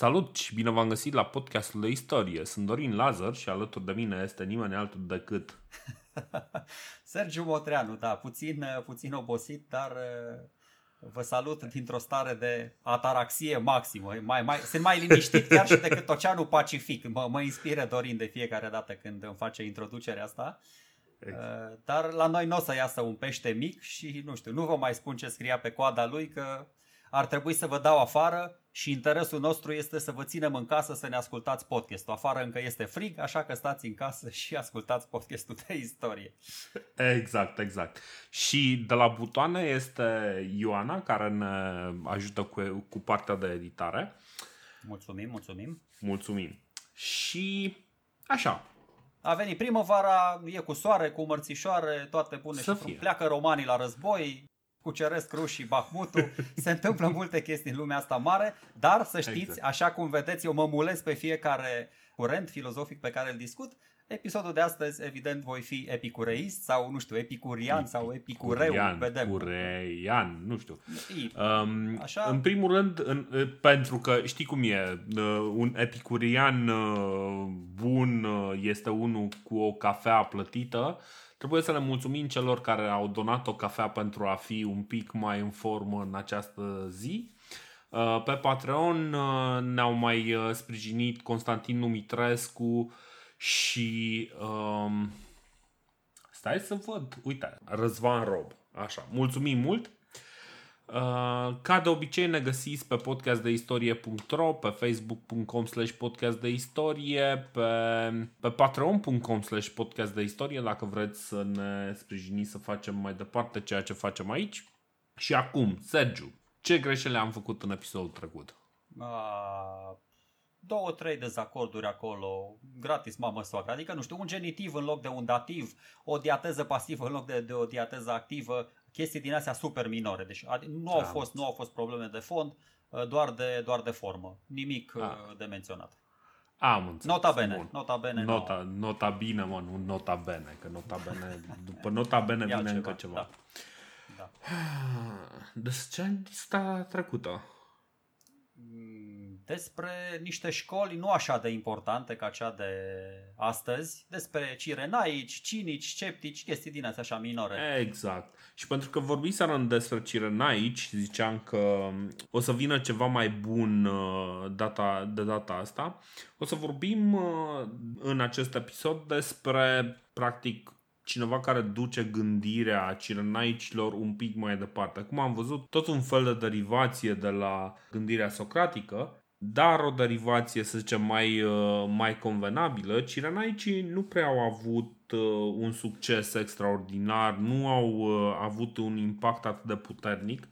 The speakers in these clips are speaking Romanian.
Salut și bine v-am găsit la podcastul de istorie. Sunt Dorin Lazar și alături de mine este nimeni altul decât... Sergiu Motreanu, da, puțin, puțin obosit, dar uh, vă salut dintr-o stare de ataraxie maximă. Mai, mai, sunt mai liniștit chiar și decât Oceanul Pacific. Mă, mă inspiră Dorin de fiecare dată când îmi face introducerea asta. Exact. Uh, dar la noi nu o să iasă un pește mic și nu știu, nu vă mai spun ce scria pe coada lui că ar trebui să vă dau afară și interesul nostru este să vă ținem în casă să ne ascultați podcastul. Afară încă este frig, așa că stați în casă și ascultați podcastul de istorie. Exact, exact. Și de la butoane este Ioana care ne ajută cu, cu partea de editare. Mulțumim, mulțumim. Mulțumim. Și așa, a venit primăvara, e cu soare, cu mărțișoare, toate bune să și fie. pleacă romanii la război, cuceresc rușii Bahmutul, se întâmplă multe chestii în lumea asta mare, dar să știți, exact. așa cum vedeți, eu mă mulez pe fiecare curent filozofic pe care îl discut. Episodul de astăzi, evident, voi fi epicureist sau, nu știu, epicurian sau epicureu, vedem. Cureian, nu știu. Um, Așa? În primul rând, în, pentru că știi cum e, uh, un epicurian uh, bun uh, este unul cu o cafea plătită, Trebuie să le mulțumim celor care au donat o cafea pentru a fi un pic mai în formă în această zi. Uh, pe Patreon uh, ne-au mai uh, sprijinit Constantin Numitrescu și um, stai să văd, uite, Răzvan Rob. Așa, mulțumim mult! Uh, ca de obicei ne găsiți pe podcastdeistorie.ro, pe facebook.com slash podcastdeistorie, pe, pe patreon.com slash podcastdeistorie dacă vreți să ne sprijiniți să facem mai departe ceea ce facem aici. Și acum, Sergiu, ce greșeli am făcut în episodul trecut? Uh, două, trei dezacorduri acolo, gratis mamă soacră, adică nu știu, un genitiv în loc de un dativ, o diateză pasivă în loc de, de o diateză activă, chestii din astea super minore. Deci nu au, fost, nu au fost probleme de fond, uh, doar de, doar de formă. Nimic A. Uh, de menționat. Am înțeles. Nota bene. Bun. Nota bene. Nota, no. nota bine, mă, nu nota bene. Că nota bene, după nota bene vine ceva, încă ceva. Da. Da. Deci ce ai lista trecută? Despre niște școli nu așa de importante ca cea de astăzi, despre cirenaici, cinici, sceptici, chestii din astea așa minore. Exact. Și pentru că vorbiserăm despre cirenaici, ziceam că o să vină ceva mai bun uh, data, de data asta. O să vorbim uh, în acest episod despre, practic, cineva care duce gândirea cirenaicilor un pic mai departe. Cum am văzut, tot un fel de derivație de la gândirea socratică, dar o derivație, să zicem, mai, uh, mai convenabilă, cirenaicii nu prea au avut uh, un succes extraordinar, nu au uh, avut un impact atât de puternic,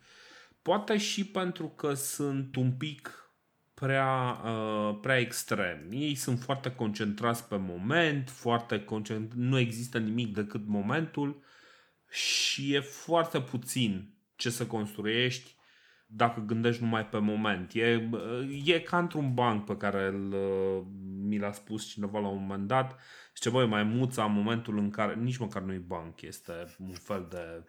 poate și pentru că sunt un pic prea, prea extrem. Ei sunt foarte concentrați pe moment, foarte concentr- nu există nimic decât momentul și e foarte puțin ce să construiești dacă gândești numai pe moment. E, e ca într-un banc pe care îl, mi l-a spus cineva la un moment dat. Zice, băi, mai muța în momentul în care, nici măcar nu-i banc, este un fel de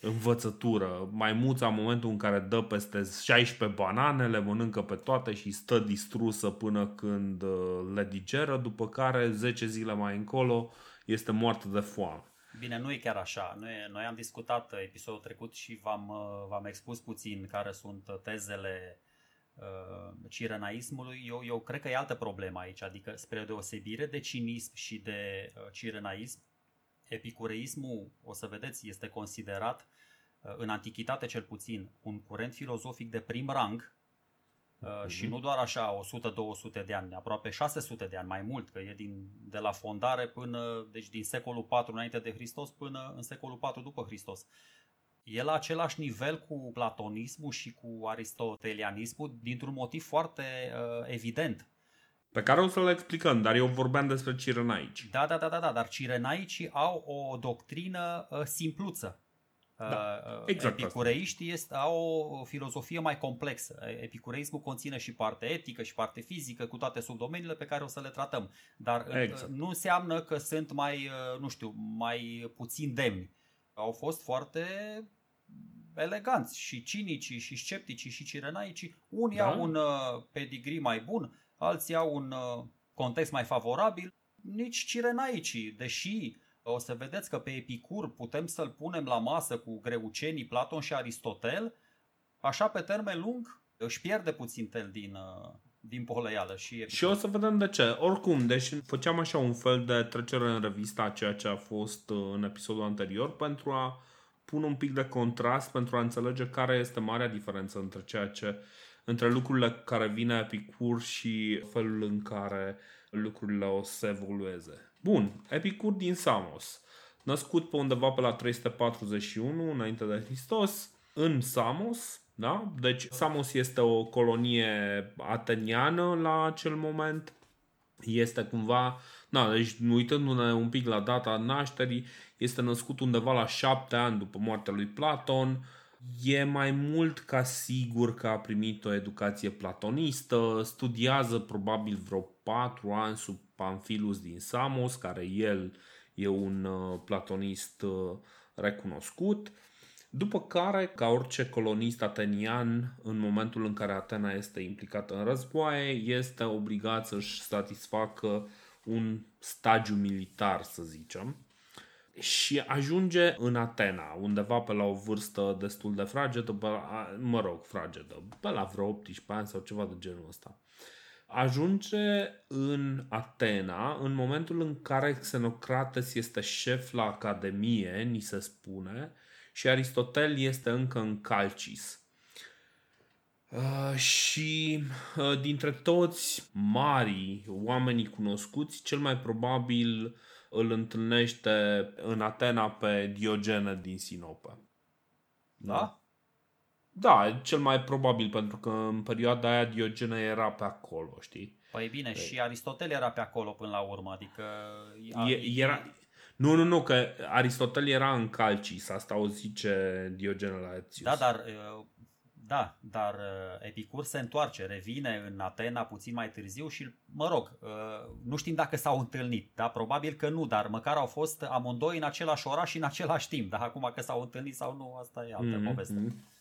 învățătură. Mai muța în momentul în care dă peste 16 banane, le mănâncă pe toate și stă distrusă până când uh, le digeră, după care 10 zile mai încolo este moartă de foame. Bine, nu e chiar așa. Noi, noi am discutat episodul trecut și v-am, uh, v-am expus puțin care sunt tezele uh, cirenaismului. Eu, eu cred că e altă problemă aici, adică spre deosebire de cinism și de uh, cirenaism, epicureismul, o să vedeți, este considerat uh, în antichitate cel puțin un curent filozofic de prim rang Uh, și nu doar așa 100-200 de ani, aproape 600 de ani, mai mult, că e din, de la fondare până, deci din secolul 4 înainte de Hristos până în secolul 4 după Hristos. E la același nivel cu platonismul și cu aristotelianismul dintr-un motiv foarte uh, evident. Pe care o să-l explicăm, dar eu vorbeam despre cirenaici. Da, da, da, da, da dar cirenaicii au o doctrină uh, simpluță. Da, uh, exact Epicureiștii este, au o filozofie mai complexă. Epicureismul conține și parte etică și parte fizică cu toate subdomeniile pe care o să le tratăm. Dar uh, exact. nu înseamnă că sunt mai, uh, nu știu, mai puțin demni. Au fost foarte eleganți și cinicii și scepticii și cirenaicii. Unii Da. au un uh, pedigree mai bun, alții au un uh, context mai favorabil. Nici cirenaicii, deși o să vedeți că pe Epicur putem să-l punem la masă cu greucenii Platon și Aristotel, așa pe termen lung își pierde puțin tel din, uh, din poleială și Epicur. Și o să vedem de ce. Oricum, deci făceam așa un fel de trecere în revista a ceea ce a fost uh, în episodul anterior pentru a pune un pic de contrast, pentru a înțelege care este marea diferență între ceea ce între lucrurile care vine Epicur și felul în care lucrurile o să evolueze. Bun, Epicur din Samos, născut pe undeva pe la 341 înainte de Hristos, în Samos, da? Deci Samos este o colonie ateniană la acel moment. Este cumva, da, deci uitându-ne un pic la data nașterii, este născut undeva la șapte ani după moartea lui Platon. E mai mult ca sigur că a primit o educație platonistă, studiază probabil vreo patru ani sub Pamphilus din Samos, care el e un uh, platonist uh, recunoscut. După care, ca orice colonist atenian, în momentul în care Atena este implicată în războaie, este obligat să-și satisfacă un stagiu militar, să zicem. Și ajunge în Atena, undeva pe la o vârstă destul de fragedă, pe la, mă rog, fragedă, pe la vreo 18 ani sau ceva de genul ăsta. Ajunge în Atena în momentul în care Xenocrates este șef la Academie, ni se spune, și Aristotel este încă în Calcis. Uh, și uh, dintre toți marii oamenii cunoscuți, cel mai probabil îl întâlnește în Atena pe Diogene din Sinope. Da? Da, cel mai probabil, pentru că în perioada aia Diogene era pe acolo, știi? Păi bine, și Aristotel era pe acolo până la urmă, adică... E, era... Nu, nu, nu, că Aristotel era în Calcis, asta o zice Diogene Laertius. Da, dar uh, da, dar uh, Epicur se întoarce, revine în Atena puțin mai târziu și, mă rog, uh, nu știm dacă s-au întâlnit, da, probabil că nu, dar măcar au fost amândoi în același oraș și în același timp, dar acum că s-au întâlnit sau nu, asta e altă Mhm, poveste. mhm.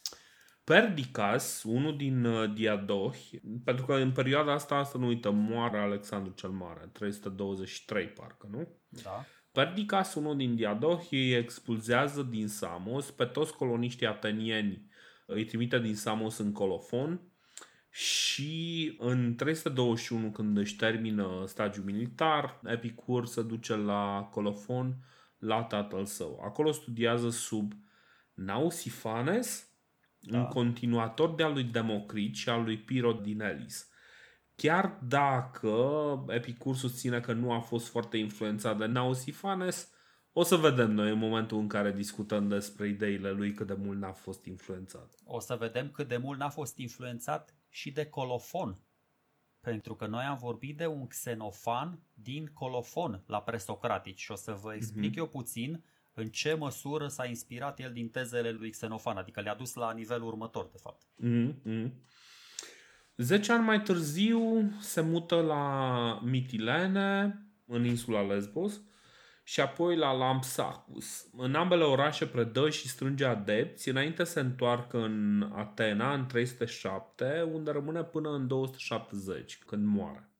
Perdicas, unul din uh, Diadohi, pentru că în perioada asta, să nu uităm, moare Alexandru cel Mare, 323 parcă, nu? Da. Perdicas, unul din Diadohi, îi expulzează din Samos pe toți coloniștii atenieni, îi trimite din Samos în Colofon și în 321, când își termină stagiul militar, Epicur se duce la Colofon la tatăl său. Acolo studiază sub Nausifanes, Da. un continuator de-al lui Democrit și al lui Piro din Elis. Chiar dacă Epicur susține că nu a fost foarte influențat de Nausifanes, o să vedem noi în momentul în care discutăm despre ideile lui cât de mult n-a fost influențat. O să vedem cât de mult n-a fost influențat și de colofon. Pentru că noi am vorbit de un xenofan din colofon la presocratici și o să vă explic Mhm. eu puțin în ce măsură s-a inspirat el din tezele lui Xenofan, adică le-a dus la nivelul următor, de fapt. Mm-hmm. Zece ani mai târziu se mută la Mitilene, în insula Lesbos, și apoi la Lampsacus. În ambele orașe predă și strânge adepți înainte să se întoarcă în Atena în 307, unde rămâne până în 270, când moare.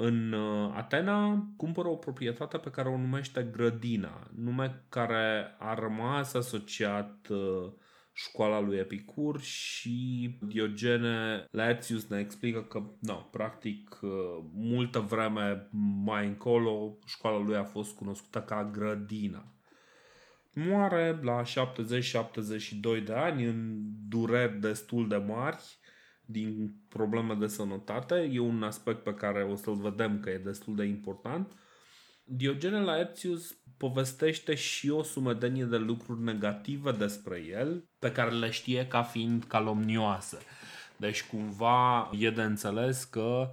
În uh, Atena cumpără o proprietate pe care o numește Grădina, nume care a rămas asociat uh, școala lui Epicur și Diogene Laertius ne explică că, no, practic, uh, multă vreme mai încolo, școala lui a fost cunoscută ca Grădina. Moare la 70-72 de ani în dureri destul de mari din probleme de sănătate. E un aspect pe care o să-l vedem că e destul de important. Diogene Laertius povestește și o sumedenie de lucruri negative despre el, pe care le știe ca fiind calomnioase. Deci cumva e de înțeles că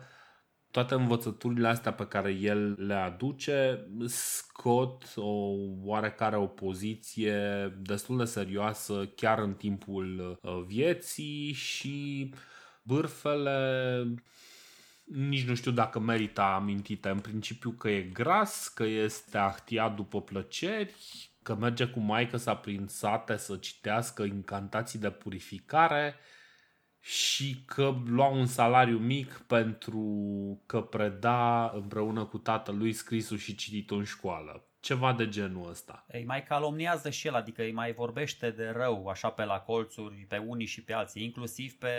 toate învățăturile astea pe care el le aduce scot o oarecare opoziție destul de serioasă chiar în timpul uh, vieții și bârfele nici nu știu dacă merită amintite. În principiu că e gras, că este ahtiat după plăceri, că merge cu maică sa prin sate să citească incantații de purificare și că lua un salariu mic pentru că preda împreună cu tatălui scrisul și cititul în școală. Ceva de genul ăsta. Îi mai calomniază și el, adică îi mai vorbește de rău așa pe la colțuri, pe unii și pe alții, inclusiv pe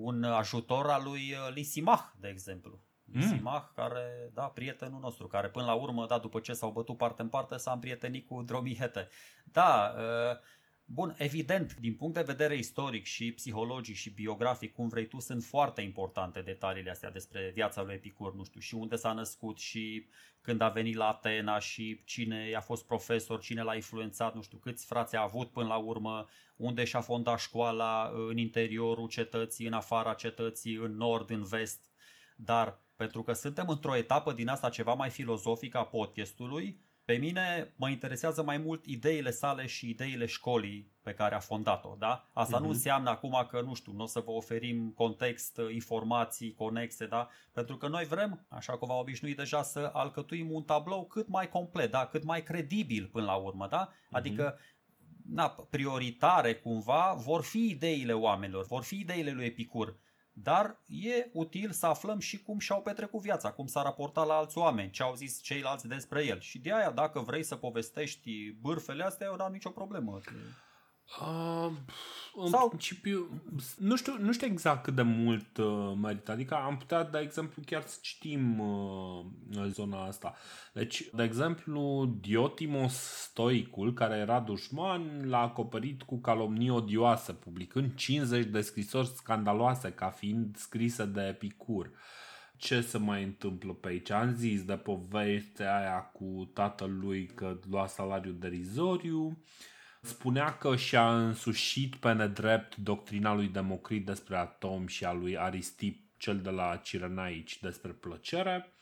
un ajutor al lui uh, Lisimach, de exemplu. Mm. Lisimach, care, da, prietenul nostru, care până la urmă, da, după ce s-au bătut parte în parte, s-a împrietenit cu Dromihete. Da, uh, Bun, evident, din punct de vedere istoric și psihologic și biografic, cum vrei tu, sunt foarte importante detaliile astea despre viața lui Epicur, nu știu, și unde s-a născut și când a venit la Atena și cine i-a fost profesor, cine l-a influențat, nu știu, câți frați a avut până la urmă, unde și-a fondat școala în interiorul cetății, în afara cetății, în nord, în vest. Dar pentru că suntem într-o etapă din asta ceva mai filozofică a podcastului, pe mine mă interesează mai mult ideile sale și ideile școlii pe care a fondat-o. Da? Asta uh-huh. nu mhm. înseamnă acum că, nu știu, nu o să vă oferim context, informații conexe, da? pentru că noi vrem, așa cum v-am obișnuit deja, să alcătuim un tablou cât mai complet, da? cât mai credibil până la urmă. Da? Adică uh-huh. na, prioritare cumva vor fi ideile oamenilor, vor fi ideile lui Epicur dar e util să aflăm și cum și-au petrecut viața, cum s-a raportat la alți oameni, ce au zis ceilalți despre el. Și de aia, dacă vrei să povestești bârfele astea, eu n-am nicio problemă. Uh, în Sau... principiu, nu știu, nu știu exact cât de mult uh, merită. Adică am putea, de exemplu, chiar să citim uh, zona asta. Deci, de exemplu, Diotimos Stoicul, care era dușman, l-a acoperit cu calomnii odioase, publicând 50 de scrisori scandaloase ca fiind scrise de Epicur. Ce se mai întâmplă pe aici? Am zis de povestea aia cu tatălui că lua salariu derizoriu. Uh, spunea că și-a însușit pe nedrept doctrina lui Democrit despre atom și a lui Aristip, cel de la Cirenaici, despre plăcere,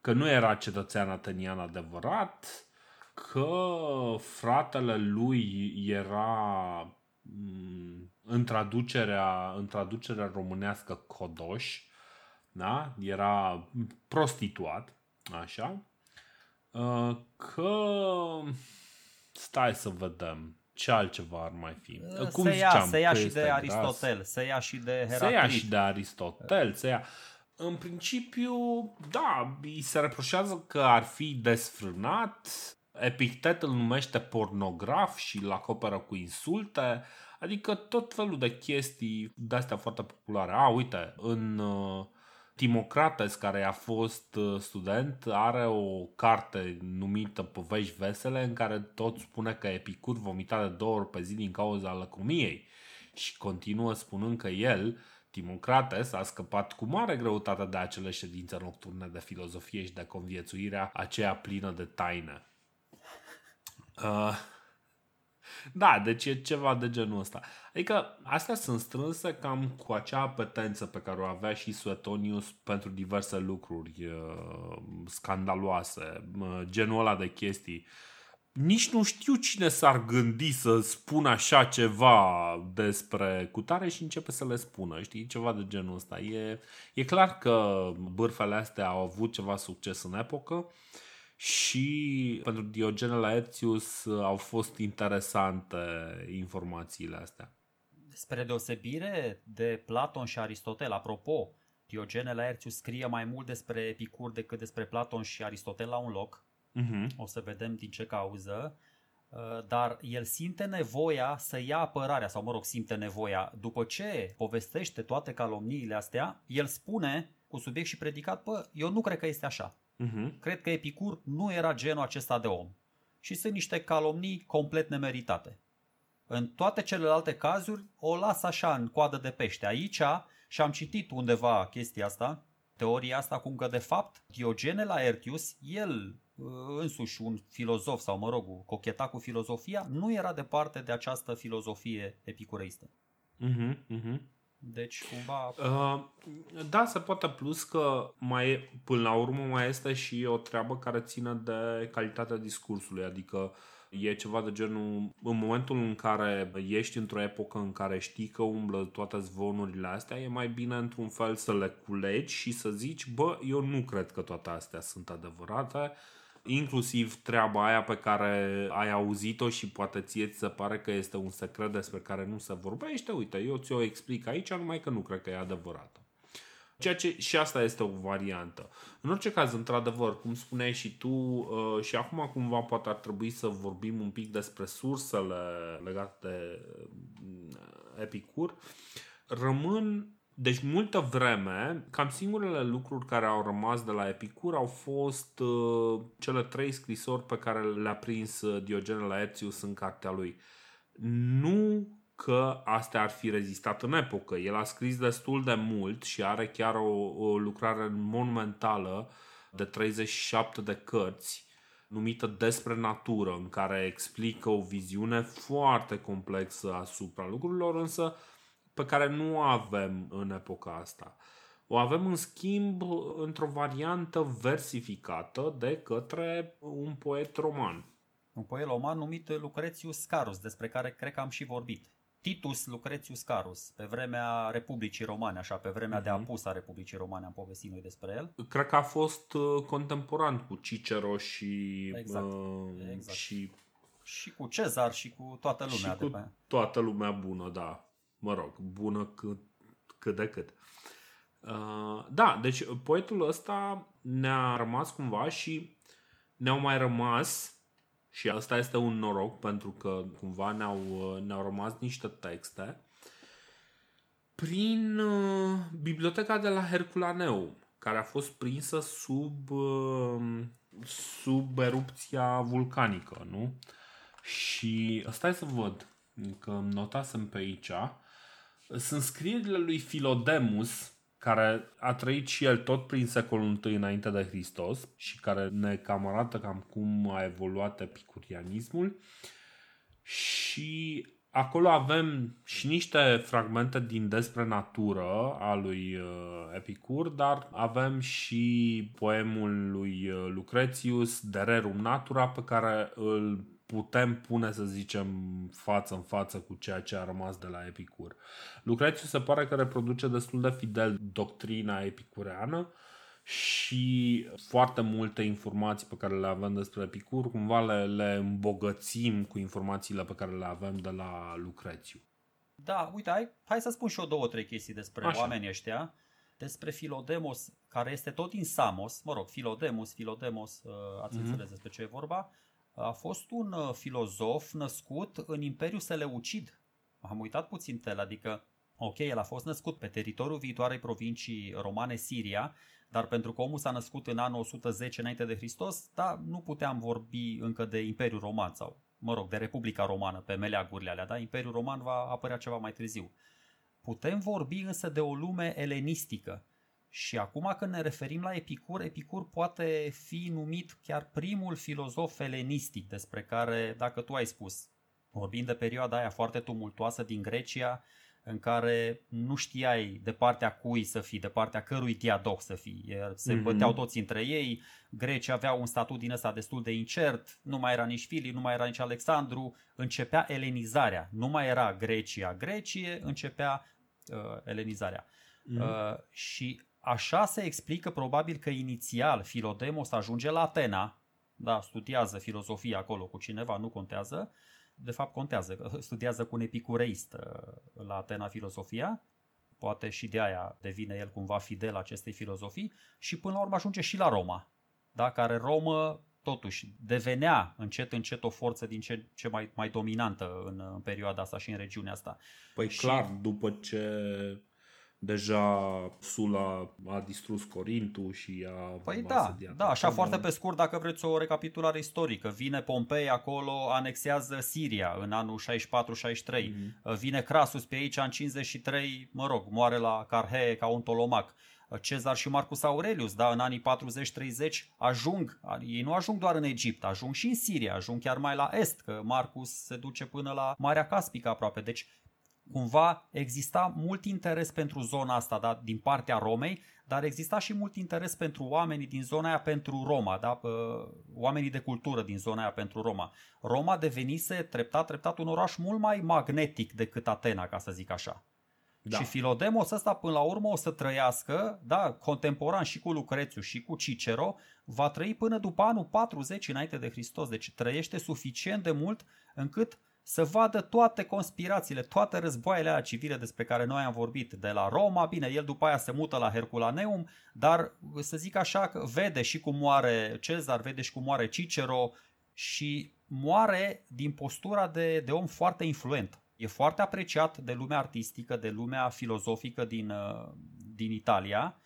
că nu era cetățean atenian adevărat, că fratele lui era mm, în traducerea, în traducerea românească codoș, da? era prostituat, așa, că stai să vedem ce altceva ar mai fi. Cum se ia, ziceam, se ia și de Aristotel, gras, se ia și de Heraclit. Se ia și de Aristotel, se ia... În principiu, da, îi se reproșează că ar fi desfrânat, Epictet îl numește pornograf și îl acoperă cu insulte, adică tot felul de chestii de-astea foarte populare. A, uite, în uh, Timocrates, care a fost uh, student, are o carte numită Povești vesele în care tot spune că Epicur vomita de două ori pe zi din cauza lăcomiei și continuă spunând că el, Timocrates, a scăpat cu mare greutate de acele ședințe nocturne de filozofie și de conviețuirea aceea plină de taine. Uh, da, deci e ceva de genul ăsta. Adică astea sunt strânse cam cu acea apetență pe care o avea și Suetonius pentru diverse lucruri uh, scandaloase, uh, genul ăla de chestii. Nici nu știu cine s-ar gândi să spună așa ceva despre cutare și începe să le spună, știi, ceva de genul ăsta. E, e clar că bârfele astea au avut ceva succes în epocă, uh, și pentru Diogene Laertius uh, au fost interesante informațiile astea. Spre deosebire de Platon și Aristotel, apropo, Diogene Laertius scrie mai mult despre Epicur decât despre Platon și Aristotel la un loc. Uh-huh. O să vedem din ce cauză. Uh, dar el simte nevoia să ia apărarea, sau mă rog, simte nevoia. După ce povestește toate calomniile astea, el spune cu subiect și predicat, bă, eu nu cred că este așa. Uh-huh. Cred că Epicur nu era genul acesta de om. Și sunt niște calomnii complet nemeritate. În toate celelalte cazuri o las așa în coadă de pește. Aici și am citit undeva chestia asta, teoria asta cum că de fapt Diogene Laertius, el uh, însuși un filozof sau mă rog, cocheta cu filozofia, nu era departe de această filozofie epicureistă. Uh-huh, uh-huh. Deci, cumva... Uh, da, se poate plus că mai, până la urmă mai este și o treabă care ține de calitatea discursului, adică e ceva de genul în momentul în care ești într-o epocă în care știi că umblă toate zvonurile astea, e mai bine într-un fel să le culegi și să zici, bă, eu nu cred că toate astea sunt adevărate, inclusiv treaba aia pe care ai auzit-o și poate ție ți se pare că este un secret despre care nu se vorbește, uite, eu ți-o explic aici, numai că nu cred că e adevărată. Ceea ce și asta este o variantă. În orice caz, într-adevăr, cum spuneai și tu, uh, și acum cumva poate ar trebui să vorbim un pic despre sursele legate de uh, Epicur, rămân deci multă vreme, cam singurele lucruri care au rămas de la Epicur au fost uh, cele trei scrisori pe care le-a prins uh, Diogen Laertius în cartea lui. Nu că astea ar fi rezistat în epocă. El a scris destul de mult și are chiar o, o lucrare monumentală de 37 de cărți numită Despre natură, în care explică o viziune foarte complexă asupra lucrurilor, însă pe care nu o avem în epoca asta. O avem în schimb într-o variantă versificată de către un poet roman. Un poet roman numit Lucretius Carus, despre care cred că am și vorbit. Titus Lucretius Carus, pe vremea Republicii Romane, așa, pe vremea uh-huh. de mhm. apus a Republicii Romane, am povestit noi despre el. Cred că a fost uh, contemporan cu Cicero și... Exact, uh, exact. Și... și cu Cezar și cu toată lumea. Și cu de pe... toată lumea bună, da. Mă rog, bună cât, cât de cât. Uh, da, deci poetul ăsta ne-a rămas cumva și ne-au mai rămas și asta este un noroc pentru că cumva ne-au, ne-au rămas niște texte prin uh, biblioteca de la Herculaneum, care a fost prinsă sub, uh, sub erupția vulcanică, nu? Și stai să văd, că notasem pe aici, sunt scrierile lui Filodemus, care a trăit și el tot prin secolul I înainte de Hristos și care ne cam arată cam cum a evoluat epicurianismul. Și acolo avem și niște fragmente din despre natură a lui uh, Epicur, dar avem și poemul lui uh, Lucretius, De Rerum Natura, pe care îl putem pune, să zicem, față în față cu ceea ce a rămas de la Epicur. Lucretius se pare că reproduce destul de fidel doctrina epicureană și foarte multe informații pe care le avem despre Epicur, cumva le, le îmbogățim cu informațiile pe care le avem de la Lucrețiu. Da, uite, hai, hai să spun și eu două, trei chestii despre Așa. oamenii ăștia. Despre Filodemos, care este tot din Samos, mă rog, Filodemus, Filodemos, uh, ați mm-hmm. înțeles despre ce e vorba, a fost un uh, filozof născut în Imperiul Seleucid. Am uitat puțin el, adică, ok, el a fost născut pe teritoriul viitoarei provincii romane Siria, dar pentru că omul s-a născut în anul 110 înainte de Hristos, da, nu puteam vorbi încă de Imperiul Roman sau, mă rog, de Republica Romană pe meleagurile alea, da? Imperiul Roman va apărea ceva mai târziu. Putem vorbi însă de o lume elenistică, și acum când ne referim la Epicur, Epicur poate fi numit chiar primul filozof elenistic despre care, dacă tu ai spus, vorbind de perioada aia foarte tumultoasă din Grecia, în care nu știai de partea cui să fii, de partea cărui diadoc să fii. Se mm-hmm. băteau toți între ei, grecii aveau un statut din ăsta destul de incert, nu mai era nici Filip, nu mai era nici Alexandru, începea elenizarea. Nu mai era Grecia Grecie, începea uh, elenizarea. Mm-hmm. Uh, și Așa se explică probabil că inițial Filodemos ajunge la Atena, da, studiază filozofia acolo cu cineva, nu contează, de fapt contează, studiază cu un epicureist uh, la Atena filozofia, poate și de aia devine el cumva fidel acestei filozofii și până la urmă ajunge și la Roma, da, care Romă totuși devenea încet încet o forță din ce, ce mai, mai dominantă în, în perioada asta și în regiunea asta. Păi și... clar, după ce deja Sula a distrus Corintul și a... Păi da, da, așa foarte pe scurt, dacă vreți o recapitulare istorică. Vine Pompei acolo, anexează Siria în anul 64-63. Mm-hmm. Vine Crasus pe aici în 53, mă rog, moare la Carhe ca un tolomac. Cezar și Marcus Aurelius, da, în anii 40-30 ajung, ei nu ajung doar în Egipt, ajung și în Siria, ajung chiar mai la est, că Marcus se duce până la Marea Caspică aproape. Deci cumva exista mult interes pentru zona asta da, din partea Romei, dar exista și mult interes pentru oamenii din zona aia pentru Roma, da, oamenii de cultură din zona aia pentru Roma. Roma devenise treptat, treptat un oraș mult mai magnetic decât Atena, ca să zic așa. Da. Și Filodemos ăsta până la urmă o să trăiască, da, contemporan și cu Lucrețiu și cu Cicero, va trăi până după anul 40 înainte de Hristos. Deci trăiește suficient de mult încât să vadă toate conspirațiile, toate războaiele alea civile despre care noi am vorbit de la Roma. Bine, el după aia se mută la Herculaneum, dar să zic așa, vede și cum moare Cezar, vede și cum moare Cicero și moare din postura de, de om foarte influent. E foarte apreciat de lumea artistică, de lumea filozofică din, uh, din Italia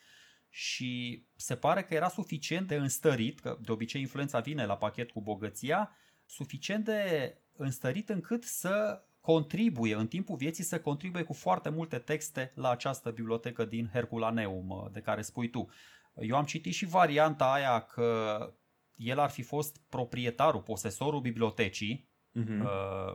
și se pare că era suficient de înstărit, că de obicei influența vine la pachet cu bogăția, suficient de înstărit încât să contribuie în timpul vieții să contribuie cu foarte multe texte la această bibliotecă din Herculaneum uh, de care spui tu. Eu am citit și varianta aia că el ar fi fost proprietarul, posesorul bibliotecii. Uh-huh.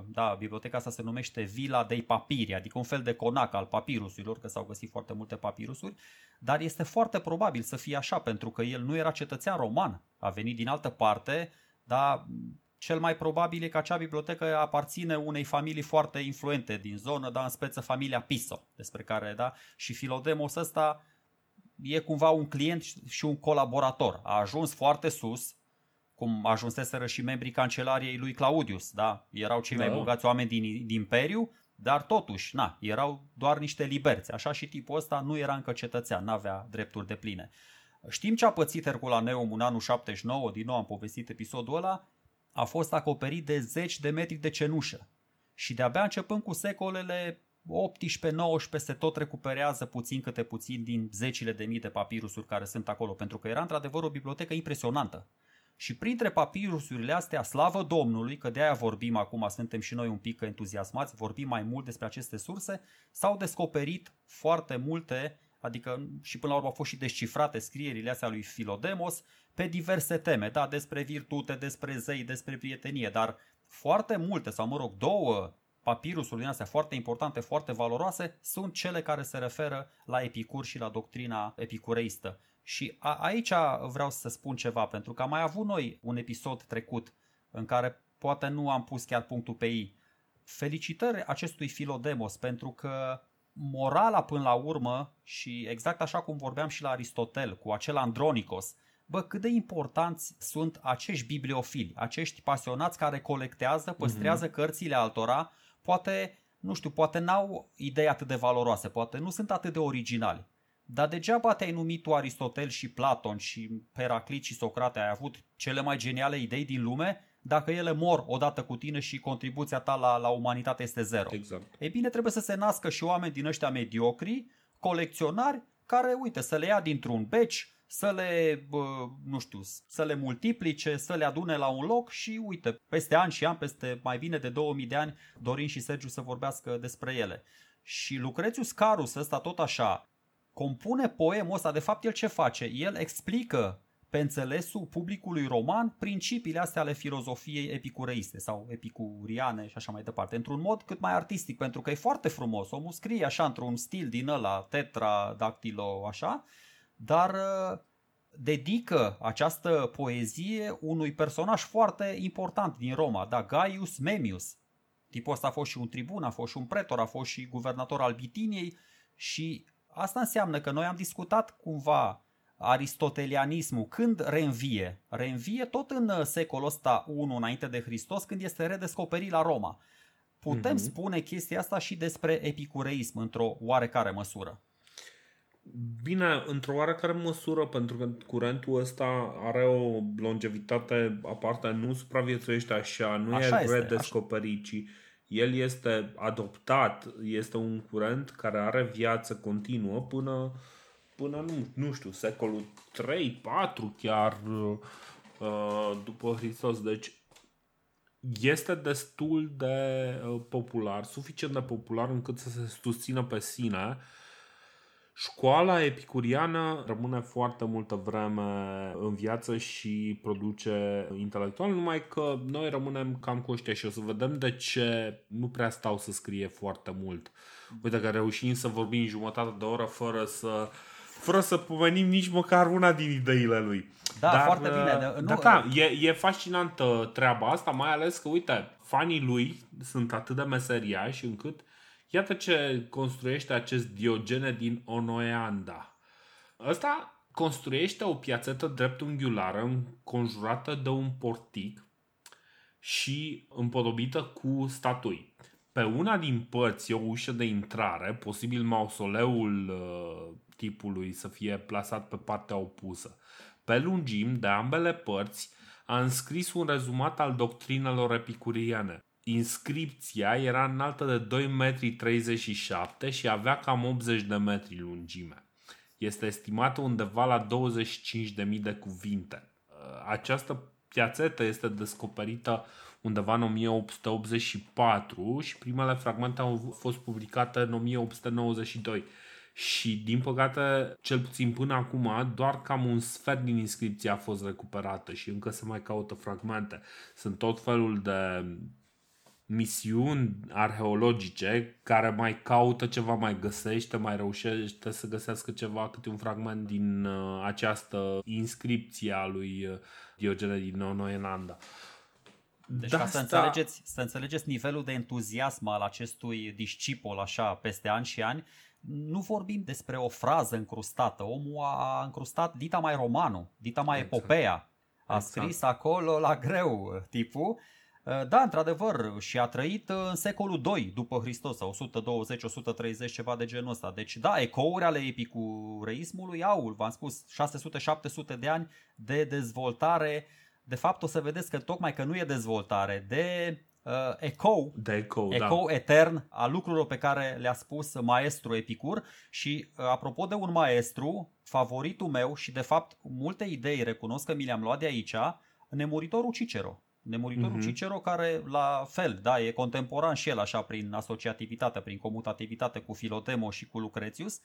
Da, biblioteca asta se numește Villa dei Papiri, adică un fel de conac al papirusurilor, că s-au găsit foarte multe papirusuri, dar este foarte probabil să fie așa, pentru că el nu era cetățean roman, a venit din altă parte, dar cel mai probabil e că acea bibliotecă aparține unei familii foarte influente din zonă, dar în speță familia Piso, despre care, da, și Filodemos ăsta e cumva un client și un colaborator. A ajuns foarte sus, cum ajunseseră și membrii cancelariei lui Claudius, da? Erau cei da. mai bogați oameni din, din imperiu, dar totuși, na, erau doar niște liberți. Așa și tipul ăsta nu era încă cetățean, n-avea drepturi de pline. Știm ce a pățit Herculaneum în anul 79, din nou am povestit episodul ăla, a fost acoperit de zeci de metri de cenușă. Și de-abia începând cu secolele 18-19 se tot recuperează puțin câte puțin din zecile de mii de papirusuri care sunt acolo, pentru că era într-adevăr o bibliotecă impresionantă. Și printre papirusurile astea, slavă Domnului, că de aia vorbim acum, suntem și noi un pic entuziasmați, vorbim mai mult despre aceste surse, s-au descoperit foarte multe, adică și până la urmă au fost și descifrate scrierile astea lui Filodemos pe diverse teme, da, despre virtute, despre zei, despre prietenie, dar foarte multe, sau mă rog, două papirusuri din astea foarte importante, foarte valoroase, sunt cele care se referă la Epicur și la doctrina epicureistă. Și a, aici vreau să spun ceva, pentru că am mai avut noi un episod trecut în care poate nu am pus chiar punctul pe ei. Felicitări acestui Filodemos pentru că morala până la urmă și exact așa cum vorbeam și la Aristotel cu acel Andronicos, bă, cât de importanți sunt acești bibliofili, acești pasionați care colectează, păstrează mm-hmm. cărțile altora, poate, nu știu, poate n-au idei atât de valoroase, poate nu sunt atât de originali, dar degeaba te-ai numit tu Aristotel și Platon și Peraclit și Socrate, ai avut cele mai geniale idei din lume, dacă ele mor odată cu tine și contribuția ta la, la umanitate este zero. Exact. Ei bine, trebuie să se nască și oameni din ăștia mediocri, colecționari, care, uite, să le ia dintr-un beci, să le, nu știu, să le multiplice, să le adune la un loc și uite, peste ani și ani, peste mai bine de 2000 de ani, Dorin și Sergiu să vorbească despre ele. Și Lucrețius Carus ăsta tot așa, compune poemul ăsta, de fapt el ce face? El explică pe înțelesul publicului roman principiile astea ale filozofiei epicureiste sau epicuriane și așa mai departe, într-un mod cât mai artistic, pentru că e foarte frumos. Omul scrie așa într-un stil din ăla, tetra, dactilo, așa, dar uh, dedică această poezie unui personaj foarte important din Roma, da, Gaius Memmius. Tipul ăsta a fost și un tribun, a fost și un pretor, a fost și guvernator al Bitiniei și asta înseamnă că noi am discutat cumva aristotelianismul când reînvie? Reînvie tot în uh, secolul ăsta 1 înainte de Hristos când este redescoperit la Roma. Putem mm-hmm. spune chestia asta și despre epicureism într-o oarecare măsură. Bine, într-o oarecare măsură, pentru că curentul ăsta are o longevitate aparte, nu supraviețuiește așa, nu așa e redescoperit, ci el este adoptat, este un curent care are viață continuă până, până nu, nu știu, secolul 3, 4 chiar uh, după Hristos. Deci este destul de uh, popular, suficient de popular încât să se susțină pe sine Școala epicuriană rămâne foarte multă vreme în viață și produce intelectual, numai că noi rămânem cam cu ăștia și o să vedem de ce nu prea stau să scrie foarte mult. Uite că reușim să vorbim jumătate de oră fără să fără să pomenim nici măcar una din ideile lui. Da, dar, foarte bine. De, nu, da, e, e fascinantă treaba asta, mai ales că, uite, fanii lui sunt atât de meseriași încât Iată ce construiește acest Diogene din Onoeanda. Ăsta construiește o piațetă dreptunghiulară înconjurată de un portic și împodobită cu statui. Pe una din părți e o ușă de intrare, posibil mausoleul uh, tipului să fie plasat pe partea opusă. Pe lungim, de ambele părți, a înscris un rezumat al doctrinelor epicuriene. Inscripția era înaltă de 2,37 m și avea cam 80 de metri lungime. Este estimată undeva la 25.000 de cuvinte. Această piațetă este descoperită undeva în 1884 și primele fragmente au fost publicate în 1892 și din păcate, cel puțin până acum, doar cam un sfert din inscripție a fost recuperată și încă se mai caută fragmente. Sunt tot felul de misiuni arheologice care mai caută ceva, mai găsește, mai reușește să găsească ceva, câte un fragment din uh, această inscripție a lui uh, Diogene din Noenanda. Deci da, ca să înțelegeți, să înțelegeți nivelul de entuziasm al acestui discipol așa peste ani și ani, nu vorbim despre o frază încrustată. Omul a încrustat dita mai romanul, dita mai exact. epopea. A exact. scris acolo la greu tipul. Uh, da, într-adevăr, și a trăit în secolul 2 după Hristos, 120-130, ceva de genul ăsta. Deci, da, ecouri ale epicureismului au, v-am spus, 600-700 de ani de dezvoltare. De fapt, o să vedeți că tocmai că nu e dezvoltare, de uh, eco, de eco, eco da. etern a lucrurilor pe care le-a spus maestru Epicur și uh, apropo de un maestru, favoritul meu și de fapt multe idei recunosc că mi le-am luat de aici, nemuritorul Cicero. Nemuritorul uh-huh. Cicero care la fel, da, e contemporan și el așa prin asociativitate, prin comutativitate cu Filotemo și cu Lucretius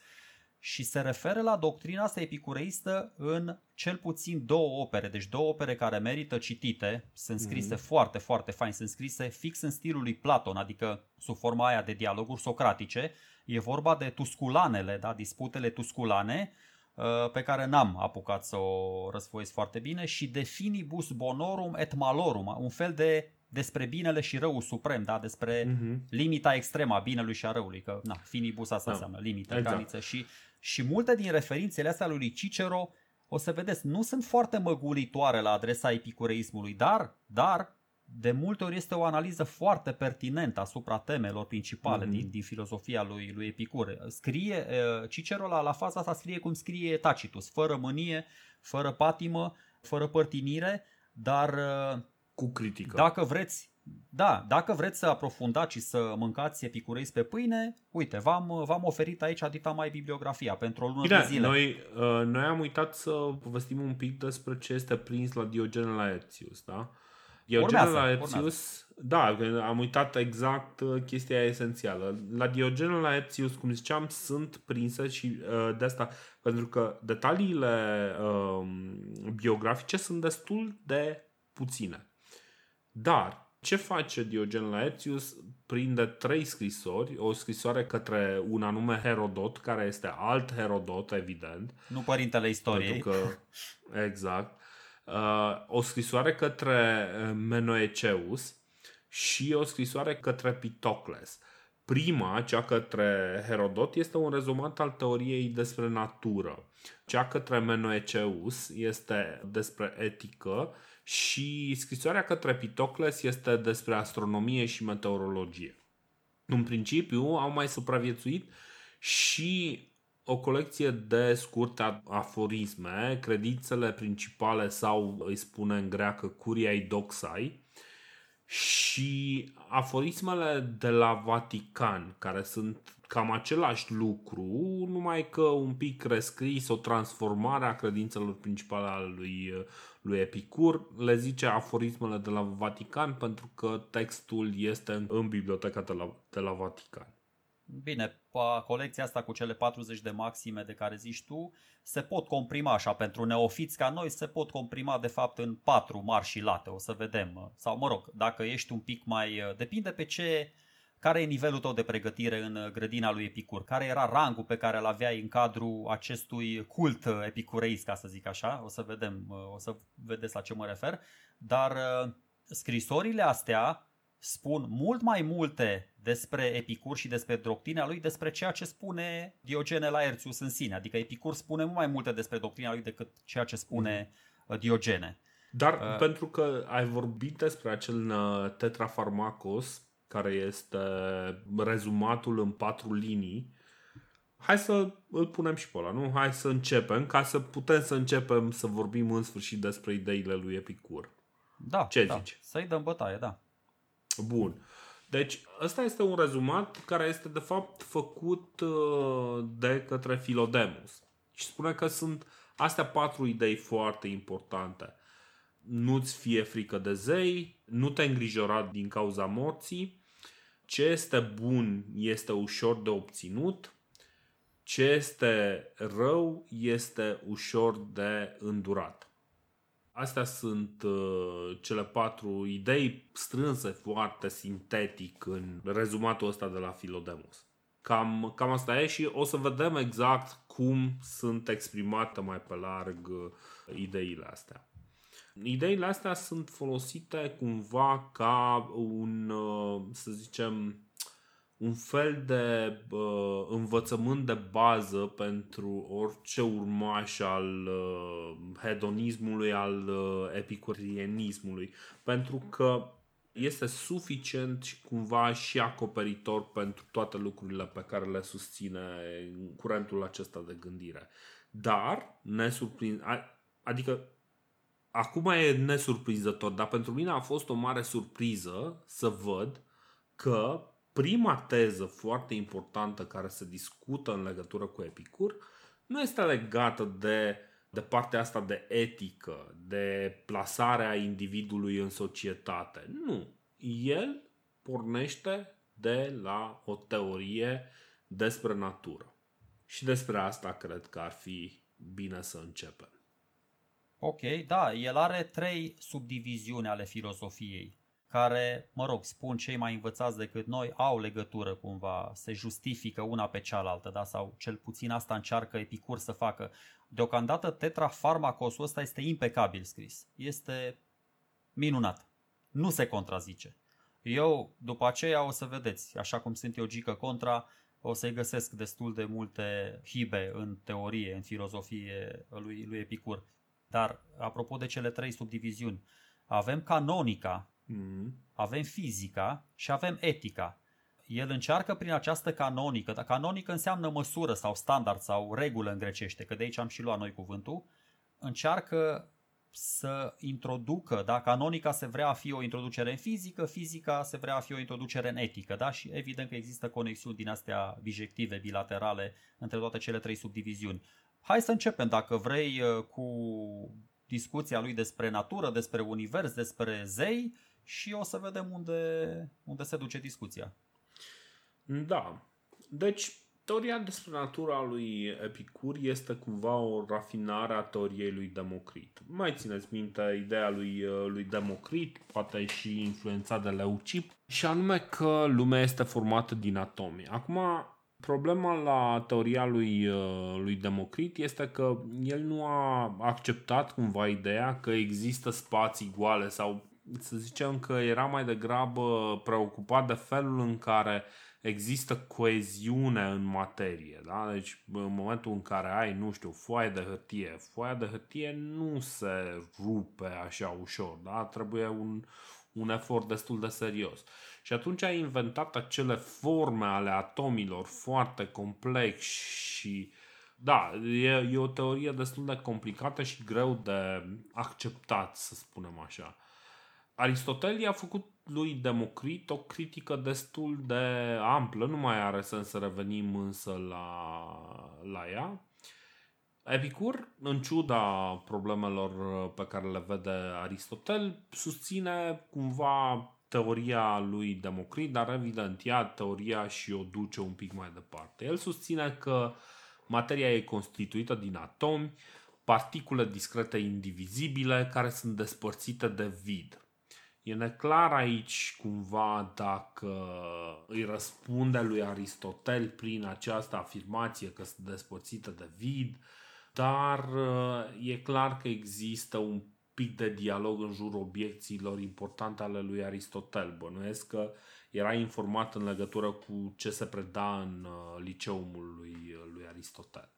și se referă la doctrina asta epicureistă în cel puțin două opere, deci două opere care merită citite, sunt scrise mm-hmm. foarte, foarte fain, sunt scrise fix în stilul lui Platon, adică sub forma aia de dialoguri socratice, e vorba de Tusculanele, da, disputele Tusculane, uh, pe care n-am apucat să o răsfoiesc foarte bine și de finibus bonorum et malorum, un fel de despre binele și răul suprem, da? despre uh-huh. limita extremă a binelui și a răului, că na, finibus asta da. înseamnă limită, exact. graniță și și multe din referințele astea lui Cicero, o să vedeți, nu sunt foarte măgulitoare la adresa epicureismului, dar, dar de multe ori este o analiză foarte pertinentă asupra temelor principale mm-hmm. din, din filozofia lui, lui Epicur. Scrie, Cicero la, la faza asta scrie cum scrie Tacitus, fără mânie, fără patimă, fără părtinire, dar cu critică. Dacă vreți, da, dacă vreți să aprofundați și să mâncați epicureis pe pâine, uite, v-am, v-am oferit aici adita mai bibliografia pentru o lună Bine, de zile. Noi, uh, noi am uitat să povestim un pic despre ce este prins la Diogen Laertius, da? Diogen urmează, Laertius, urmează. da, am uitat exact uh, chestia esențială. La Diogen Laertius, cum ziceam, sunt prinse și uh, de asta, pentru că detaliile uh, biografice sunt destul de puține. Dar ce face Diogen Laertius? Prinde trei scrisori, o scrisoare către un anume Herodot, care este alt Herodot, evident. Nu părintele istoriei. Că, exact. Uh, o scrisoare către uh, Menoeceus și o scrisoare către Pitocles. Prima, cea către Herodot, este un rezumat al teoriei despre natură. Cea către Menoeceus este despre etică și scrisoarea către Pitocles este despre astronomie și meteorologie. În principiu au mai supraviețuit și o colecție de scurte aforisme, credințele principale sau îi spune în greacă curiai doxai și aforismele de la Vatican, care sunt cam același lucru, numai că un pic rescris, o transformare a credințelor principale ale lui lui Epicur, le zice aforismele de la Vatican pentru că textul este în biblioteca de la, de la Vatican. Bine, colecția asta cu cele 40 de maxime de care zici tu se pot comprima așa pentru neofiți ca noi, se pot comprima de fapt în patru marși și late, o să vedem. Sau mă rog, dacă ești un pic mai... depinde pe ce care e nivelul tău de pregătire în uh, grădina lui Epicur? Care era rangul pe care îl aveai în cadrul acestui cult uh, epicureist, ca să zic așa? O să vedem, uh, o să vedeți la ce mă refer. Dar scrisorile astea spun mult mai multe despre Epicur și despre doctrina lui despre ceea ce spune Diogene Laertius în sine. Adică Epicur spune mult mai multe despre doctrina lui decât ceea ce spune mm. Diogene. Dar uh, pentru că ai vorbit despre acel uh, tetrafarmacos, care este rezumatul în patru linii, hai să îl punem și pe ăla, nu? Hai să începem, ca să putem să începem să vorbim în sfârșit despre ideile lui Epicur. Da, Ce da. zici? Să-i dăm bătaie, da. Bun. Deci, ăsta este un rezumat care este de fapt făcut uh, de către Philodemus. Și spune că sunt astea patru idei foarte importante. Nu-ți fie frică de zei, nu te îngrijora din cauza morții, ce este bun este ușor de obținut, ce este rău este ușor de îndurat. Astea sunt uh, cele patru idei strânse foarte sintetic în rezumatul ăsta de la Philodemus. Cam, cam asta e și o să vedem exact cum sunt exprimate mai pe larg uh, ideile astea. Ideile astea sunt folosite cumva ca un, uh, să zicem, un fel de uh, învățământ de bază pentru orice urmaș al uh, hedonismului, al uh, epicurianismului, pentru că este suficient și cumva și acoperitor pentru toate lucrurile pe care le susține curentul acesta de gândire. Dar, nesurprin... adică acum e nesurprinzător, dar pentru mine a fost o mare surpriză să văd că prima teză foarte importantă care se discută în legătură cu Epicur nu este legată de, de partea asta de etică, de plasarea individului în societate. Nu. El pornește de la o teorie despre natură. Și despre asta cred că ar fi bine să începem. Ok, da, el are trei subdiviziuni ale filozofiei care, mă rog, spun cei mai învățați decât noi, au legătură cumva, se justifică una pe cealaltă, da? sau cel puțin asta încearcă Epicur să facă. Deocamdată tetrafarmacosul ăsta este impecabil scris, este minunat, nu se contrazice. Eu, după aceea, o să vedeți, așa cum sunt eu gică contra, o să-i găsesc destul de multe hibe în teorie, în filozofie lui, lui Epicur. Dar, apropo de cele trei subdiviziuni, avem canonica, Mm. Avem fizica și avem etica. El încearcă prin această canonică, dar canonică înseamnă măsură sau standard sau regulă în grecește, că de aici am și luat noi cuvântul, încearcă să introducă, da, canonica se vrea a fi o introducere în fizică, fizica se vrea a fi o introducere în etică, da, și evident că există conexiuni din astea bijective, bilaterale, între toate cele trei subdiviziuni. Hai să începem, dacă vrei, cu discuția lui despre natură, despre univers, despre zei și o să vedem unde, unde se duce discuția. Da. Deci, teoria despre natura lui Epicur este cumva o rafinare a teoriei lui Democrit. Mai țineți minte ideea lui, lui Democrit, poate și influențat de Leucip, și anume că lumea este formată din atomi. Acum, Problema la teoria lui, lui Democrit este că el nu a acceptat cumva ideea că există spații goale sau să zicem că era mai degrabă preocupat de felul în care există coeziune în materie. Da? Deci în momentul în care ai, nu știu, foaie de hârtie, foaia de hârtie nu se rupe așa ușor. Da? Trebuie un, un efort destul de serios. Și atunci a inventat acele forme ale atomilor foarte complex și da, e, e o teorie destul de complicată și greu de acceptat, să spunem așa. Aristotel i-a făcut lui Democrit o critică destul de amplă, nu mai are sens să revenim însă la, la ea. Epicur, în ciuda problemelor pe care le vede Aristotel, susține cumva teoria lui Democrit, dar evident ea teoria și o duce un pic mai departe. El susține că materia e constituită din atomi, particule discrete indivizibile care sunt despărțite de vid. E neclar aici cumva dacă îi răspunde lui Aristotel prin această afirmație că sunt despărțite de vid, dar e clar că există un pic de dialog în jurul obiecțiilor importante ale lui Aristotel. Bănuiesc că era informat în legătură cu ce se preda în uh, liceumul lui, lui Aristotel.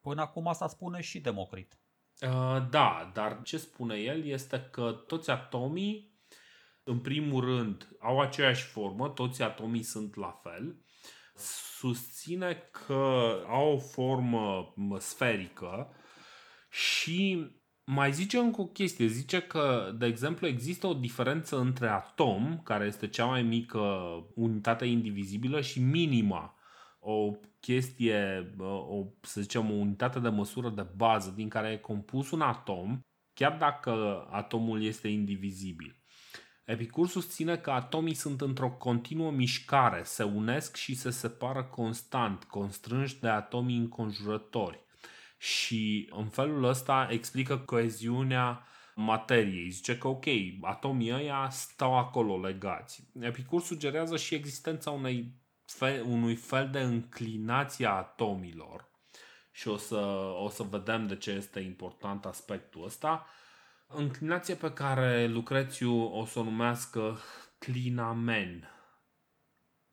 Până acum asta spune și Democrit. Uh, da, dar ce spune el este că toți atomii, în primul rând, au aceeași formă, toți atomii sunt la fel. Susține că au o formă sferică și mai zice încă o chestie. Zice că, de exemplu, există o diferență între atom, care este cea mai mică unitate indivizibilă, și minima, o chestie, o, să zicem, o unitate de măsură de bază din care e compus un atom, chiar dacă atomul este indivizibil. Epicur susține că atomii sunt într-o continuă mișcare, se unesc și se separă constant, constrânși de atomii înconjurători. Și în felul ăsta explică coeziunea materiei. Zice că ok, atomii ăia stau acolo legați. Epicur sugerează și existența unei fel, unui fel de înclinație a atomilor și o să, o să vedem de ce este important aspectul ăsta. Înclinație pe care Lucrețiu o să o numească clinamen.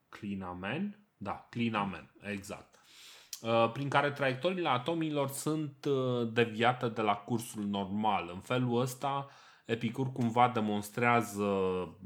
Clinamen? Da, clinamen, exact. Uh, prin care traiectoriile atomilor sunt uh, deviate de la cursul normal. În felul ăsta, Epicur cumva demonstrează,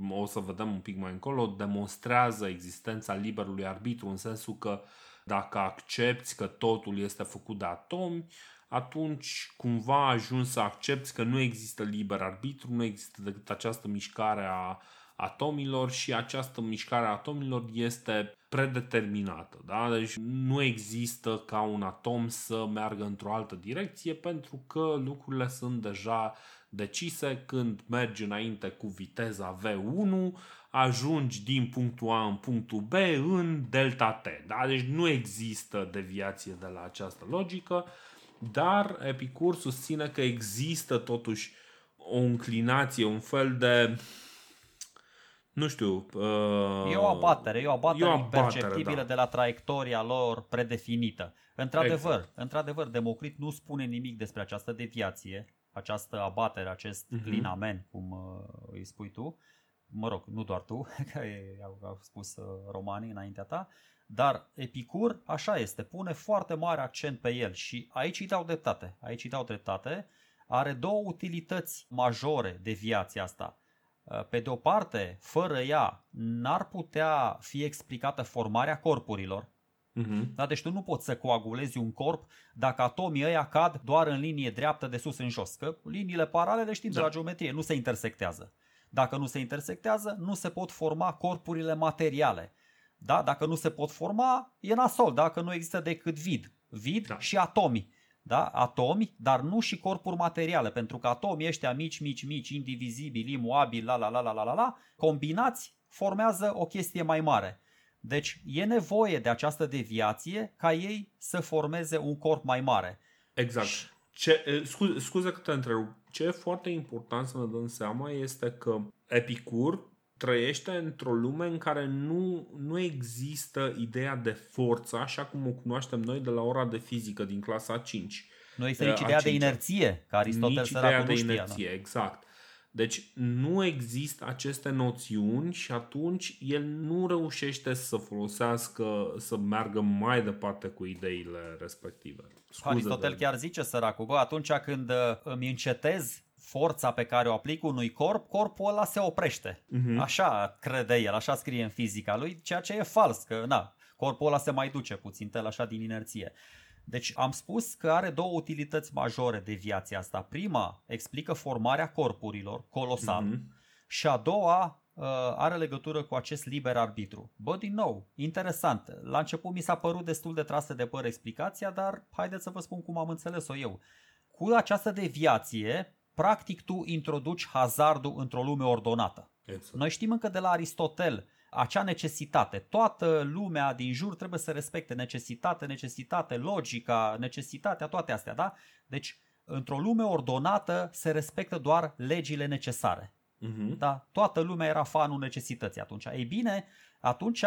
o să vedem un pic mai încolo, demonstrează existența liberului arbitru în sensul că dacă accepti că totul este făcut de atomi, atunci cumva ajungi să accepti că nu există liber arbitru, nu există decât această mișcare a atomilor și această mișcare a atomilor este predeterminată. Da? Deci nu există ca un atom să meargă într-o altă direcție pentru că lucrurile sunt deja decise când mergi înainte cu viteza V1, ajungi din punctul A în punctul B în delta T. Da? Deci nu există deviație de la această logică, dar Epicur susține că există totuși o înclinație, un fel de nu știu... Uh, e o abatere, e o abatere, e o abatere imperceptibilă da. de la traiectoria lor predefinită. Într-adevăr, exact. într-adevăr, Democrit nu spune nimic despre această deviație, această abatere, acest uh-huh. Mhm. clinamen, cum uh, îi spui tu. Mă rog, nu doar tu, că au, au spus uh, romanii înaintea ta, dar Epicur, așa este, pune foarte mare accent pe el și aici îi dau dreptate. Aici îi dau dreptate. Are două utilități majore de viața asta. Uh, pe de o parte, fără ea, n-ar putea fi explicată formarea corpurilor, Uh-huh. Da? Deci tu nu poți să coagulezi un corp dacă atomii ăia cad doar în linie dreaptă de sus în jos. Că liniile paralele știm da. de la geometrie, nu se intersectează. Dacă nu se intersectează, nu se pot forma corpurile materiale. Da? Dacă nu se pot forma, e nasol, dacă nu există decât vid. Vid da. și atomi. Da? Atomi, dar nu și corpuri materiale, pentru că atomii ăștia mici, mici, mici, indivizibili, imuabili, la la la la la la la, combinați formează o chestie mai mare. Deci e nevoie de această deviație ca ei să formeze un corp mai mare. Exact. Ce, scuze, scuze că te întreb. Ce e foarte important să ne dăm seama este că Epicur trăiește într-o lume în care nu, nu există ideea de forță așa cum o cunoaștem noi de la ora de fizică din clasa 5. Nu există nici ideea de inerție, ca Aristotel nici ideea de inerție, exact. Deci nu există aceste noțiuni și atunci el nu reușește să folosească, să meargă mai departe cu ideile respective. Scuze Aristotel de... chiar zice săracul, bă, atunci când uh, îmi încetez forța pe care o aplic unui corp, corpul ăla se oprește. Uh-huh. Așa crede el, așa scrie în fizica lui, ceea ce e fals, că na, corpul ăla se mai duce puțin, tel așa din inerție. Deci am spus că are două utilități majore de viața asta. Prima explică formarea corpurilor, colosal, mm-hmm. și a doua uh, are legătură cu acest liber arbitru. Bă, din nou, interesant. La început mi s-a părut destul de trasă de păr explicația, dar haideți să vă spun cum am înțeles-o eu. Cu această deviație, practic tu introduci hazardul într-o lume ordonată. Exact. Noi știm încă de la Aristotel acea necesitate. Toată lumea din jur trebuie să respecte necesitate, necesitate, logica, necesitatea, toate astea, da? Deci, într-o lume ordonată se respectă doar legile necesare. Uh-huh. Da? Toată lumea era fanul necesității atunci. Ei bine, atunci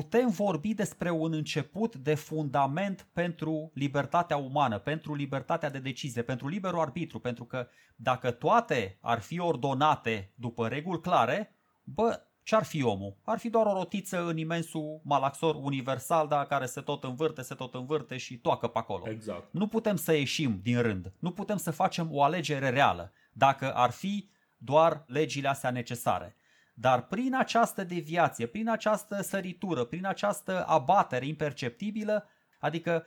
putem vorbi despre un început de fundament pentru libertatea umană, pentru libertatea de decizie, pentru liberul arbitru, pentru că dacă toate ar fi ordonate după reguli clare, bă, ce-ar fi omul? Ar fi doar o rotiță în imensul malaxor universal, dar care se tot învârte, se tot învârte și toacă pe acolo. Exact. Nu putem să ieșim din rând. Nu putem să facem o alegere reală dacă ar fi doar legile astea necesare. Dar prin această deviație, prin această săritură, prin această abatere imperceptibilă, adică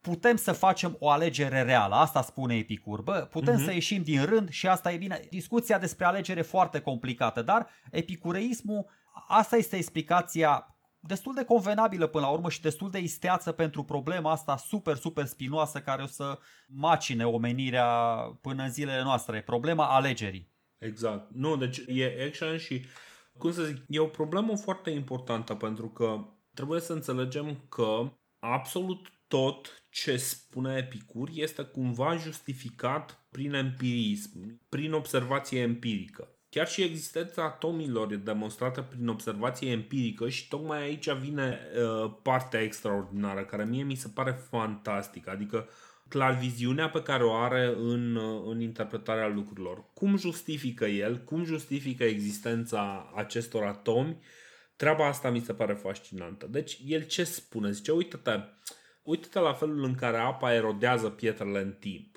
putem să facem o alegere reală, asta spune Epicur. Bă, putem uh-huh. să ieșim din rând și asta e bine. Discuția despre alegere foarte complicată, dar epicureismul, asta este explicația destul de convenabilă până la urmă și destul de isteață pentru problema asta super, super spinoasă care o să macine omenirea până în zilele noastre. Problema alegerii. Exact. Nu, deci e action și, cum să zic, e o problemă foarte importantă pentru că trebuie să înțelegem că absolut tot ce spune Epicur este cumva justificat prin empirism, prin observație empirică. Chiar și existența atomilor e demonstrată prin observație empirică și tocmai aici vine uh, partea extraordinară, care mie mi se pare fantastică. Adică clar viziunea pe care o are în, în interpretarea lucrurilor. Cum justifică el, cum justifică existența acestor atomi, treaba asta mi se pare fascinantă. Deci el ce spune? Zice, uite-te, uite-te la felul în care apa erodează pietrele în timp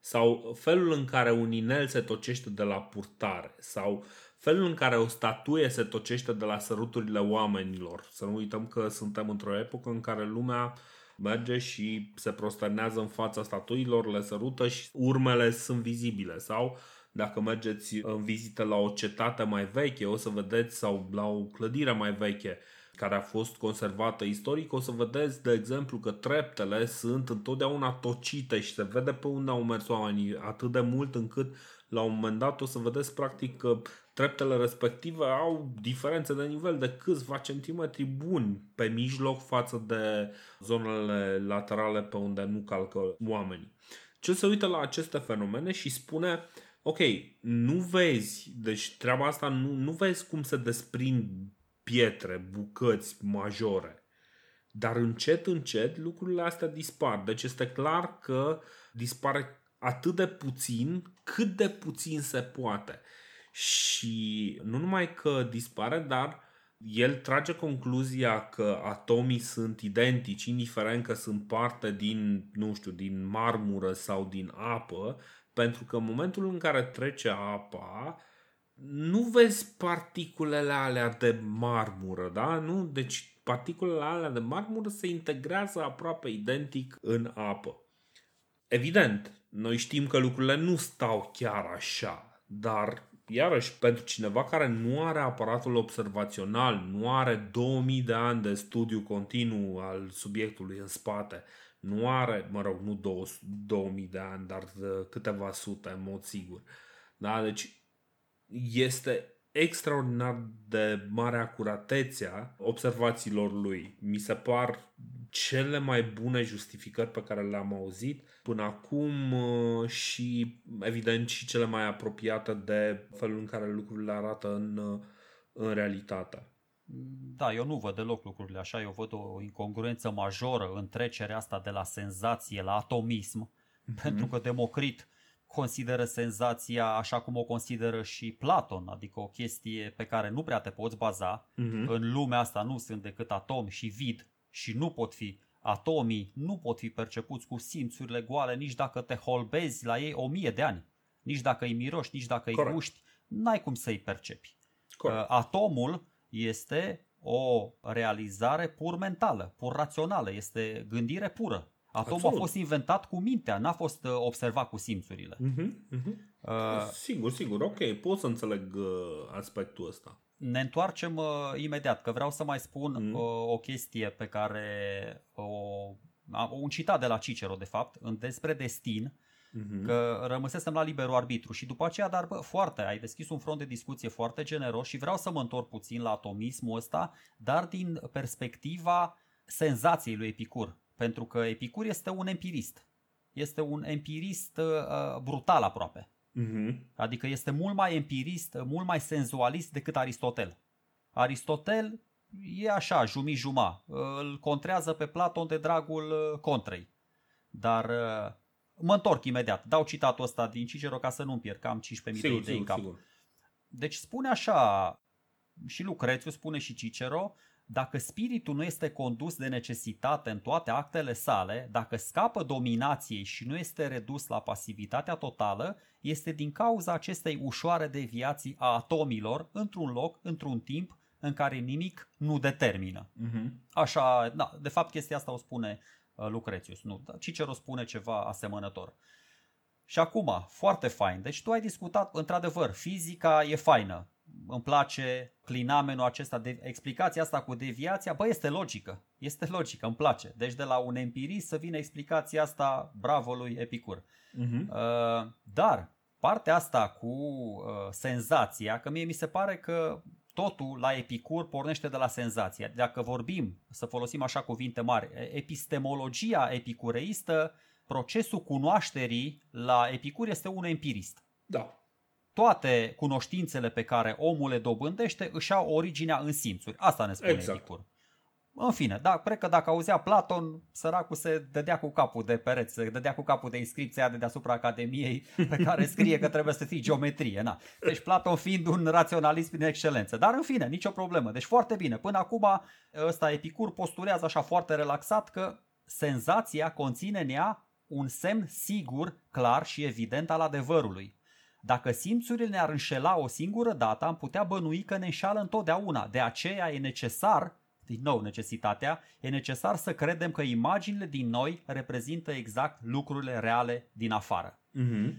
sau felul în care un inel se tocește de la purtare sau felul în care o statuie se tocește de la săruturile oamenilor. Să nu uităm că suntem într-o epocă în care lumea merge și se prosternează în fața statuilor, le sărută și urmele sunt vizibile. Sau dacă mergeți în vizită la o cetate mai veche, o să vedeți, sau la o clădire mai veche, care a fost conservată istoric, o să vedeți, de exemplu, că treptele sunt întotdeauna tocite și se vede pe unde au mers oamenii atât de mult încât la un moment dat o să vedeți practic că treptele respective au diferențe de nivel de câțiva centimetri buni pe mijloc față de zonele laterale pe unde nu calcă oamenii. Ce se uită la aceste fenomene și spune ok, nu vezi, deci treaba asta nu, nu vezi cum se desprind pietre, bucăți majore. Dar încet, încet lucrurile astea dispar. Deci este clar că dispare atât de puțin cât de puțin se poate. Și nu numai că dispare, dar el trage concluzia că atomii sunt identici, indiferent că sunt parte din, nu știu, din marmură sau din apă, pentru că în momentul în care trece apa, nu vezi particulele alea de marmură, da? Nu? Deci particulele alea de marmură se integrează aproape identic în apă. Evident, noi știm că lucrurile nu stau chiar așa, dar iarăși, pentru cineva care nu are aparatul observațional, nu are 2000 de ani de studiu continuu al subiectului în spate, nu are, mă rog, nu 2000 de ani, dar câteva sute, în mod sigur. Da? Deci este extraordinar de mare acuratețea observațiilor lui. Mi se par cele mai bune justificări pe care le-am auzit până acum uh, și evident și cele mai apropiate de felul în care lucrurile arată în, uh, în realitate. Da, eu nu văd deloc lucrurile așa, eu văd o incongruență majoră în trecerea asta de la senzație la atomism, mm-hmm. pentru că Democrit consideră senzația așa cum o consideră și Platon, adică o chestie pe care nu prea te poți baza. Uh-huh. În lumea asta nu sunt decât atomi și vid și nu pot fi atomii, nu pot fi percepuți cu simțurile goale nici dacă te holbezi la ei o mie de ani. Nici dacă îi miroși, nici dacă Corect. îi guști, n-ai cum să-i percepi. Corect. Uh, atomul este o realizare pur mentală, pur rațională, este gândire pură. Atomul Absolut. a fost inventat cu mintea, n-a fost uh, observat cu simțurile. Uh-huh, uh-huh. Uh, sigur, sigur, ok, pot să înțeleg uh, aspectul ăsta. Ne întoarcem uh, imediat, că vreau să mai spun uh, o chestie pe care o, un citat de la Cicero, de fapt, în despre destin, uh-huh. că rămăsesem la liberul arbitru și după aceea, dar bă, foarte, ai deschis un front de discuție foarte generos și vreau să mă întorc puțin la atomismul ăsta, dar din perspectiva senzației lui Epicur pentru că Epicur este un empirist. Este un empirist uh, brutal aproape. Uh-huh. Adică este mult mai empirist, mult mai senzualist decât Aristotel. Aristotel e așa, jumi-juma. Îl contrează pe Platon de dragul uh, contrei. Dar uh, mă întorc imediat. Dau citatul ăsta din Cicero ca să nu-mi pierd, cam 15.000 de idei în cap. Sigur. Deci spune așa, și Lucrețiu spune și Cicero, dacă spiritul nu este condus de necesitate în toate actele sale, dacă scapă dominației și nu este redus la pasivitatea totală, este din cauza acestei ușoare deviații a atomilor într-un loc, într-un timp, în care nimic nu determină. Uh-huh. Așa, da, de fapt chestia asta o spune uh, Lucrețius, nu, Cicero spune ceva asemănător. Și acum, foarte fain, deci tu ai discutat, într-adevăr, fizica e faină, îmi place clinamenul acesta, de, explicația asta cu deviația, bă, este logică, este logică, îmi place. Deci de la un empirist să vină explicația asta, bravo lui Epicur. Uh-huh. Uh, dar partea asta cu uh, senzația, că mie mi se pare că totul la Epicur pornește de la senzația. Dacă vorbim, să folosim așa cuvinte mari, epistemologia epicureistă, procesul cunoașterii la Epicur este un empirist. Da toate cunoștințele pe care omul le dobândește își au originea în simțuri. Asta ne spune exact. Epicur. În fine, da, cred că dacă auzea Platon, săracul se dădea cu capul de pereți, se dădea cu capul de inscripția de deasupra Academiei pe care scrie că trebuie să fie geometrie. Na. Deci Platon fiind un raționalist prin excelență. Dar în fine, nicio problemă. Deci foarte bine. Până acum ăsta Epicur postulează așa foarte relaxat că senzația conține în ea un semn sigur, clar și evident al adevărului. Dacă simțurile ne-ar înșela o singură dată, am putea bănui că ne înșală întotdeauna. De aceea e necesar, din nou necesitatea, e necesar să credem că imaginile din noi reprezintă exact lucrurile reale din afară. Mm-hmm.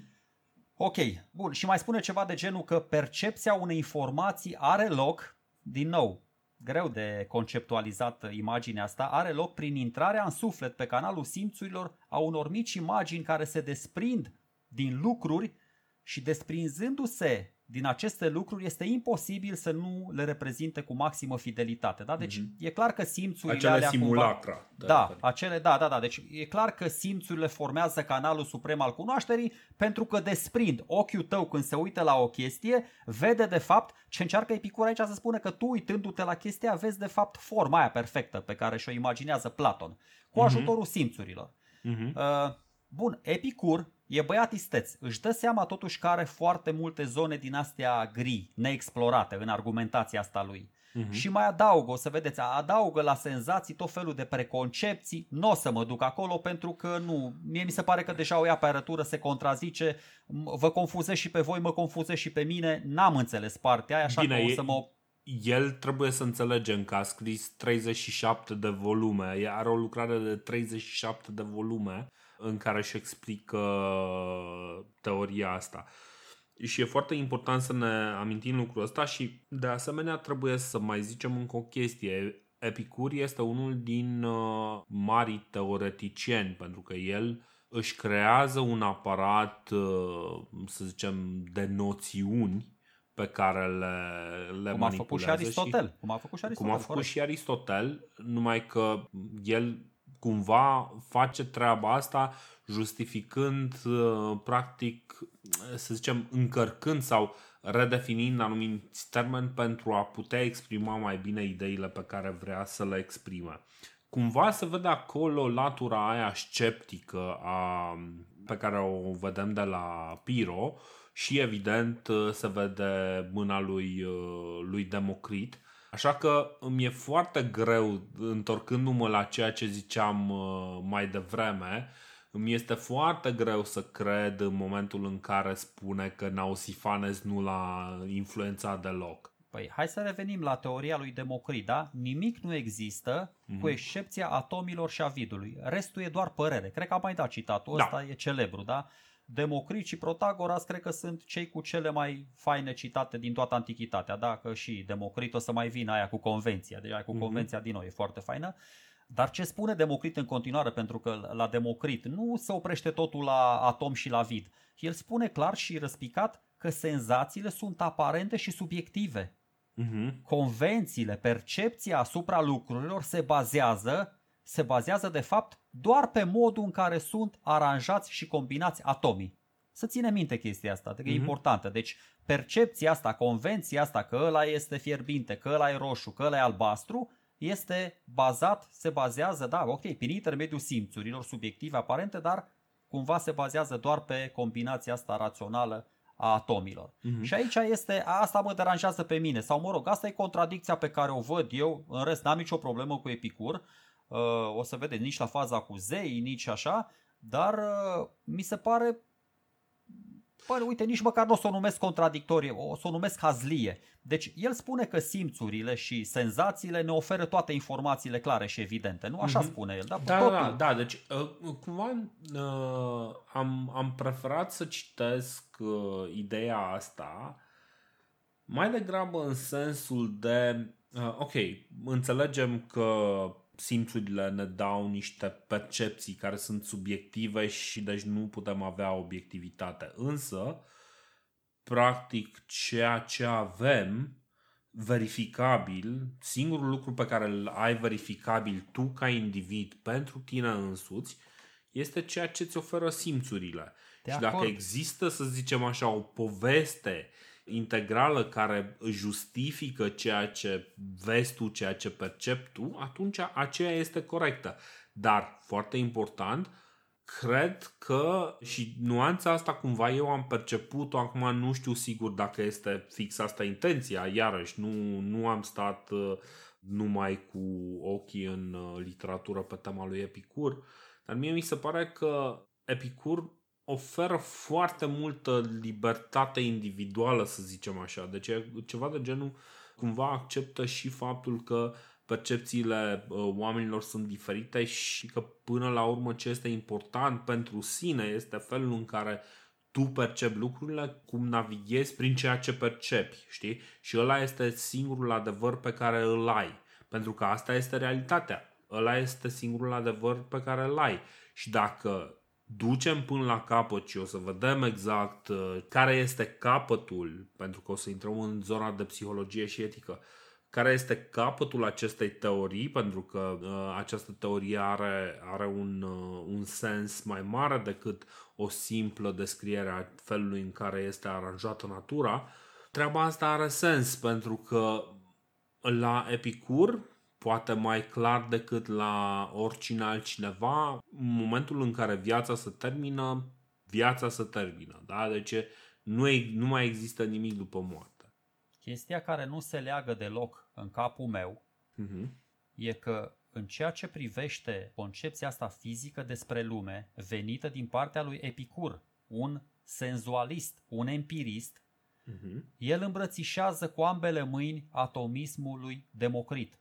Ok, bun. Și mai spune ceva de genul că percepția unei informații are loc, din nou, greu de conceptualizat imaginea asta, are loc prin intrarea în suflet pe canalul simțurilor a unor mici imagini care se desprind din lucruri și desprinzându-se din aceste lucruri este imposibil să nu le reprezinte cu maximă fidelitate. Da? Deci mm-hmm. e clar că simțurile acele alea simulacra. Cumva, da, da acele, da, da, da. Deci e clar că simțurile formează canalul suprem al cunoașterii pentru că desprind ochiul tău când se uită la o chestie, vede de fapt ce încearcă Epicur aici să spună că tu uitându-te la chestia vezi de fapt forma aia perfectă pe care și-o imaginează Platon cu mhm. ajutorul mm-hmm. simțurilor. Mm-hmm. Uh, bun, Epicur E băiat isteț, își dă seama totuși că are foarte multe zone din astea gri, neexplorate în argumentația asta lui. Uh-huh. Și mai adaugă, o să vedeți, adaugă la senzații tot felul de preconcepții. Nu o să mă duc acolo pentru că nu, mie mi se pare că deja o ia pe arătură, se contrazice, vă confuzez și pe voi, mă confuzez și pe mine, n-am înțeles partea aia, așa Bine, că o să mă... El trebuie să înțelegem că a scris 37 de volume, are o lucrare de 37 de volume în care își explică teoria asta. Și e foarte important să ne amintim lucrul ăsta și de asemenea trebuie să mai zicem încă o chestie. Epicur este unul din uh, mari teoreticieni pentru că el își creează un aparat, uh, să zicem, de noțiuni pe care le, le cum a făcut și Aristotel. Și, cum a făcut și Aristotel. Cum a făcut și Aristotel, numai că el cumva face treaba asta justificând, uh, practic, să zicem, încărcând sau redefinind anumiți termeni pentru a putea exprima mai bine ideile pe care vrea să le exprime. Cumva se vede acolo latura aia sceptică a, pe care o vedem de la Piro și evident se vede mâna lui, uh, lui Democrit Așa că îmi e foarte greu, întorcându-mă la ceea ce ziceam uh, mai devreme, îmi este foarte greu să cred în momentul în care spune că Nausifanes nu l-a influențat deloc. Păi, hai să revenim la teoria lui Democrit, da? Nimic nu există, mm-hmm. cu mhm. excepția atomilor și a vidului. Restul e doar părere. Cred că am mai dat citatul da. ăsta, e celebru, da? Democrit și Protagoras cred că sunt cei cu cele mai faine citate din toată antichitatea, dacă și Democrit o să mai vină aia cu convenția, deci aia cu mm-hmm. convenția din nou e foarte faină. Dar ce spune Democrit în continuare, pentru că la Democrit nu se oprește totul la atom și la vid. El spune clar și răspicat că senzațiile sunt aparente și subiective. Mm-hmm. Convențiile, percepția asupra lucrurilor se bazează se bazează de fapt doar pe modul în care sunt aranjați și combinați atomii. Să ține minte chestia asta, că mm-hmm. e mhm. importantă. Deci percepția asta, convenția asta că ăla este fierbinte, că ăla e roșu, că ăla e albastru, este bazat, se bazează, da, ok, prin intermediul simțurilor subiective aparente, dar cumva se bazează doar pe combinația asta rațională a atomilor. Mm-hmm. Și aici este, asta mă deranjează pe mine, sau mă rog, asta e contradicția pe care o văd eu, în rest n-am nicio problemă cu Epicur, uh, o să vedeți nici la faza cu zei, nici așa, dar uh, mi se pare Păi, uite, nici măcar nu o să o numesc contradictorie, o să o numesc hazlie. Deci el spune că simțurile și senzațiile ne oferă toate informațiile clare și evidente, nu? Așa mm-hmm. spune el. Da, da, da, da, deci uh, cumva uh, am, am preferat să citesc uh, ideea asta mai degrabă în sensul de, uh, ok, înțelegem că simțurile ne dau niște percepții care sunt subiective și deci nu putem avea obiectivitate. Însă, practic, ceea ce avem verificabil, singurul lucru pe care îl ai verificabil tu ca individ pentru tine însuți, este ceea ce îți oferă simțurile. De și acord. dacă există, să zicem așa, o poveste integrală care justifică ceea ce vezi tu, ceea ce percepi tu, atunci aceea este corectă. Dar, foarte important, cred că și nuanța asta cumva eu am perceput-o, acum nu știu sigur dacă este fix asta intenția, iarăși nu, nu am stat uh, numai cu ochii în uh, literatură pe tema lui Epicur, dar mie mi se pare că Epicur oferă foarte multă libertate individuală, să zicem așa. Deci e ceva de genul, cumva acceptă și faptul că percepțiile uh, oamenilor sunt diferite și că până la urmă ce este important pentru sine este felul în care tu percepi lucrurile, cum navighezi prin ceea ce percepi, știi? Și ăla este singurul adevăr pe care îl ai. Pentru că asta este realitatea. Ăla este singurul adevăr pe care îl ai. Și dacă ducem până la capăt și o să vedem exact uh, care este capătul, pentru că o să intrăm în zona de psihologie și etică, care este capătul acestei teorii, pentru că uh, această teorie are, are un, uh, un sens mai mare decât o simplă descriere a felului în care este aranjată natura, treaba asta are sens pentru că la Epicur poate mai clar decât la oricine altcineva, în momentul în care viața se termină, viața se termină. Da? Deci nu, e, nu mai există nimic după moarte. Chestia care nu se leagă deloc în capul meu uh-huh. e că în ceea ce privește concepția asta fizică despre lume, venită din partea lui Epicur, un senzualist, un empirist, uh-huh. el îmbrățișează cu ambele mâini atomismul lui Democrit.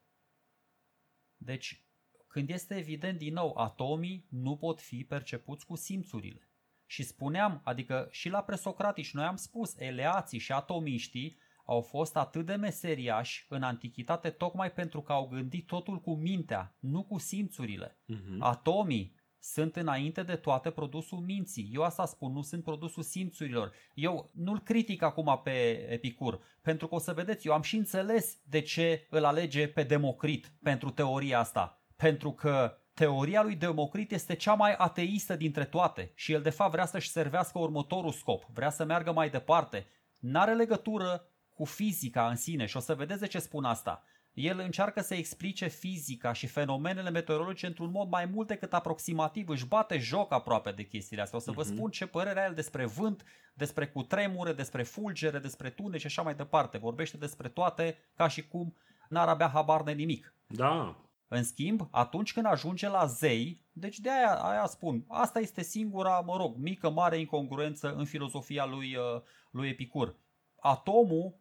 Deci, când este evident din nou, atomii nu pot fi percepuți cu simțurile. Și spuneam, adică și la presocratici, noi am spus, eleații și atomiștii au fost atât de meseriași în antichitate tocmai pentru că au gândit totul cu mintea, nu cu simțurile. Uh-huh. Atomii sunt înainte de toate produsul minții. Eu asta spun, nu sunt produsul simțurilor. Eu nu-l critic acum pe Epicur, pentru că o să vedeți, eu am și înțeles de ce îl alege pe Democrit pentru teoria asta. Pentru că teoria lui Democrit este cea mai ateistă dintre toate și el de fapt vrea să-și servească următorul scop, vrea să meargă mai departe. N-are legătură cu fizica în sine și o să vedeți de ce spun asta el încearcă să explice fizica și fenomenele meteorologice într-un mod mai mult decât aproximativ, își bate joc aproape de chestiile astea. O să vă uh-huh. spun ce părere are el despre vânt, despre cutremure, despre fulgere, despre tune și așa mai departe. Vorbește despre toate ca și cum n-ar avea habar de nimic. Da. În schimb, atunci când ajunge la zei, deci de aia, aia spun, asta este singura, mă rog, mică, mare incongruență în filozofia lui, uh, lui Epicur. Atomul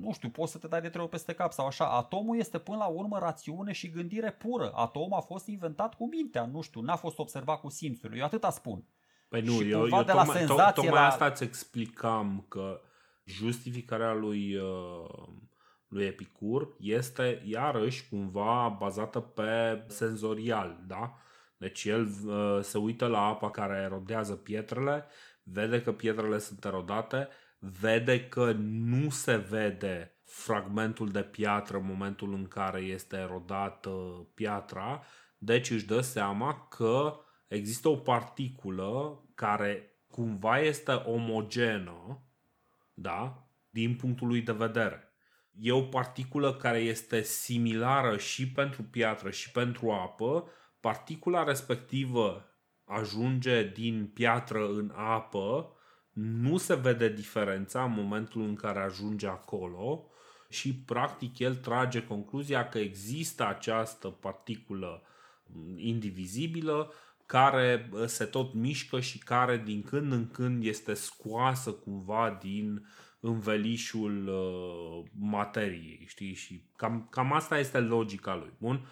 nu știu, poți să te dai de trei ori peste cap sau așa. Atomul este până la urmă rațiune și gândire pură. Atomul a fost inventat cu mintea, nu știu, n-a fost observat cu simțul. Eu atâta spun. Păi nu, și eu, eu de la tocmai, senzație tocmai la... asta îți explicam că justificarea lui, uh, lui Epicur este iarăși cumva bazată pe senzorial, da? Deci el uh, se uită la apa care erodează pietrele, vede că pietrele sunt erodate, vede că nu se vede fragmentul de piatră în momentul în care este erodată piatra, deci își dă seama că există o particulă care cumva este omogenă, da, din punctul lui de vedere. E o particulă care este similară și pentru piatră și pentru apă. Particula respectivă ajunge din piatră în apă, nu se vede diferența în momentul în care ajunge acolo și practic el trage concluzia că există această particulă indivizibilă care se tot mișcă și care din când în când este scoasă cumva din învelișul uh, materiei, știi? Și cam, cam asta este logica lui. Bun?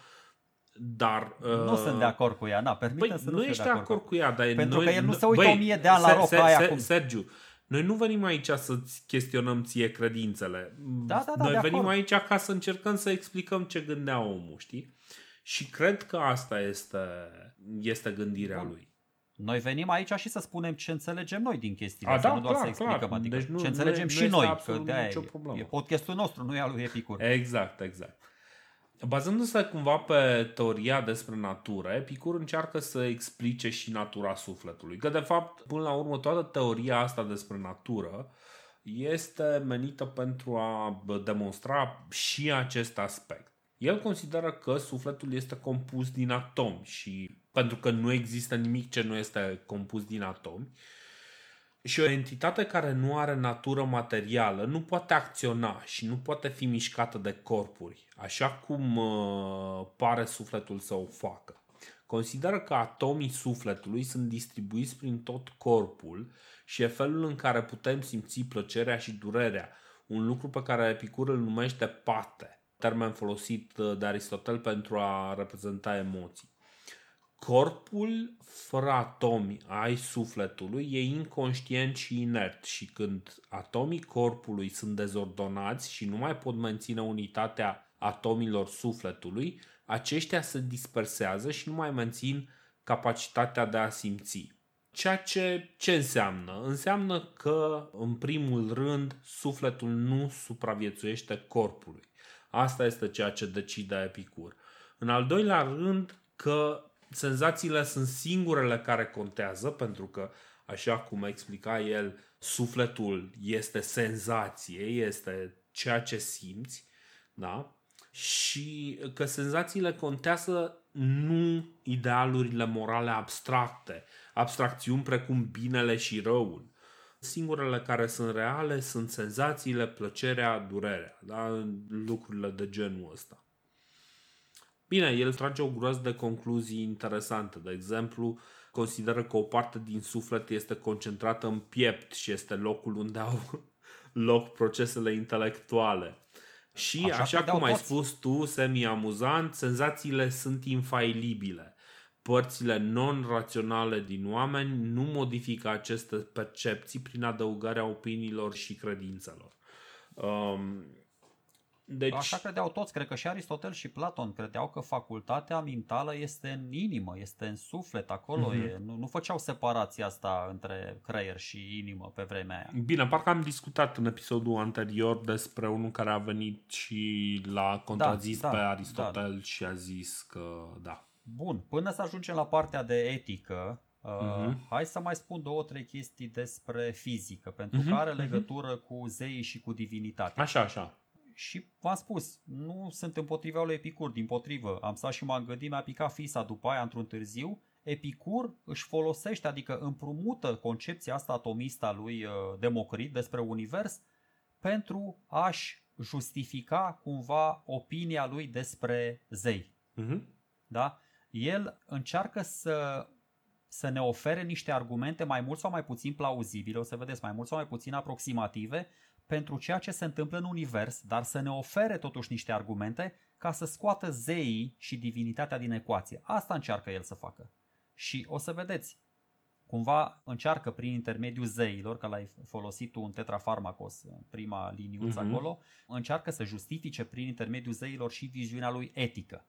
Dar, uh, nu sunt de acord cu ea, na, permite păi, să nu, nu ești de acord, acord cu ea, dar Pentru noi, că el nu se uită băi, o mie de ani la roca aia se, cum... Sergiu, noi nu venim aici să-ți chestionăm ție credințele. Da, da, da, noi venim acord. aici ca să încercăm să explicăm ce gândea omul, știi? Și cred că asta este, este gândirea Bun. lui. Noi venim aici și să spunem ce înțelegem noi din chestiile astea, da, nu doar clar, să explicăm. Clar. Adică deci nu, ce înțelegem nu, și nu noi, că de nicio problemă. e podcastul nostru, nu e al lui Epicur. Exact, exact. Bazându-se cumva pe teoria despre natură, Epicur încearcă să explice și natura sufletului. Că de fapt, până la urmă, toată teoria asta despre natură este menită pentru a demonstra și acest aspect. El consideră că sufletul este compus din atomi și pentru că nu există nimic ce nu este compus din atomi, și o entitate care nu are natură materială nu poate acționa și nu poate fi mișcată de corpuri, așa cum uh, pare sufletul să o facă. Consideră că atomii sufletului sunt distribuiți prin tot corpul și e felul în care putem simți plăcerea și durerea, un lucru pe care Epicur îl numește pate, termen folosit uh, de Aristotel pentru a reprezenta emoții. Corpul fără atomi ai sufletului e inconștient și inert și când atomii corpului sunt dezordonați și nu mai pot menține unitatea atomilor sufletului, aceștia se dispersează și nu mai mențin capacitatea de a simți. Ceea ce ce înseamnă? Înseamnă că, în primul rând, sufletul nu supraviețuiește corpului. Asta este ceea ce decide Epicur. În al doilea rând, că senzațiile sunt singurele care contează, pentru că, așa cum explica el, sufletul este senzație, este ceea ce simți, da? Și că senzațiile contează nu idealurile morale abstracte, abstracțiuni precum binele și răul. Singurele care sunt reale sunt senzațiile, plăcerea, durerea, da? lucrurile de genul ăsta. Bine, el trage o groază de concluzii interesante. De exemplu, consideră că o parte din suflet este concentrată în piept și este locul unde au loc procesele intelectuale. Și, așa, așa cum ai toți. spus tu, semi-amuzant, senzațiile sunt infailibile. Părțile non-raționale din oameni nu modifică aceste percepții prin adăugarea opiniilor și credințelor. Um, deci... Așa credeau toți, cred că și Aristotel și Platon credeau că facultatea mentală este în inimă, este în suflet, acolo mm-hmm. e. Nu, nu făceau separația asta între creier și inimă pe vremea aia. Bine, parcă am discutat în episodul anterior despre unul care a venit și l-a contrazis da, pe da, Aristotel da. și a zis că da. Bun, până să ajungem la partea de etică, Uh, uh-huh. Hai să mai spun două, trei chestii despre fizică, pentru uh-huh. că are mhm. legătură uh-huh. cu zeii și cu divinitatea. Așa, așa și v-am spus, nu sunt împotriva lui Epicur, din potrivă. Am stat și m-am gândit, mi-a picat fisa după aia într-un târziu. Epicur își folosește, adică împrumută concepția asta atomistă a lui uh, Democrit despre univers pentru a-și justifica cumva opinia lui despre zei. Uh-huh. Da? El încearcă să, să ne ofere niște argumente mai mult sau mai puțin plauzibile, o să vedeți, mai mult sau mai puțin aproximative, pentru ceea ce se întâmplă în univers, dar să ne ofere totuși niște argumente ca să scoată zeii și divinitatea din ecuație. Asta încearcă el să facă. Și o să vedeți, cumva încearcă prin intermediul zeilor, că l-ai folosit tu în tetrafarmacos, în prima liniuță uh-huh. acolo, încearcă să justifice prin intermediul zeilor și viziunea lui etică.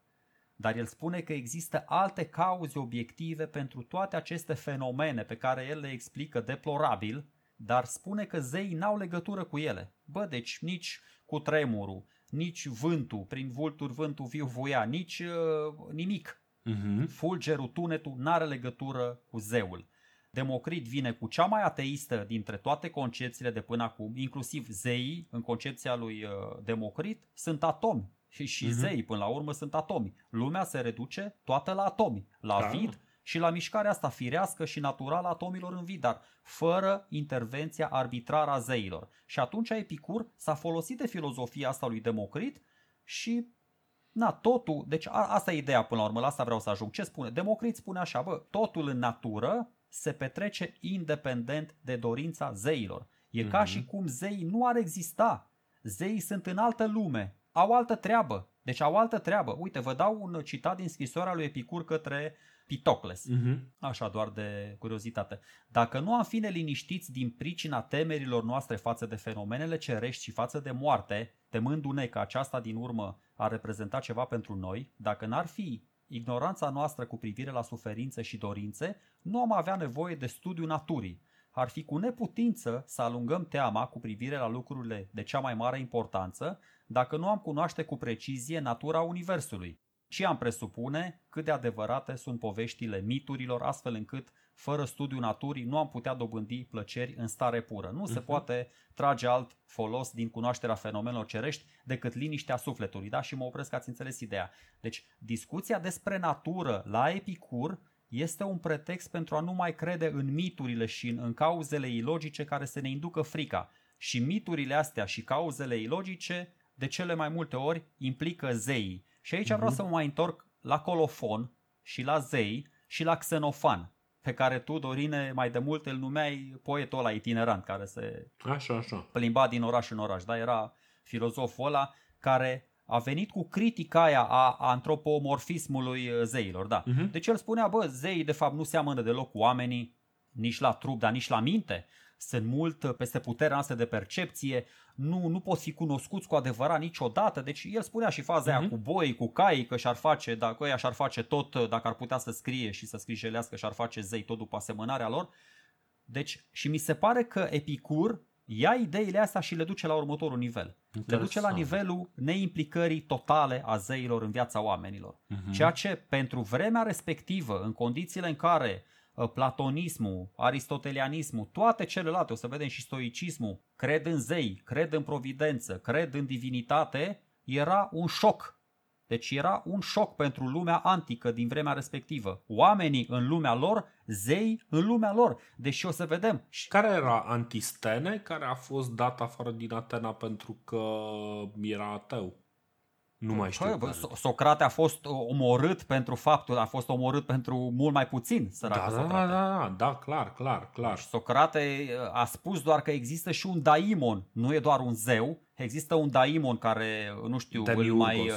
Dar el spune că există alte cauze obiective pentru toate aceste fenomene pe care el le explică deplorabil, dar spune că zeii n-au legătură cu ele. Bă, deci nici cu tremurul, nici vântul, prin vulturi vântul viu voia, nici uh, nimic. Uh-huh. Fulgerul, tunetul n-are legătură cu zeul. Democrit vine cu cea mai ateistă dintre toate concepțiile de până acum, inclusiv zeii, în concepția lui uh, Democrit, sunt atomi. Și, și uh-huh. zeii, până la urmă, sunt atomi. Lumea se reduce toată la atomi, la da. vid și la mișcarea asta firească și naturală a atomilor în vid, dar fără intervenția arbitrară a zeilor. Și atunci Epicur s-a folosit de filozofia asta lui Democrit și Na, totul, deci a, asta e ideea până la urmă, la asta vreau să ajung. Ce spune? Democrit spune așa, bă, totul în natură se petrece independent de dorința zeilor. E mm-hmm. ca mhm. și cum zeii nu ar exista. Zeii sunt în altă lume, au altă treabă. Deci au altă treabă. Uite, vă dau un citat din scrisoarea lui Epicur către Pitocles. Mm-hmm. Așa, doar de curiozitate. Dacă nu am fi neliniștiți din pricina temerilor noastre față de fenomenele cerești și față de moarte, temându-ne că aceasta din urmă ar reprezenta ceva pentru noi, dacă n-ar fi ignoranța noastră cu privire la suferințe și dorințe, nu am avea nevoie de studiu naturii. Ar fi cu neputință să alungăm teama cu privire la lucrurile de cea mai mare importanță, dacă nu am cunoaște cu precizie natura Universului ci am presupune cât de adevărate sunt poveștile miturilor, astfel încât, fără studiul naturii, nu am putea dobândi plăceri în stare pură. Nu uh-huh. se mhm. poate trage alt folos din cunoașterea fenomenelor cerești decât liniștea sufletului. Da? Și mă opresc că ați înțeles ideea. Deci, discuția despre natură la Epicur este un pretext pentru a nu mai crede în miturile și în, în cauzele ilogice care să ne inducă frica. Și miturile astea și cauzele ilogice, de cele mai multe ori, implică zeii. Și aici vreau mhm. să mă mai întorc la colofon și la zei și la xenofan, pe care tu, Dorine, mai de mult îl numeai poetul ăla itinerant, care se așa, așa. plimba din oraș în oraș. Da? Era filozoful ăla care a venit cu critica aia a antropomorfismului uh, zeilor. Da. Uh-huh. Deci el spunea, bă, zeii de fapt nu seamănă deloc cu oamenii, nici la trup, dar nici la minte sunt mult peste puterea noastră de percepție, nu, nu pot fi cunoscuți cu adevărat niciodată. Deci el spunea și faza uh-huh. aia mhm. cu boi, cu cai, că și-ar face, dacă ăia și-ar face tot, dacă ar putea să scrie și să scrijelească și-ar face zei tot după asemănarea lor. Deci, și mi se pare că Epicur ia ideile astea și le duce la următorul nivel. Interesant. Le duce la nivelul neimplicării totale a zeilor în viața oamenilor. Uh-huh. Ceea ce pentru vremea respectivă, în condițiile în care Ă, platonismul, aristotelianismul, toate celelalte, o să vedem și stoicismul, cred în zei, cred în providență, cred în divinitate, era un șoc. Deci era un șoc pentru lumea antică din vremea respectivă. Oamenii în lumea lor, zei în lumea lor. Deși o să vedem. Și care era Antistene, care a fost dat afară din Atena pentru că era ateu? Nu mai știu. Bă, Socrate a fost omorât pentru faptul, a fost omorât pentru mult mai puțin, săracul da, da, da, da, da, clar, clar, clar. Deci Socrate uh, a spus doar că există și un daimon, nu e doar un zeu, există un daimon care, nu știu, Demiurgos. îl mai... Uh,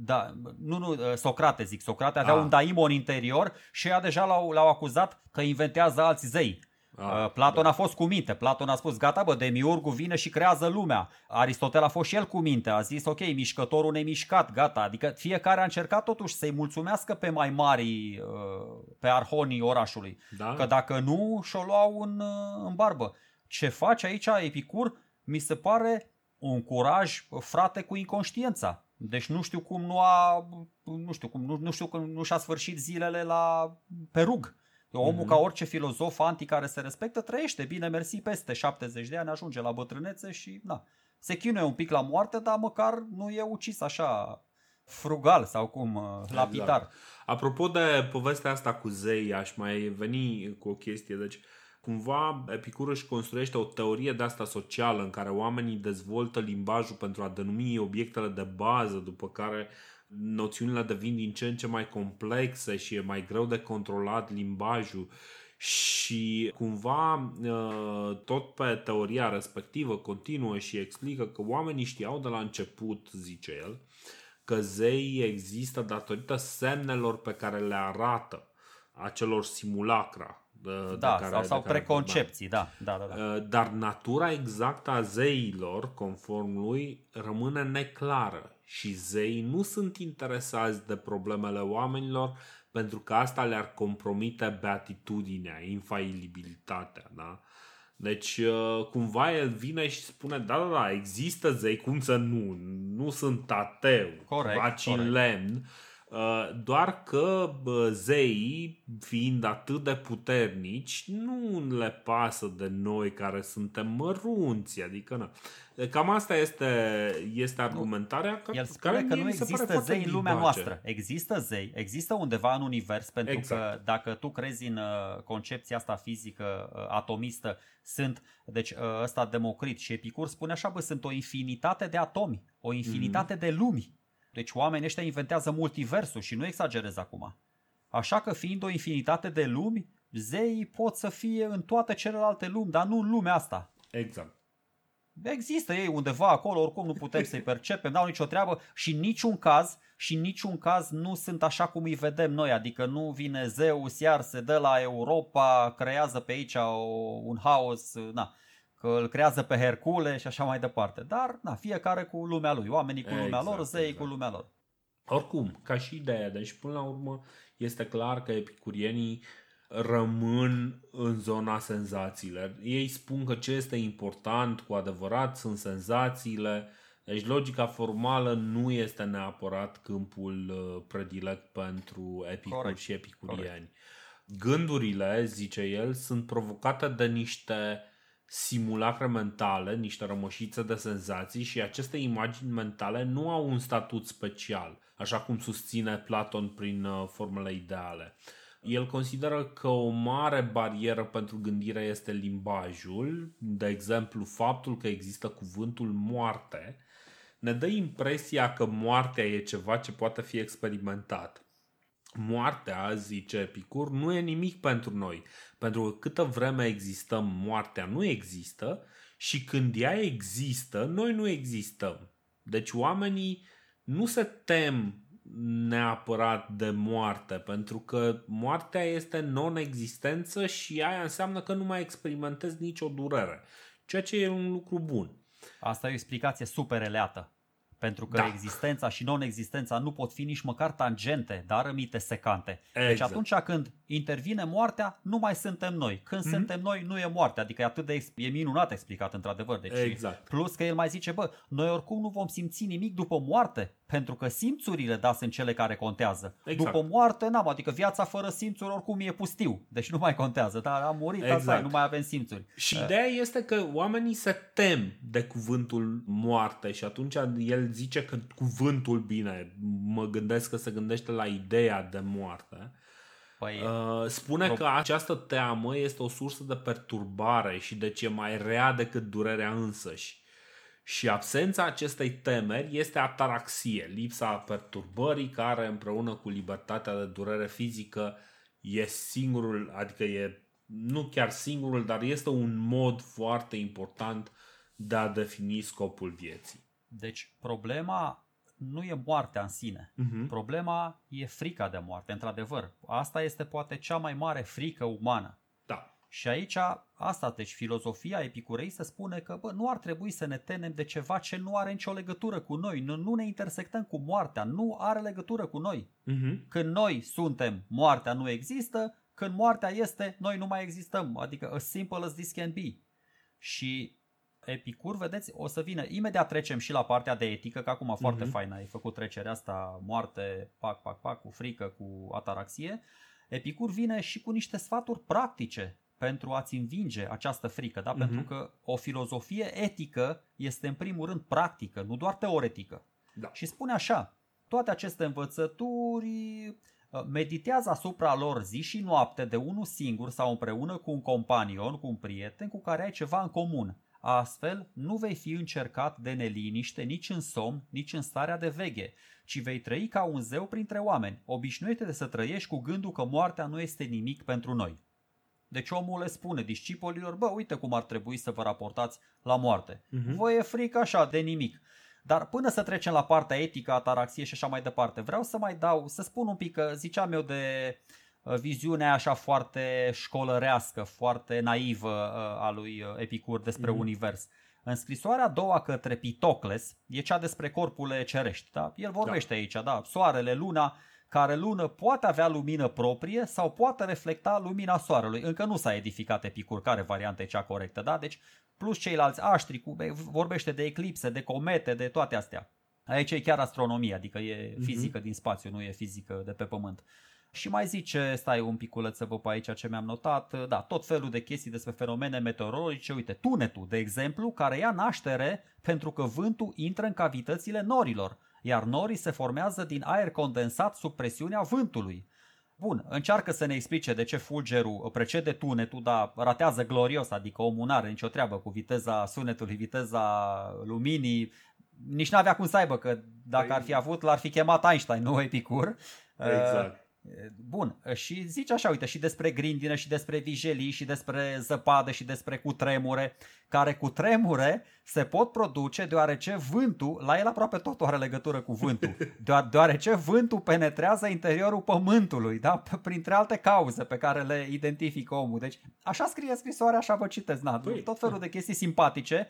da, nu, nu, uh, Socrate zic. Socrate avea ah. un daimon interior și ea deja l-au, l-au acuzat că inventează alți zei. Ah, uh, Platon da. a fost cu minte. Platon a spus, gata bă, demiurgul vine și creează lumea. Aristotel a fost și el cu minte. A zis, ok, mișcătorul nemișcat, gata. Adică fiecare a încercat totuși să-i mulțumească pe mai mari, uh, pe arhonii orașului. Da. Că dacă nu, și-o luau în, uh, în barbă. Ce face aici Epicur, mi se pare un curaj, frate, cu inconștiența. Deci nu știu cum nu a, nu știu cum, nu, nu știu cum nu și-a sfârșit zilele la perug. Omul, mm-hmm. ca orice filozof antic care se respectă, trăiește bine, mersi peste 70 de ani, ajunge la bătrânețe și na, se chinuie un pic la moarte, dar măcar nu e ucis așa frugal sau cum, uh, exact. lapidar. Apropo de povestea asta cu zei, aș mai veni cu o chestie. Deci, cumva Epicur își construiește o teorie de asta socială în care oamenii dezvoltă limbajul pentru a denumi obiectele de bază, după care noțiunile devin din ce în ce mai complexe și e mai greu de controlat limbajul și cumva uh, tot pe teoria respectivă continuă și explică că oamenii știau de la început, zice el, că zeii există datorită semnelor pe care le arată acelor simulacra de, da, de care, sau, sau de care preconcepții, da. Da, da, da. Uh, dar natura exactă a zeilor, conform lui, rămâne neclară și zeii nu sunt interesați de problemele oamenilor pentru că asta le-ar compromite beatitudinea, infailibilitatea, da? Deci, uh, cumva el vine și spune, da, da, da, există zei, cum să nu, nu sunt ateu, corect, corect. în lemn, Uh, doar că zeii, fiind atât de puternici, nu le pasă de noi care suntem mărunți. Adică, na. Cam asta este, este argumentarea El spune care că nu există zei în lumea noastră. Există zei, există undeva în univers, pentru exact. că dacă tu crezi în uh, concepția asta fizică uh, atomistă, sunt, deci ăsta Democrit și Epicur spune așa, bă, sunt o infinitate de atomi, o infinitate mm-hmm. de lumi. Deci oamenii ăștia inventează multiversul și nu exagerez acum. Așa că fiind o infinitate de lumi, zeii pot să fie în toate celelalte lumi, dar nu în lumea asta. Exact. Există ei undeva acolo, oricum nu putem să-i percepem, n-au nicio treabă și în niciun caz, și în niciun caz nu sunt așa cum îi vedem noi, adică nu vine Zeus iar se dă la Europa, creează pe aici o, un haos, na, că îl creează pe Hercule și așa mai departe. Dar, na, fiecare cu lumea lui, oamenii cu lumea exact, lor, zeii exact. cu lumea lor. Oricum, ca și ideea, deci până la urmă este clar că epicurienii rămân în zona senzațiilor. Ei spun că ce este important cu adevărat sunt senzațiile, deci logica formală nu este neapărat câmpul uh, predilect pentru epicuri Correct. și epicurieni. Correct. Gândurile, zice el, sunt provocate de niște simulacre mentale, niște rămășițe de senzații și aceste imagini mentale nu au un statut special, așa cum susține Platon prin uh, formele ideale. El consideră că o mare barieră pentru gândire este limbajul, de exemplu faptul că există cuvântul moarte, ne dă impresia că moartea e ceva ce poate fi experimentat. Moartea, zice Epicur, nu e nimic pentru noi, pentru că câtă vreme existăm, moartea nu există și când ea există, noi nu existăm. Deci oamenii nu se tem neapărat de moarte, pentru că moartea este non-existență și aia înseamnă că nu mai experimentezi nicio durere, ceea ce e un lucru bun. Asta e o explicație super eleată. Pentru că da. existența și non-existența nu pot fi nici măcar tangente, dar rămite secante. Deci exact. Deci atunci când intervine moartea, nu mai suntem noi. Când mm-hmm. suntem noi, nu e moarte. Adică e atât de e minunat explicat într-adevăr. Deci, exact. Plus că el mai zice, bă, noi oricum nu vom simți nimic după moarte, pentru că simțurile, da, sunt cele care contează. Exact. După moarte, n-am, adică viața fără simțuri oricum e pustiu. Deci nu mai contează, dar am murit, exact. asta nu mai avem simțuri. Și uh. ideea este că oamenii se tem de cuvântul moarte și atunci el zice că cuvântul, bine, mă gândesc că se gândește la ideea de moarte. Păi, uh, spune pro... că această teamă este o sursă de perturbare și deci e mai rea decât durerea însăși. Și absența acestei temeri este ataraxie, lipsa perturbării care împreună cu libertatea de durere fizică e singurul, adică e nu chiar singurul, dar este un mod foarte important de a defini scopul vieții. Deci problema nu e moartea în sine. Uh-huh. Problema e frica de moarte, într-adevăr. Asta este poate cea mai mare frică umană. Da. Și aici, asta, deci filozofia epicurei se spune că bă, nu ar trebui să ne temem de ceva ce nu are nicio legătură cu noi, nu, nu ne intersectăm cu moartea, nu are legătură cu noi. Uh-huh. Când noi suntem, moartea nu există, când moartea este, noi nu mai existăm. Adică as simple as this can be. Și Epicur, vedeți, o să vină, imediat trecem și la partea de etică, că acum foarte uh-huh. fain ai făcut trecerea asta, moarte, pac, pac, pac, cu frică, cu ataraxie. Epicur vine și cu niște sfaturi practice pentru a-ți învinge această frică, da? Uh-huh. pentru că o filozofie etică este în primul rând practică, nu doar teoretică. Da. Și spune așa, toate aceste învățături uh, meditează asupra lor zi și noapte de unul singur sau împreună cu un companion, cu un prieten cu care ai ceva în comun. Astfel, nu vei fi încercat de neliniște nici în somn, nici în starea de veghe, ci vei trăi ca un zeu printre oameni, obișnuite de să trăiești cu gândul că moartea nu este nimic pentru noi. Deci omul le spune discipolilor, bă, uite cum ar trebui să vă raportați la moarte. Uh-huh. Vă e frică așa de nimic. Dar până să trecem la partea etică, ataraxie și așa mai departe, vreau să mai dau, să spun un pic că ziceam eu de Uh, viziunea așa foarte școlărească, foarte naivă uh, a lui uh, Epicur despre mm-hmm. univers. În scrisoarea a doua către Pitocles e cea despre corpurile cerești. Da? El vorbește da. aici, da, soarele, luna, care lună poate avea lumină proprie sau poate reflecta lumina soarelui. Încă nu s-a edificat Epicur, care variantă e cea corectă, da? Deci plus ceilalți aștri, vorbește de eclipse, de comete, de toate astea. Aici e chiar astronomie, adică e mhm. fizică uh-huh. din spațiu, nu e fizică de pe pământ. Și mai zice, stai un piculeț să vă pe aici ce mi-am notat, da, tot felul de chestii despre fenomene meteorologice, uite, tunetul, de exemplu, care ia naștere pentru că vântul intră în cavitățile norilor, iar norii se formează din aer condensat sub presiunea vântului. Bun, încearcă să ne explice de ce fulgerul precede tunetul, dar ratează glorios, adică omul nu are nicio treabă cu viteza sunetului, viteza luminii, nici n-avea cum să aibă, că dacă păi... ar fi avut, l-ar fi chemat Einstein, nu Epicur. Exact. Bun, și zice așa, uite, și despre grindină, și despre vijelii, și despre zăpadă, și despre cutremure, care cutremure se pot produce deoarece vântul, la el aproape tot are legătură cu vântul, deoarece vântul penetrează interiorul pământului, da? printre alte cauze pe care le identifică omul. Deci așa scrie scrisoarea, așa vă citesc, na, păi, tot felul de chestii simpatice,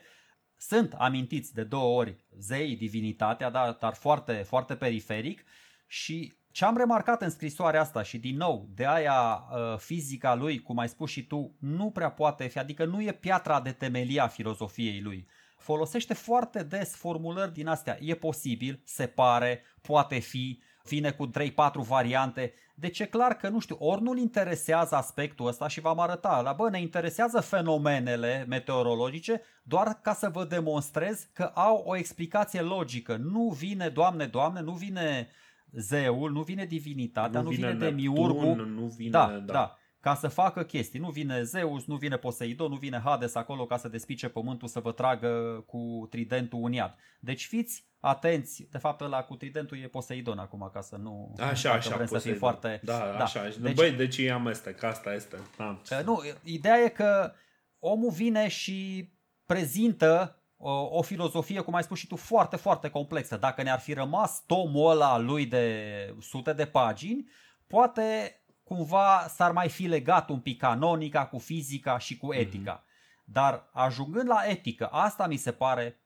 sunt amintiți de două ori zei, divinitatea, dar, dar foarte, foarte periferic și ce am remarcat în scrisoarea asta și din nou, de aia uh, fizica lui, cum ai spus și tu, nu prea poate fi, adică nu e piatra de temelia filozofiei lui. Folosește foarte des formulări din astea. E posibil, se pare, poate fi, vine cu 3-4 variante. Deci e clar că, nu știu, ori nu-l interesează aspectul ăsta și v-am arătat, la bă, ne interesează fenomenele meteorologice doar ca să vă demonstrez că au o explicație logică. Nu vine, Doamne, Doamne, nu vine zeul, nu vine divinitatea, nu, nu vine, vine demiurgul. Nu vine, da, da, da, ca să facă chestii. Nu vine Zeus, nu vine Poseidon, nu vine Hades acolo ca să despice pământul să vă tragă cu tridentul un iad. Deci fiți atenți, de fapt ăla cu tridentul e Poseidon acum ca să nu așa, așa, vrem Poseidon. să fim foarte... Da, da. așa. Deci, Băi, deci e amestec, asta este. Da. Nu, ideea e că omul vine și prezintă o, o filozofie, cum ai spus și tu, foarte, foarte complexă. Dacă ne-ar fi rămas tomul ăla lui de sute de pagini, poate cumva s-ar mai fi legat un pic canonica cu fizica și cu etica. Mm-hmm. Dar ajungând la etică, asta mi se pare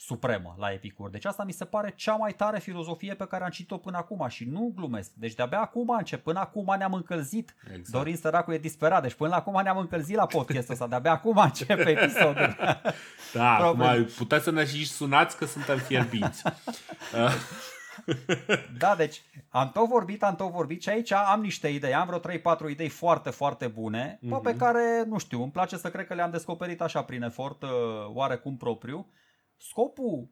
supremă la Epicur. Deci asta mi se pare cea mai tare filozofie pe care am citit-o până acum și nu glumesc. Deci de-abia acum încep, până acum ne-am încălzit. Exact. Dorin Săracu e disperat, deci până acum ne-am încălzit la podcastul ăsta, de-abia acum începe episodul. Da, acum puteți să ne și sunați că suntem fierbinți. da, deci am tot vorbit, am tot vorbit și aici am niște idei, am vreo 3-4 idei foarte, foarte bune, mm-hmm. pe care, nu știu, îmi place să cred că le-am descoperit așa prin efort uh, oarecum propriu Scopul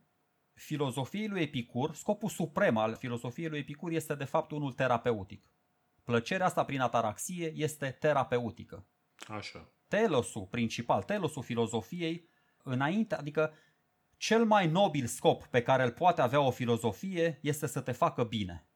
filozofiei lui Epicur, scopul suprem al filozofiei lui Epicur este de fapt unul terapeutic. Plăcerea asta prin ataraxie este terapeutică. Așa. Telosul principal, telosul filozofiei, înainte, adică cel mai nobil scop pe care îl poate avea o filozofie este să te facă bine.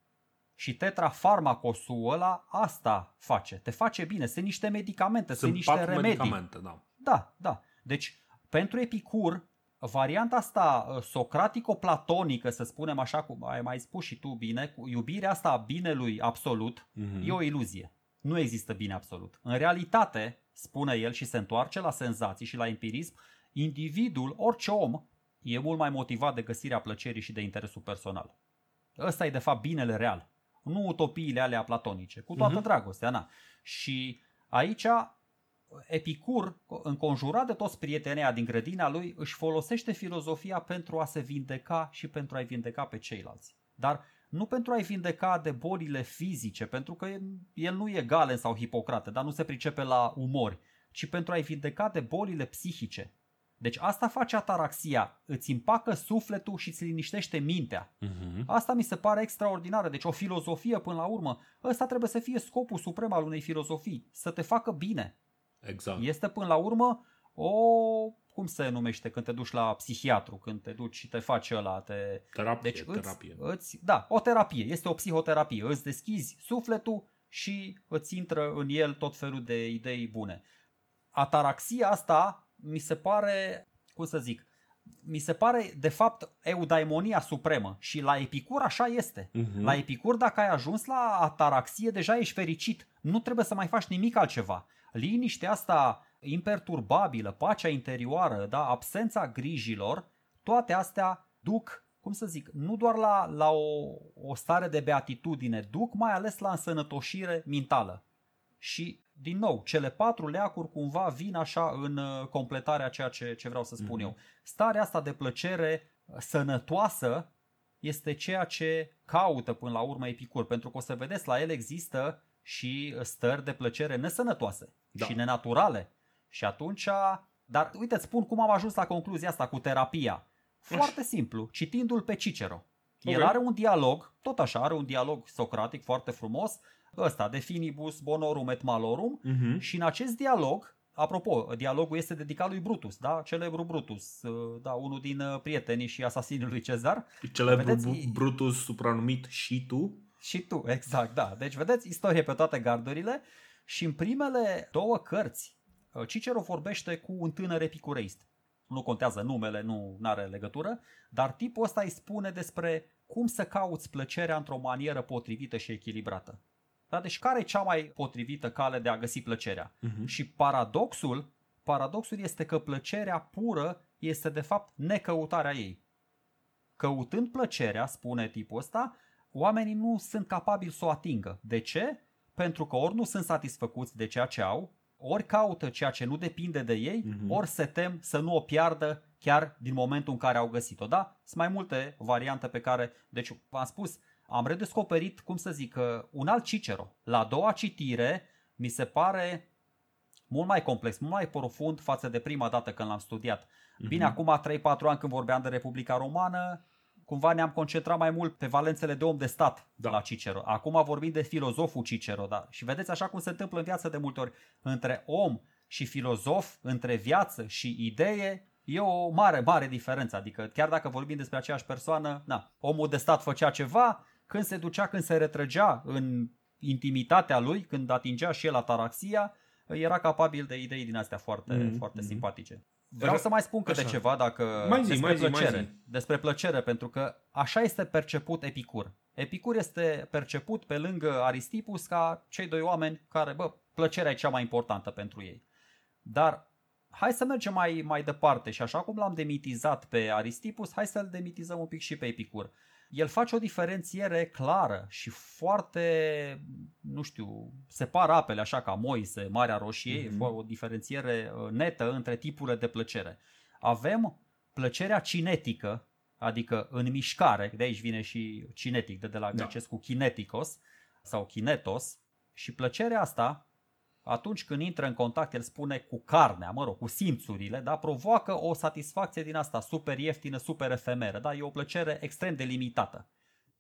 Și tetrafarmacosul ăla asta face. Te face bine. Sunt niște medicamente, sunt, sunt niște remedii. medicamente, da. Da, da. Deci, pentru Epicur, varianta asta uh, socratico-platonică, să spunem așa, cum ai mai spus și tu bine, cu iubirea asta a binelui absolut, mm-hmm. e o iluzie. Nu există bine absolut. În realitate, spune el și se întoarce la senzații și la empirism, individul, orice om, e mult mai motivat de găsirea plăcerii și de interesul personal. Ăsta e de fapt binele real. Nu utopiile alea platonice, cu toată mm-hmm. dragostea, na. Și aici Epicur, înconjurat de toți prietenii din grădina lui, își folosește filozofia pentru a se vindeca și pentru a-i vindeca pe ceilalți. Dar nu pentru a-i vindeca de bolile fizice, pentru că el nu e Galen sau Hipocrate, dar nu se pricepe la umori, ci pentru a-i vindeca de bolile psihice. Deci asta face ataraxia, îți împacă sufletul și îți liniștește mintea. Uh-huh. Asta mi se pare extraordinară, deci o filozofie până la urmă, ăsta trebuie să fie scopul suprem al unei filozofii, să te facă bine. Exact. Este până la urmă o cum se numește când te duci la psihiatru, când te duci și te faci ăla, te... Terapie, deci îți, terapie. Îți, da, o terapie, este o psihoterapie. Îți deschizi sufletul și îți intră în el tot felul de idei bune. Ataraxia asta mi se pare, cum să zic, mi se pare de fapt eudaimonia supremă și la Epicur așa este. Uh-huh. La Epicur dacă ai ajuns la ataraxie deja ești fericit. Nu trebuie să mai faci nimic altceva liniștea asta imperturbabilă, pacea interioară, da, absența grijilor, toate astea duc, cum să zic, nu doar la, la o, o stare de beatitudine, duc mai ales la însănătoșire mentală. Și, din nou, cele patru leacuri cumva vin așa în uh, completarea ceea ce, ce vreau să spun mm-hmm. eu. Starea asta de plăcere uh, sănătoasă este ceea ce caută până la urmă Epicur, pentru că o să vedeți, la el există și stări de plăcere nesănătoase da. și nenaturale. Și atunci, dar uite, îți spun cum am ajuns la concluzia asta cu terapia. Foarte simplu, citindu-l pe Cicero. Okay. El are un dialog, tot așa, are un dialog socratic foarte frumos, ăsta, de finibus bonorum et malorum, uh-huh. și în acest dialog, apropo, dialogul este dedicat lui Brutus, da? Celebru Brutus, da, unul din uh, prietenii și asasinul lui Cezar. Celebru Vedeți? Brutus, supranumit și tu. Și tu, exact, da. Deci vedeți istorie pe toate gardurile și în primele două cărți uh, Cicero vorbește cu un tânăr epicureist. Nu contează numele, nu are legătură, dar tipul ăsta îi spune despre cum să cauți plăcerea într-o manieră potrivită și echilibrată. Da? Deci care e cea mai potrivită cale de a găsi plăcerea? Uh-huh. Și paradoxul, paradoxul este că plăcerea pură este de fapt necăutarea ei. Căutând plăcerea, spune tipul ăsta, oamenii nu sunt capabili să o atingă. De ce? Pentru că ori nu sunt satisfăcuți de ceea ce au, ori caută ceea ce nu depinde de ei, uh-huh. ori se tem să nu o piardă chiar din momentul în care au găsit-o. Da? Sunt mai multe variante pe care, deci v-am spus, am redescoperit, cum să zic, un alt Cicero. La a doua citire mi se pare mult mai complex, mult mai profund față de prima dată când l-am studiat. Uh-huh. Bine, acum 3-4 ani când vorbeam de Republica Romană, cumva ne-am concentrat mai mult pe valențele de om de stat da. la Cicero. Acum vorbim de filozoful Cicero, da. Și vedeți așa cum se întâmplă în viață de multe ori. Între om și filozof, între viață și idee, e o mare, mare diferență. Adică chiar dacă vorbim despre aceeași persoană, na, omul de stat făcea ceva, când se ducea, când se retrăgea în intimitatea lui, când atingea și el ataraxia, era capabil de idei din astea foarte, mm-hmm. foarte mm-hmm. simpatice. Vreau să mai spun câte ceva dacă mai zi, despre mai zi, plăcere. Mai zi. Despre plăcere, pentru că așa este perceput Epicur. Epicur este perceput pe lângă Aristipus ca cei doi oameni care, bă, plăcerea e cea mai importantă pentru ei. Dar hai să mergem mai, mai departe și așa cum l-am demitizat pe Aristipus, hai să-l demitizăm un pic și pe Epicur el face o diferențiere clară și foarte, nu știu, separă apele așa ca Moise, Marea Roșie, mm-hmm. o diferențiere uh, netă între tipurile de plăcere. Avem plăcerea cinetică, adică în mișcare, de aici vine și cinetic, de, de la da. grecesc cu kineticos sau kinetos, și plăcerea asta atunci când intră în contact, el spune cu carnea, mă rog, cu simțurile, da, provoacă o satisfacție din asta super ieftină, super efemeră, da, e o plăcere extrem de limitată.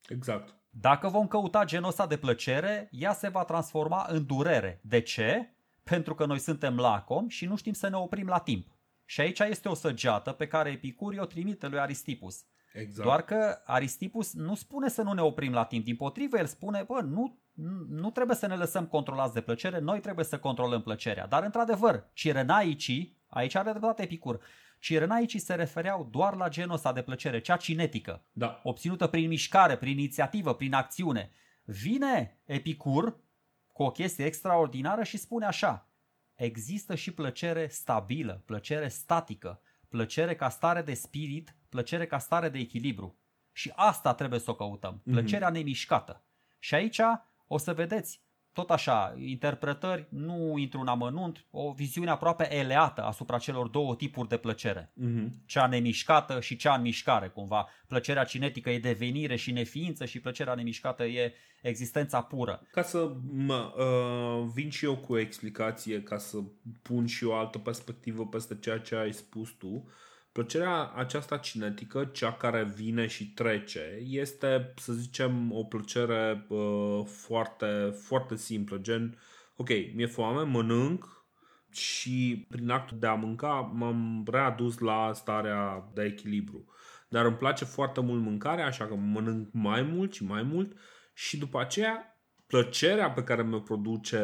Exact. Dacă vom căuta genul ăsta de plăcere, ea se va transforma în durere. De ce? Pentru că noi suntem lacom și nu știm să ne oprim la timp. Și aici este o săgeată pe care Epicuri o trimite lui Aristipus. Exact. Doar că Aristipus nu spune să nu ne oprim la timp. Din potrivă, el spune, bă, nu nu trebuie să ne lăsăm controlați de plăcere, noi trebuie să controlăm plăcerea. Dar, într-adevăr, cirenaicii, aici are dreptate Epicur, cirenaicii se refereau doar la genul ăsta de plăcere, cea cinetică, da. obținută prin mișcare, prin inițiativă, prin acțiune. Vine Epicur cu o chestie extraordinară și spune așa, există și plăcere stabilă, plăcere statică, plăcere ca stare de spirit, plăcere ca stare de echilibru. Și asta trebuie să o căutăm, mhm. plăcerea mm-hmm. nemișcată. Și aici o să vedeți tot așa, interpretări, nu intru în amănunt, o viziune aproape eleată asupra celor două tipuri de plăcere. Mm-hmm. Cea nemișcată și cea în mișcare, cumva. Plăcerea cinetică e devenire și neființă și plăcerea nemișcată e existența pură. Ca să mă, uh, vin și eu cu o explicație, ca să pun și o altă perspectivă peste ceea ce ai spus tu, uh, Plăcerea aceasta cinetică, cea care vine și trece, este, să zicem, o plăcere uh, foarte, foarte simplă, gen, ok, mi-e foame, mănânc și prin actul de a mânca m-am readus la starea de echilibru. Dar îmi place foarte mult mâncarea, așa că mănânc mai mult și mai mult și după aceea plăcerea pe care mi-o produce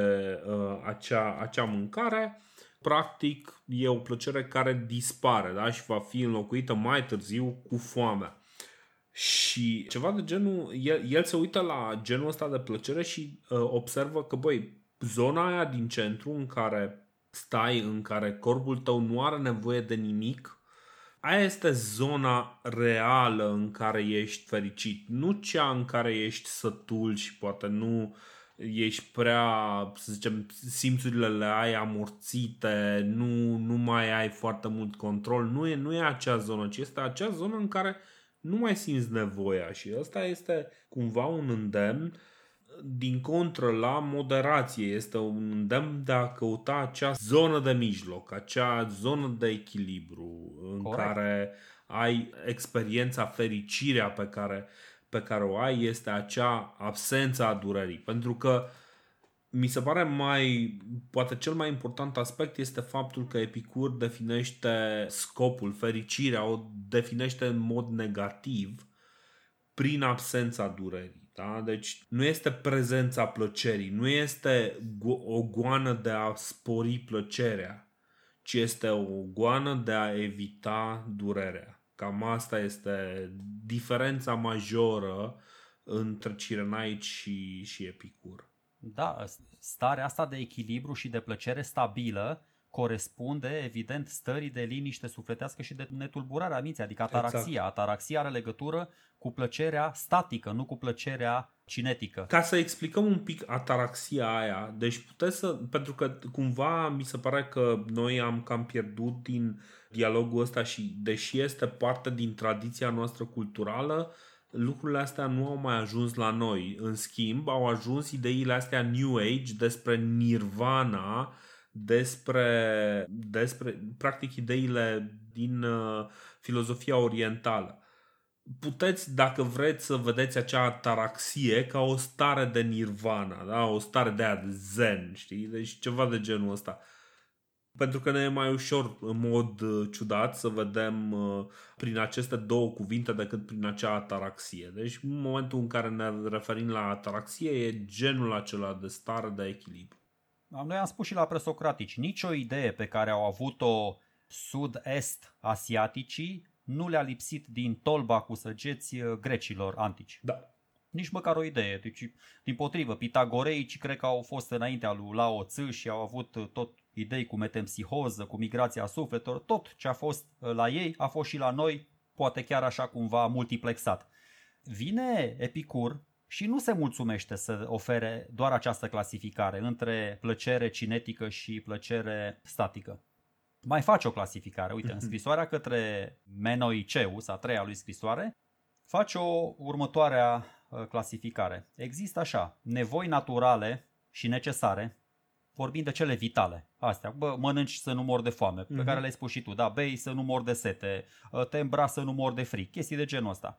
uh, acea, acea mâncare practic e o plăcere care dispare da? și va fi înlocuită mai târziu cu foamea. Și ceva de genul, el, el se uită la genul ăsta de plăcere și uh, observă că, băi, zona aia din centru în care stai, în care corpul tău nu are nevoie de nimic, aia este zona reală în care ești fericit, nu cea în care ești sătul și poate nu uh, ești prea, să zicem, simțurile le ai amorțite, nu, nu mai ai foarte mult control. Nu e, nu e acea zonă, ci este acea zonă în care nu mai simți nevoia și ăsta este cumva un îndemn din contră la moderație. Este un îndemn de a căuta acea zonă de mijloc, acea zonă de echilibru în Corect. care ai experiența, fericirea pe care, pe care o ai este acea absență a durerii. Pentru că mi se pare mai, poate cel mai important aspect este faptul că Epicur definește scopul, fericirea, o definește în mod negativ prin absența durerii. Da? Deci nu este prezența plăcerii, nu este o goană de a spori plăcerea, ci este o goană de a evita durerea. Cam asta este diferența majoră între Cirenaici și, și Epicur. Da, starea asta de echilibru și de plăcere stabilă corespunde, evident, stării de liniște sufletească și de netulburare a minții, adică ataraxia. Exact. Ataraxia are legătură cu plăcerea statică, nu cu plăcerea cinetică. Ca să explicăm un pic ataraxia aia, deci puteți să, pentru că cumva mi se pare că noi am cam pierdut din dialogul ăsta și deși este parte din tradiția noastră culturală, lucrurile astea nu au mai ajuns la noi. În schimb, au ajuns ideile astea New Age despre nirvana, despre, despre practic ideile din uh, filozofia orientală. Puteți, dacă vreți, să vedeți acea taraxie ca o stare de nirvana, da? o stare de, de zen, știi? Deci ceva de genul ăsta. Pentru că ne e mai ușor, în mod uh, ciudat, să vedem uh, prin aceste două cuvinte decât prin acea ataraxie. Deci, în momentul în care ne referim la ataraxie, e genul acela de stare de echilibru. Noi am spus și la presocratici, nicio idee pe care au avut-o sud-est asiaticii nu le-a lipsit din tolba cu săgeți uh, grecilor antici. Da. Nici măcar o idee. Deci, din potrivă, pitagoreici cred că au fost înaintea lui Lao Tzu și au avut uh, tot idei cu metempsihoză, cu migrația sufletelor, tot ce a fost uh, la ei a fost și la noi, poate chiar așa cumva multiplexat. Vine Epicur și nu se mulțumește să ofere doar această clasificare între plăcere cinetică și plăcere statică. Mai face o clasificare. Uite, în mhm. scrisoarea către Menoiceus, a treia lui scrisoare, face o următoarea uh, clasificare. Există așa, nevoi naturale și necesare, vorbind de cele vitale. Astea, bă, mănânci să nu mor de foame, pe uh-huh. care le-ai spus și tu, da, bei să nu mor de sete, uh, te îmbra să nu mor de fric, chestii de genul ăsta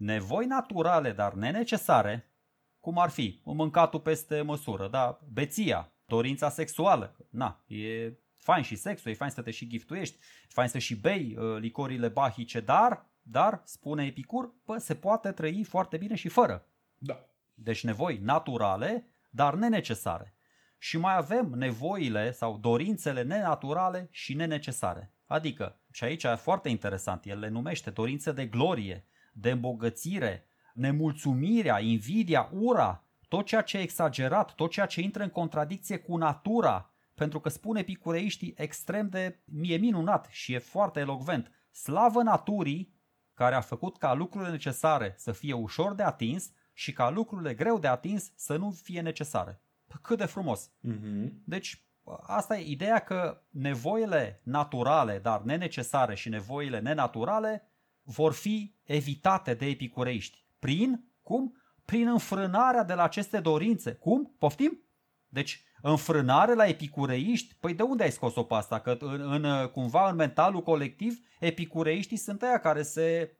nevoi naturale, dar nenecesare, cum ar fi mâncatul peste măsură, da? beția, dorința sexuală, na, e fain și sexul, e fain să te și giftuiești, e fain să și bei uh, licorile bahice, dar, dar, spune Epicur, bă, se poate trăi foarte bine și fără. Da. Deci nevoi naturale, dar nenecesare. Și mai avem nevoile sau dorințele nenaturale și nenecesare. Adică, și aici e foarte interesant, el le numește dorințe de glorie, de îmbogățire, nemulțumirea, invidia, ura, tot ceea ce e exagerat, tot ceea ce intră în contradicție cu natura, pentru că spune picureiștii extrem de mie minunat și e foarte elocvent. Slavă naturii care a făcut ca lucrurile necesare să fie ușor de atins și ca lucrurile greu de atins să nu fie necesare. Cât de frumos! Mm-hmm. Deci asta e ideea că nevoile naturale, dar nenecesare și nevoile nenaturale vor fi evitate de epicureiști. Prin, cum? Prin înfrânarea de la aceste dorințe. Cum? Poftim? Deci, înfrânare la epicureiști? Păi de unde ai scos-o pe asta? Că în, în, cumva în mentalul colectiv, epicureiștii sunt aia care se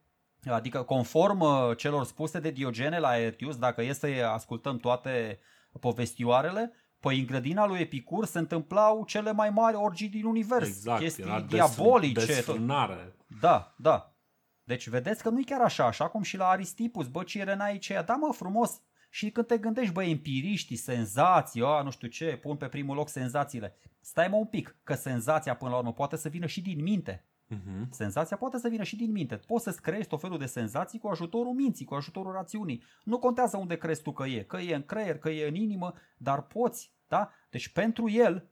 Adică conform uh, celor spuse de Diogene la Aetius, dacă este să ascultăm toate povestioarele, Păi în grădina lui Epicur se întâmplau cele mai mari orgii din univers. Exact, chestii diabolice. Desfrânare. Da, da. Deci vedeți că nu e chiar așa, așa cum și la Aristipus, bă, ce da mă, frumos, și când te gândești, bă, empiriștii, senzații, a, nu știu ce, pun pe primul loc senzațiile. Stai mă un pic, că senzația până la urmă poate să vină și din minte. Uh-huh. Senzația poate să vină și din minte. Poți să-ți creezi tot felul de senzații cu ajutorul minții, cu ajutorul rațiunii. Nu contează unde crezi tu că e, că e în creier, că e în inimă, dar poți, da? Deci pentru el,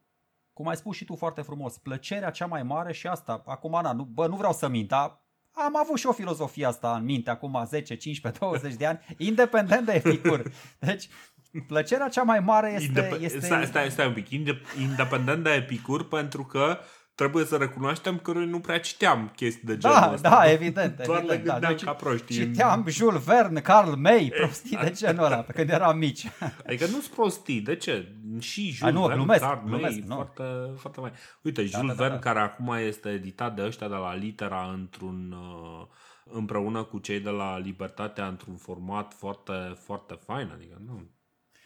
cum ai spus și tu foarte frumos, plăcerea cea mai mare și asta, acum, na, nu, bă, nu vreau să mint, dar am avut și o filozofie asta în minte acum 10, 15, 20 de ani, independent de Epicur. Deci, plăcerea cea mai mare este... Indep- este... Stai, stai, stai un pic. Independent de Epicur, pentru că trebuie să recunoaștem că noi nu prea citeam chestii de da, genul ăsta. Da, evident. Doar evident, le gândeam da. ca proști. Citeam Jules Verne, Carl May, prostii de genul ăla, pe când eram mici. Adică nu sunt prostii, de ce? Și Jules A, nu, Verne, glumesc, Carl glumesc, May, nu. foarte, foarte mai... Uite, Da, Jules da, da, Verne, da. care acum este editat de ăștia de la Litera într-un... uh, împreună cu cei de la Libertatea într-un format foarte, foarte fain, adică nu...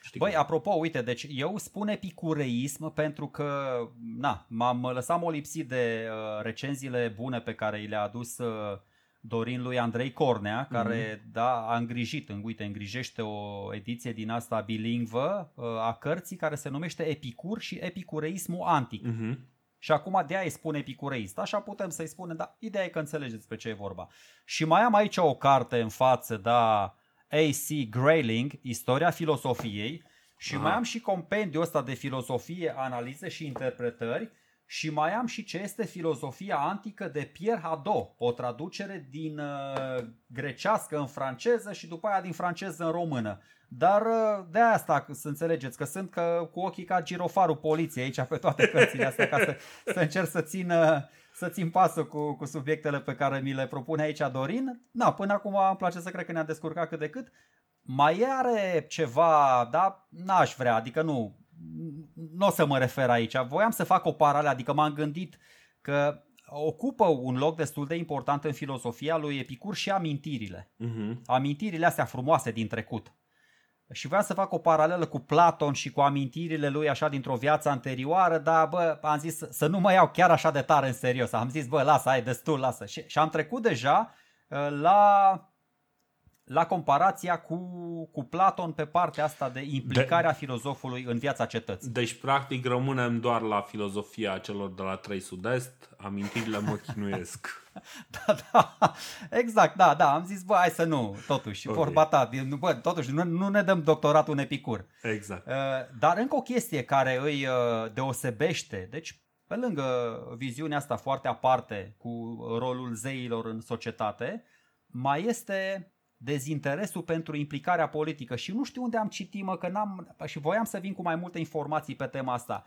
Știi Băi, cum- apropo, uite, deci eu spun epicureism pentru că, na, m-am lăsat molipsit de uh, recenziile bune pe care i le-a adus uh, Dorin lui Andrei Cornea, care, da, a îngrijit, în, uite, îngrijește o ediție din asta bilingvă uh, a cărții care se numește Epicur și Epicureismul Antic. Mhm. Și acum de aia îi spune epicureist. Așa putem să-i spunem, dar ideea e că înțelegeți despre ce e vorba. Și mai am aici o carte în față, da, A.C. Grayling, Istoria filosofiei, și Aha. mai am și compendiul ăsta de filosofie, analize și interpretări, și mai am și ce este filosofia antică de Pierre Hadot, o traducere din uh, grecească în franceză și după aia din franceză în română. Dar uh, de asta să înțelegeți că sunt că, cu ochii ca girofarul poliției aici pe toate cărțile astea ca să, să încerc să țin, uh, să țin pasul cu, cu subiectele pe care mi le propune aici Dorin. Na, până acum îmi place să cred că ne-a descurcat cât de cât. Mai are ceva, dar n-aș vrea, adică nu, nu o să mă refer aici. Voiam să fac o paralelă, adică m-am gândit că ocupă un loc destul de important în filosofia lui Epicur și amintirile. Mhm. Amintirile astea frumoase din trecut. Și voiam să fac o paralelă cu Platon și cu amintirile lui așa dintr-o viață anterioară, dar bă, am zis să- să nu mă iau chiar așa de tare în serios. Am zis, bă, lasă, ai destul, lasă. Și, și am trecut deja uh, la, la comparația cu, cu Platon pe partea asta de implicarea filozofului în viața cetății. Deci, practic, rămânem doar la filozofia celor de la 3 Sud-Est, amintirile mă chinuiesc. Da, da, exact, da, da, am zis, bă, hai să nu, totuși, Ok. vorba ta, din- bă, totuși, nu, nu ne dăm doctoratul în epicur. Exact. Uh, Dar încă o chestie care îi uh, deosebește, deci pe lângă viziunea asta foarte aparte cu rolul zeilor în societate, mai este dezinteresul pentru implicarea politică și nu știu unde am citit, mă, că n-am, și voiam să vin cu mai multe informații pe tema asta.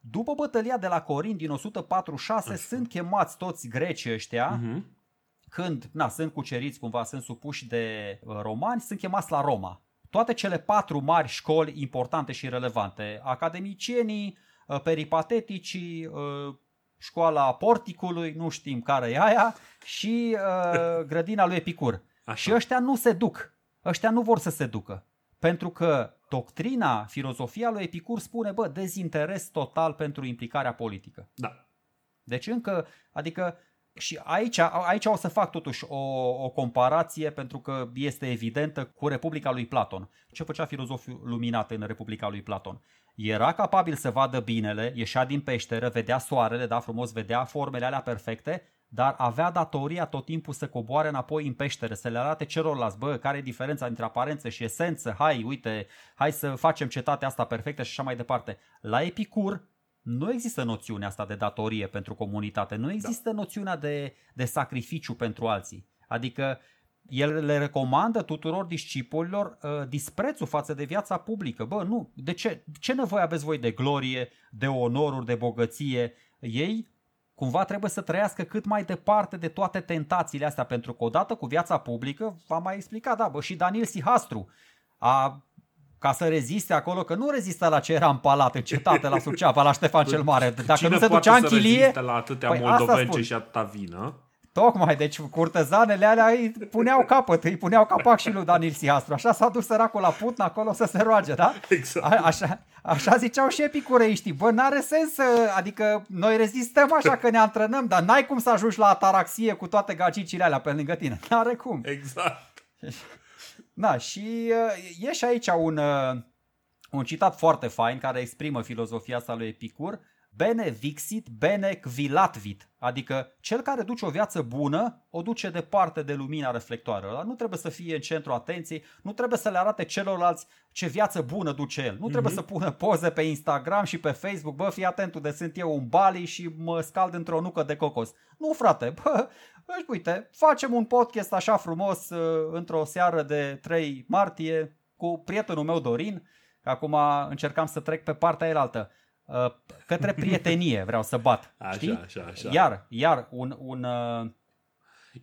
După bătălia de la Corin din 146 Așa. sunt chemați toți grecii ăștia, Mhm. când na, sunt cuceriți cumva, sunt supuși de uh, romani, sunt chemați la Roma. Toate cele patru mari școli importante și relevante, academicienii, uh, peripateticii, uh, școala porticului, nu știm care e aia, și uh, grădina lui Epicur. Așa. Și ăștia nu se duc. Ăștia nu vor să se ducă. Pentru că doctrina, filozofia lui Epicur spune, bă, dezinteres total pentru implicarea politică. Da. Deci încă, adică și aici, aici o să fac totuși o, o comparație pentru că este evidentă cu Republica lui Platon. Ce făcea filozoful luminat în Republica lui Platon? Era capabil să vadă binele, ieșea din peșteră, vedea soarele, da, frumos, vedea formele alea perfecte, dar avea datoria tot timpul să coboare înapoi în peșteră, să le arate celorlalți, bă, care e diferența între aparență și esență, hai, uite, hai să facem cetatea asta perfectă și așa mai departe. La Epicur, nu există noțiunea asta de datorie pentru comunitate, nu există da. noțiunea de, de sacrificiu pentru alții. Adică el le recomandă tuturor discipolilor uh, disprețul față de viața publică. Bă, nu, de ce, ce nevoie aveți voi de glorie, de onoruri, de bogăție? Ei cumva trebuie să trăiască cât mai departe de toate tentațiile astea, pentru că odată cu viața publică, v-am mai explicat, da, bă, și Daniel Sihastru a ca să reziste acolo, că nu rezistă la ce era în palat, în cetate, la Suceava, la Ștefan cel Mare. Dacă Cine nu se poate ducea în să chilie, reziste la atâtea Păi, asta moldovence spun. și atâta vină? Tocmai, deci curtezanele alea îi puneau capăt, îi puneau capac și lui Danil Sihastru. Așa s-a dus săracul la putna acolo să se roage, da? Exact. A, așa, așa ziceau și epicureiștii. Bă, n-are sens să, adică noi rezistăm așa că ne antrenăm, dar n-ai cum să ajungi la ataraxie cu toate gagicile alea pe lângă tine. N-are cum. Exact. Da, și uh, e și aici un, uh, un citat foarte fain care exprimă filozofia asta lui Epicur. Bene vixit, bene quilatvit. Adică cel care duce o viață bună, o duce departe de lumina reflectoarelor. Dar nu trebuie să fie în centru atenției, nu trebuie să le arate celorlalți ce viață bună duce el. Nu trebuie să pună poze pe Instagram și pe Facebook. Bă, fii atent unde sunt eu un Bali și mă scald într-o nucă de cocos. Nu, frate, bă, Deci, uite, facem un podcast așa frumos uh, într-o seară de 3 martie cu prietenul meu Dorin, că acum încercam să trec pe partea elaltă. Uh, către prietenie vreau să bat. Așa, știi? așa, așa. Iar, iar un, un, uh,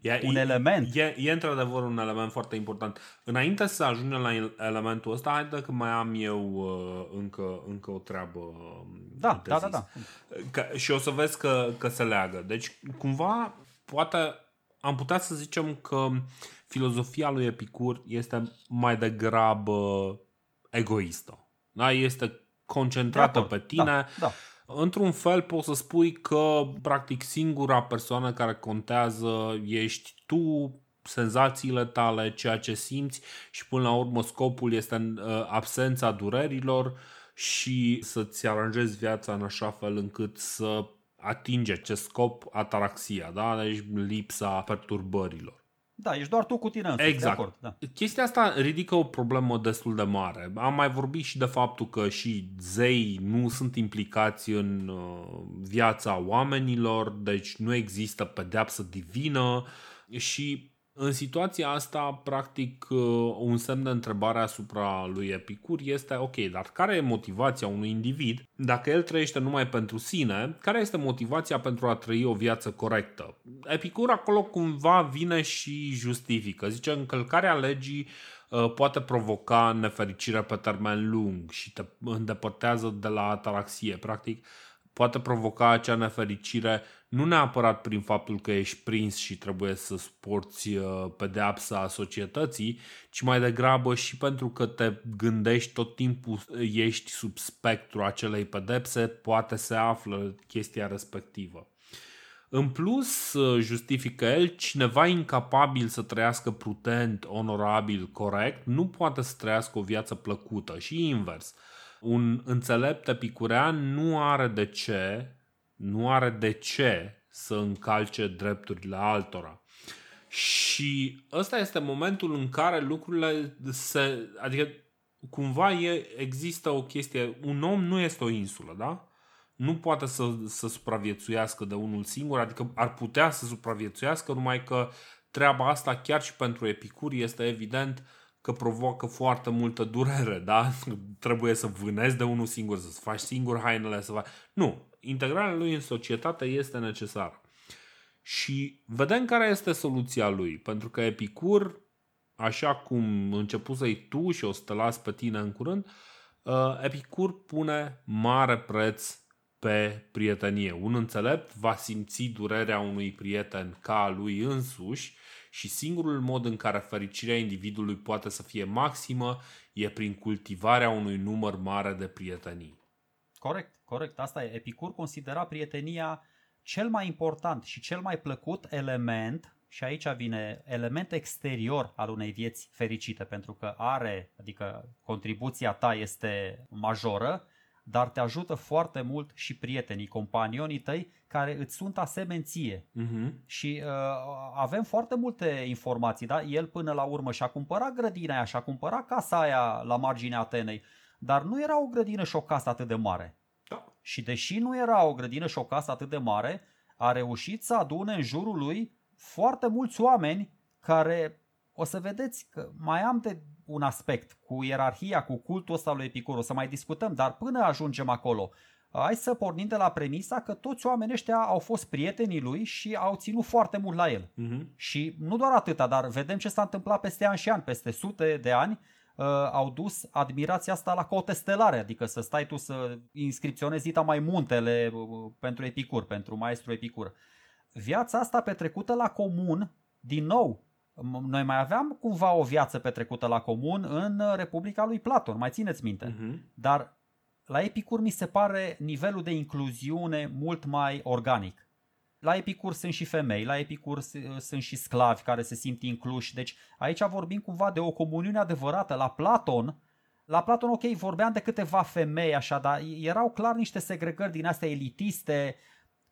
E, un e, element. E, e într-adevăr un element foarte important. Înainte să ajungem la el- elementul ăsta, haide că mai am eu uh, încă, încă o treabă uh, Da, de da, da, zis. da. Că, și o să vezi că, că se leagă. Deci, cumva, poate am putea să zicem că filozofia lui Epicur este mai degrabă egoistă. Da? Este concentrată De pe acord, tine. Da, da. Într-un fel poți să spui că practic singura persoană care contează ești tu, senzațiile tale, ceea ce simți și până la urmă scopul este în uh, absența durerilor și să-ți aranjezi viața în așa fel încât să atinge acest scop ataraxia, da? deci lipsa perturbărilor. Da, ești doar tu cu tine însuți, Exact. de acord. Da. Chestia asta ridică o problemă destul de mare. Am mai vorbit și de faptul că și zei nu sunt implicați în uh, viața oamenilor, deci nu există pedeapsă divină și în situația asta, practic, uh, un semn de întrebare asupra lui Epicur este, ok, dar care e motivația unui individ dacă el trăiește numai pentru sine? Care este motivația pentru a trăi o viață corectă? Epicur acolo cumva vine și justifică. Zice, încălcarea legii uh, poate provoca nefericire pe termen lung și te îndepărtează de la ataraxie. Practic, poate provoca acea nefericire nu neapărat prin faptul că ești prins și trebuie să suporți uh, pedeapsa societății, ci mai degrabă și pentru că te gândești tot timpul ești sub spectru acelei pedepse, poate se află chestia respectivă. În plus, uh, justifică el, cineva incapabil să trăiască prudent, onorabil, corect, nu poate să trăiască o viață plăcută și invers. Un înțelept epicurean nu are de ce, nu are de ce să încalce drepturile altora. Și ăsta este momentul în care lucrurile se. Adică, cumva e, există o chestie. Un om nu este o insulă, da? Nu poate să, să supraviețuiască de unul singur, adică ar putea să supraviețuiască, numai că treaba asta, chiar și pentru Epicur, este evident că provoacă foarte multă durere, da? Trebuie să vânezi de unul singur, să-ți faci singur hainele, să faci... Nu, integrarea lui în societate este necesară. Și vedem care este soluția lui, pentru că Epicur, așa cum începusei tu și o să te las pe tine în curând, uh, Epicur pune mare preț pe prietenie. Un înțelept va simți durerea unui prieten ca a lui însuși și singurul mod în care fericirea individului poate să fie maximă e prin cultivarea unui număr mare de prietenii. Corect, corect. Asta e. Epicur considera prietenia cel mai important și cel mai plăcut element și aici vine element exterior al unei vieți fericite, pentru că are, adică contribuția ta este majoră, dar te ajută foarte mult și prietenii, companionii tăi care îți sunt asemenție. Uh-huh. Și uh, avem foarte multe informații, da? El până la urmă și-a cumpărat grădina aia, și-a cumpărat casa aia la marginea Atenei, dar nu era o grădină și o casă atât de mare. Da. Și deși nu era o grădină și o casă atât de mare, a reușit să adune în jurul lui foarte mulți oameni care, o să vedeți că mai am de un aspect cu ierarhia, cu cultul ăsta lui Epicur, o să mai discutăm, dar până ajungem acolo, hai să pornim de la premisa că toți oamenii ăștia au fost prietenii lui și au ținut foarte mult la el. Uh-huh. Și nu doar atâta, dar vedem ce s-a întâmplat peste ani și ani, peste sute de ani, uh, au dus admirația asta la cote stelare, adică să stai tu să inscripționezi dita mai muntele uh, pentru Epicur, pentru maestru Epicur. Viața asta petrecută la comun, din nou, m- noi mai aveam cumva o viață petrecută la comun în uh, Republica lui Platon, mai țineți minte. Uh-huh. Dar la Epicur mi se pare nivelul de incluziune mult mai organic. La Epicur sunt și femei, la Epicur s- sunt și sclavi care se simt incluși. Deci aici vorbim cumva de o comuniune adevărată. La Platon, la Platon, ok, vorbeam de câteva femei așa, dar erau clar niște segregări din astea elitiste.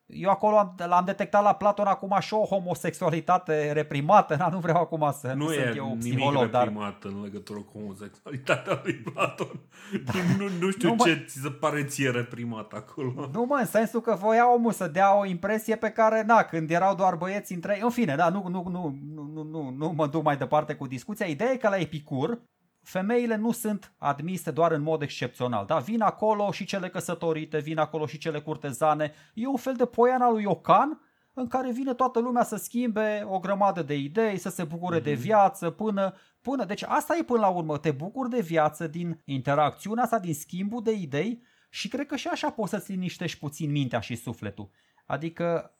Eu acolo am, l-am detectat la Platon acum și o homosexualitate reprimată, na, nu vreau acum să Nu sunt e eu nimic psiholog, dar reprimat în legătură cu homosexualitatea lui Platon. Nu, nu știu Nu, mă- ce ți se pare ție reprimat acolo. Nu mă, în sensul că voia omul să dea o impresie pe care, na, când erau doar băieți între ei, în fine, da, nu, nu, nu, nu, nu, nu, nu mă duc mai departe cu discuția. Ideea e că la Epicur, femeile nu sunt admise doar în mod excepțional. Da? Vin acolo și cele căsătorite, vin acolo și cele curtezane. E un fel de poiana lui Iocan în care vine toată lumea să schimbe o grămadă de idei, să se bucure mm-hmm. de mhm. viață până, până... Deci asta e până la urmă, te bucuri de viață din interacțiunea asta, din schimbul de idei și cred că și așa poți să-ți liniștești puțin mintea și sufletul. Adică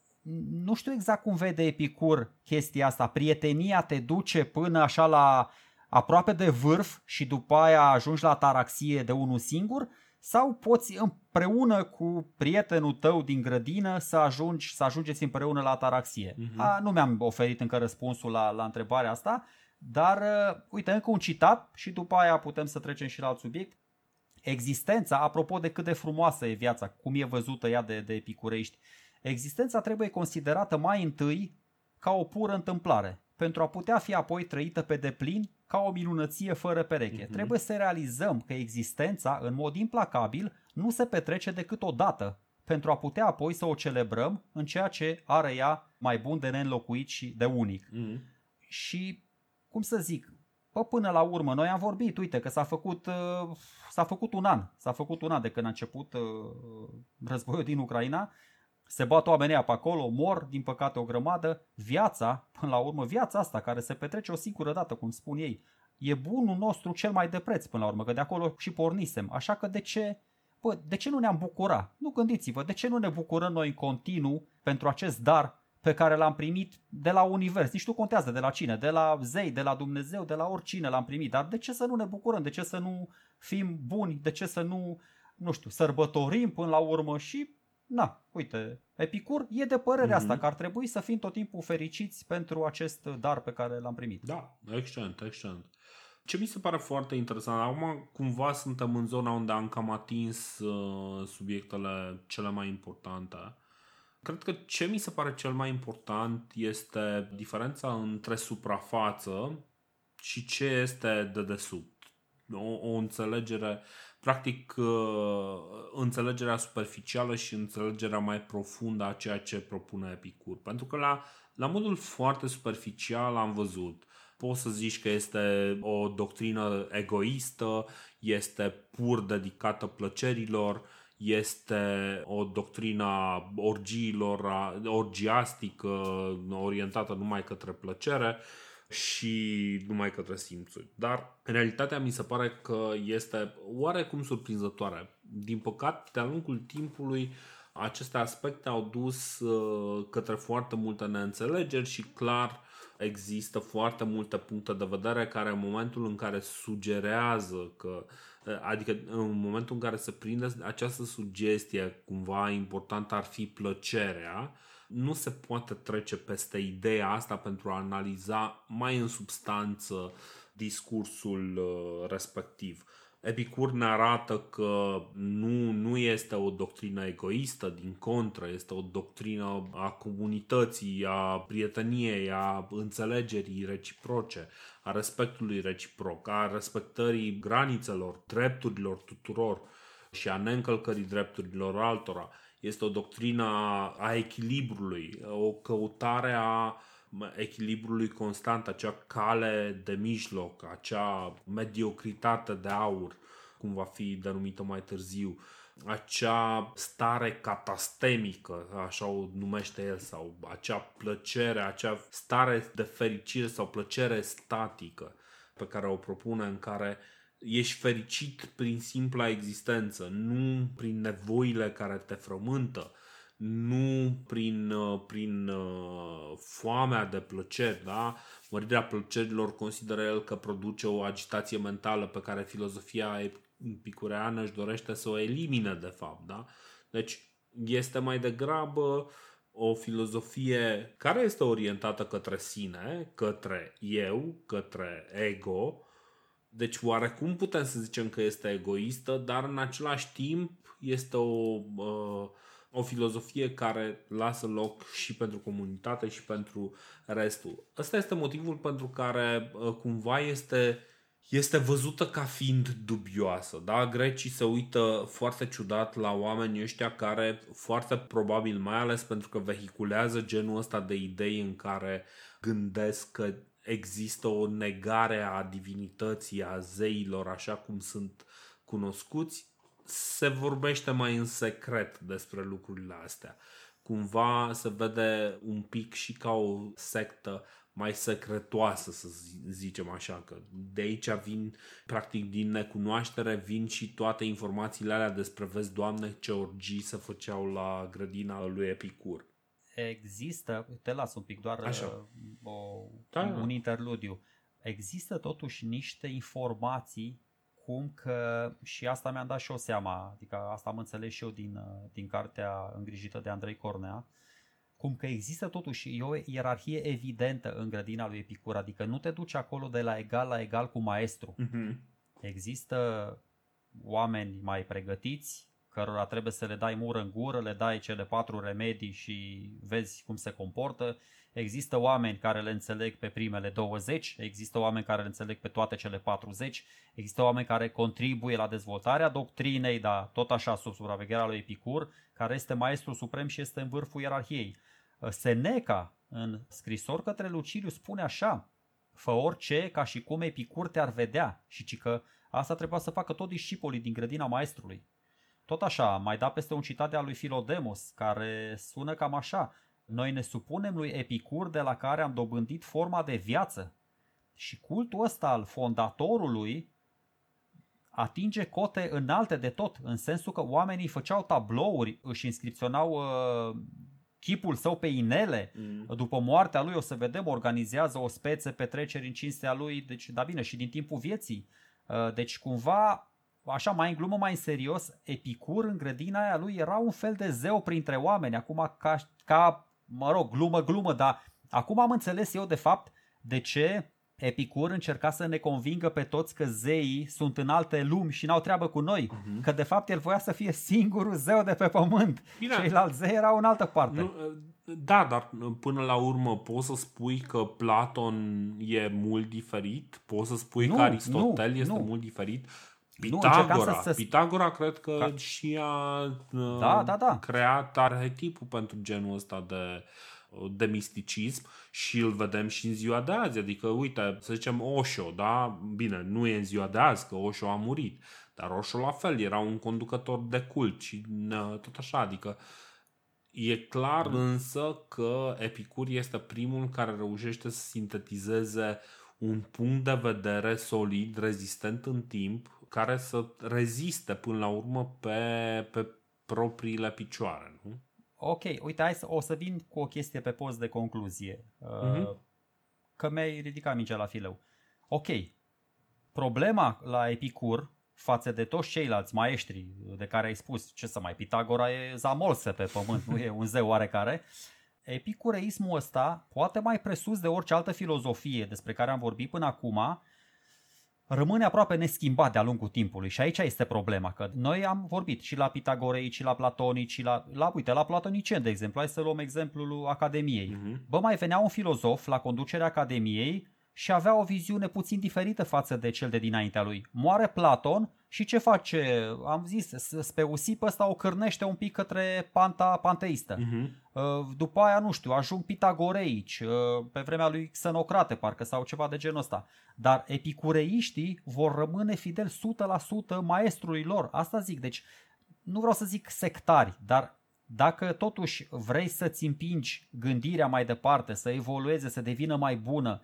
nu știu exact cum vede Epicur chestia asta. Prietenia te duce până așa la aproape de vârf și după aia ajungi la taraxie de unul singur sau poți împreună cu prietenul tău din grădină să ajungi să ajungeți împreună la taraxie. Uh-huh. A, nu mi-am oferit încă răspunsul la, la întrebarea asta, dar uh, uite, încă un citat și după aia putem să trecem și la alt subiect. Existența, apropo de cât de frumoasă e viața, cum e văzută ea de, de epicureiști, existența trebuie considerată mai întâi ca o pură întâmplare, pentru a putea fi apoi trăită pe deplin ca o minunăție fără pereche. Uh-huh. Trebuie să realizăm că existența, în mod implacabil, nu se petrece decât o dată, pentru a putea apoi să o celebrăm în ceea ce are ea mai bun de neînlocuit și de unic. Uh-huh. Și, cum să zic, Pă, până la urmă, noi am vorbit, uite, că s-a făcut, uh, s-a făcut un an, s-a făcut un an de când a început uh, războiul din Ucraina, se bat oamenii pe acolo, mor, din păcate, o grămadă, viața, până la urmă, viața asta care se petrece o singură dată, cum spun ei, e bunul nostru cel mai de preț până la urmă, că de acolo și pornisem. Așa că de ce, bă, de ce nu ne-am bucura? Nu gândiți-vă, de ce nu ne bucurăm noi în continuu pentru acest dar pe care l-am primit de la univers. Nici nu contează de la cine, de la zei, de la Dumnezeu, de la oricine l-am primit. Dar de ce să nu ne bucurăm? De ce să nu fim buni? De ce să nu, nu știu, sărbătorim până la urmă și na, uite, Epicur e de părerea mm-hmm. asta că ar trebui să fim tot timpul fericiți pentru acest dar pe care l-am primit. Da, excelent, excelent. Ce mi se pare foarte interesant, acum cumva suntem în zona unde am cam atins uh, subiectele cele mai importante. Cred că ce mi se pare cel mai important este diferența între suprafață și ce este de desubt. O, o înțelegere, practic, uh, înțelegerea superficială și înțelegerea mai profundă a ceea ce propune Epicur. Pentru că la, la modul foarte superficial am văzut poți să zici că este o doctrină egoistă, este pur dedicată plăcerilor, este o doctrină a orgiilor, orgiastică, orientată numai către plăcere și numai către simțuri. Dar realitatea mi se pare că este oarecum surprinzătoare. Din păcate, de-a lungul timpului, aceste aspecte au dus uh, către foarte multe neînțelegeri și clar există foarte multe puncte de vedere care în momentul în care sugerează că adică în momentul în care se prinde această sugestie cumva importantă ar fi plăcerea, nu se poate trece peste ideea asta pentru a analiza mai în substanță discursul uh, respectiv. Epicur ne arată că nu, nu este o doctrină egoistă, din contră, este o doctrină a comunității, a prieteniei, a înțelegerii reciproce, a respectului reciproc, a respectării granițelor, drepturilor tuturor și a neîncălcării drepturilor altora. Este o doctrină a echilibrului, o căutare a echilibrului constant, acea cale de mijloc, acea mediocritate de aur, cum va fi denumită mai târziu, acea stare catastemică, așa o numește el, sau acea plăcere, acea stare de fericire sau plăcere statică pe care o propune, în care ești fericit prin simpla existență, nu prin nevoile care te frământă, nu prin, uh, prin uh, foamea de plăceri, da? Mărirea plăcerilor consideră el că produce o agitație mentală pe care filozofia epicureană își dorește să o elimine de fapt, da? Deci este mai degrabă o filozofie care este orientată către sine, către eu, către ego. Deci oarecum putem să zicem că este egoistă, dar în același timp este o uh, o filozofie care lasă loc și pentru comunitate și pentru restul. Ăsta este motivul pentru care uh, cumva este este văzută ca fiind dubioasă. Da? Grecii se uită foarte ciudat la oamenii ăștia care, foarte probabil, mai ales pentru că vehiculează genul ăsta de idei în care gândesc că există o negare a divinității, a zeilor, așa cum sunt cunoscuți, se vorbește mai în secret despre lucrurile astea. Cumva se vede un pic și ca o sectă mai secretoasă, să zicem așa, că de aici vin, practic din necunoaștere, vin și toate informațiile alea despre, vezi, Doamne, ce orgii se făceau la grădina lui Epicur. Există, te las un pic, doar așa. Uh, o, da, un interludiu. Există totuși niște informații cum că, și asta mi-am dat și eu seama, adică asta am înțeles și eu din, uh, din cartea îngrijită de Andrei Cornea, cum că există totuși o ierarhie evidentă în grădina lui Epicur, adică nu te duci acolo de la egal la egal cu maestru. Uh-huh. Există oameni mai pregătiți, cărora trebuie să le dai mură în gură, le dai cele patru remedii și vezi cum se comportă. Există oameni care le înțeleg pe primele 20, există oameni care le înțeleg pe toate cele 40, există oameni care contribuie la dezvoltarea doctrinei, dar tot așa sub supravegherea lui Epicur, care este maestru suprem și este în vârful ierarhiei. Seneca, în scrisor către Luciliu, spune așa, fă orice ca și cum Epicur te-ar vedea și ci că asta trebuia să facă tot discipolii din grădina maestrului. Tot așa, mai da peste un citat de al lui Filodemos, care sună cam așa. Noi ne supunem lui Epicur de la care am dobândit forma de viață. Și cultul ăsta al fondatorului atinge cote înalte de tot, în sensul că oamenii făceau tablouri, își inscripționau uh, chipul său pe inele. Mm. După moartea lui, o să vedem, organizează o spețe, petreceri în cinstea lui, deci, da bine, și din timpul vieții. Uh, deci, cumva, așa mai în glumă, mai în serios, Epicur în grădina aia lui era un fel de zeu printre oameni, acum ca, ca mă rog, glumă, glumă, dar acum am înțeles eu de fapt de ce Epicur încerca să ne convingă pe toți că zeii sunt în alte lumi și n-au treabă cu noi. Uh-huh. Că de fapt el voia să fie singurul zeu de pe pământ. Bine. Ceilalți zei erau în altă parte. Nu, da, dar până la urmă poți să spui că Platon e mult diferit? Poți să spui nu, că Aristotel nu, este nu. mult diferit? Pitagora. Nu, să... Pitagora cred că Ca... și a da, da, da. creat arhetipul pentru genul ăsta de, de misticism și îl vedem și în ziua de azi. Adică, uite, să zicem Osho, da? Bine, nu e în ziua de azi, că Osho a murit. Dar Osho la fel, era un conducător de cult și tot așa, adică E clar însă că Epicur este primul care reușește să sintetizeze un punct de vedere solid, rezistent în timp, care să reziste până la urmă pe, pe propriile picioare. Nu? Ok, uite, hai să, o să vin cu o chestie pe post de concluzie. Uh-huh. Că mi-ai ridicat mingea la fileu. Ok, problema la Epicur față de toți ceilalți maestri de care ai spus, ce să mai, Pitagora e zamolse pe pământ, nu e un zeu oarecare, epicureismul ăsta, poate mai presus de orice altă filozofie despre care am vorbit până acum, rămâne aproape neschimbat de-a lungul timpului și aici este problema, că noi am vorbit și la pitagorei, și la platonici, și la, la uite, la platonicen, de exemplu, hai să luăm exemplul Academiei. Uh-huh. Bă, mai venea un filozof la conducerea Academiei și avea o viziune puțin diferită față de cel de dinaintea lui. Moare Platon și ce face? Am zis, Speusip ăsta o cârnește un pic către panta panteistă. Uh-huh. După aia, nu știu, ajung pitagoreici, uh, pe vremea lui Xenocrate, parcă, sau ceva de genul ăsta. Dar epicureiștii vor rămâne fideli 100% maestrului lor. Asta zic, deci nu vreau să zic sectari, dar dacă totuși vrei să-ți împingi gândirea mai departe, să evolueze, să devină mai bună,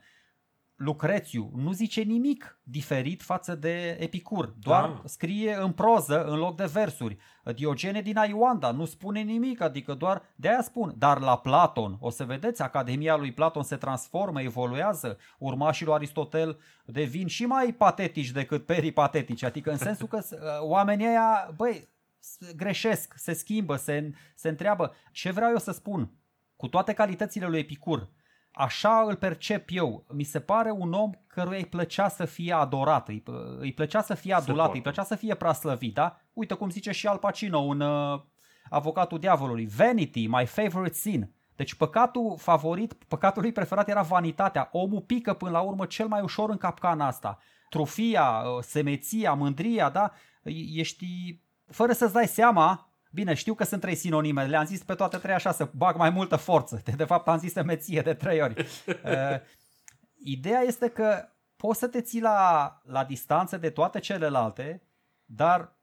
Lucrețiu nu zice nimic diferit față de Epicur, doar da. scrie în proză în loc de versuri. Diogene din Aioanda nu spune nimic, adică doar de aia spun. Dar la Platon, o să vedeți, Academia lui Platon se transformă, evoluează, urmașii lui Aristotel devin și mai patetici decât peripatetici, adică în sensul că oamenii ăia, băi, greșesc, se schimbă, se, se întreabă ce vreau eu să spun. Cu toate calitățile lui Epicur, Așa îl percep eu. Mi se pare un om căruia îi plăcea să fie adorat, îi, îi plăcea să fie adulat, îi plăcea să fie praslăvit, da? Uite cum zice și Al Pacino, un uh, avocatul diavolului. Vanity, my favorite sin. Deci păcatul favorit, păcatul lui preferat era vanitatea. Omul pică până la urmă cel mai ușor în capcana asta. Trufia, uh, semeția, mândria, da? Ești, fără să-ți dai seama, Bine, știu că sunt trei sinonime, le-am zis pe toate trei așa să bag mai multă forță. De, de fapt am zis semeție de trei ori. Uh, ideea este că poți să te ții la, la distanță de toate celelalte, dar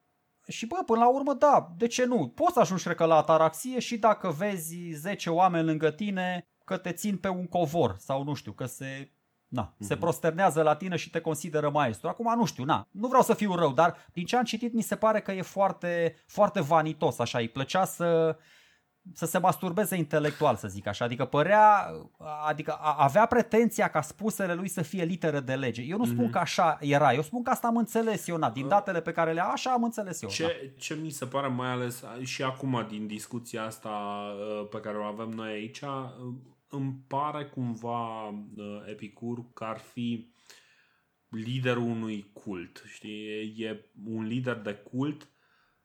și bă, până la urmă, da, de ce nu? Poți să ajungi, cred că, la ataraxie și dacă vezi 10 oameni lângă tine că te țin pe un covor sau nu știu, că se Na, mm-hmm. se mhm. prosternează la tine și te consideră maestru. Acum nu știu, na, nu vreau să fiu rău, dar din ce am citit mi se pare că e foarte, foarte vanitos, așa, îi plăcea să, să se masturbeze intelectual, să zic așa. Adică părea, adică avea pretenția ca spusele lui să fie litere de lege. Eu nu mm-hmm. spun că așa era, eu spun că asta am înțeles eu, na, din datele pe care le am, așa am înțeles eu. Ce, na. ce mi se pare mai ales și acum din discuția asta uh, pe care o avem noi aici, uh, îmi pare cumva uh, Epicur că ar fi liderul unui cult. Știi? E un lider de cult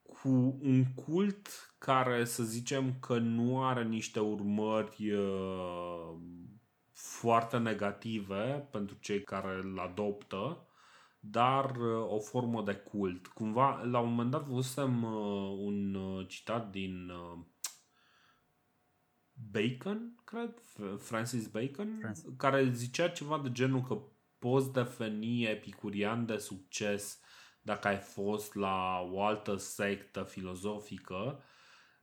cu un cult care să zicem că nu are niște urmări uh, foarte negative pentru cei care îl adoptă, dar uh, o formă de cult. Cumva, la un moment dat văzusem un citat din Bacon, cred, Francis Bacon, Francis. care zicea ceva de genul că poți defini epicurian de succes dacă ai fost la o altă sectă filozofică,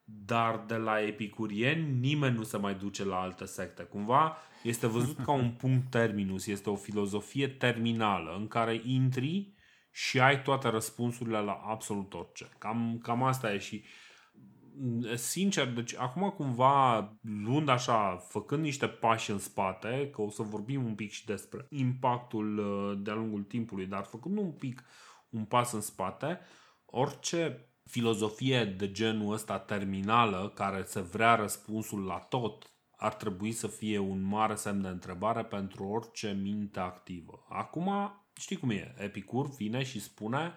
dar de la epicurieni nimeni nu se mai duce la altă sectă. Cumva este văzut ca un punct terminus, este o filozofie terminală în care intri și ai toate răspunsurile la absolut orice. Cam, cam asta e și uh, sincer, deci acum cumva luând așa, făcând niște pași în spate, că o să vorbim un pic și despre impactul uh, de-a lungul timpului, dar făcând un pic un pas în spate, orice filozofie de genul ăsta terminală, care se vrea răspunsul la tot, ar trebui să fie un mare semn de întrebare pentru orice minte activă. Acum, știi cum e, Epicur vine și spune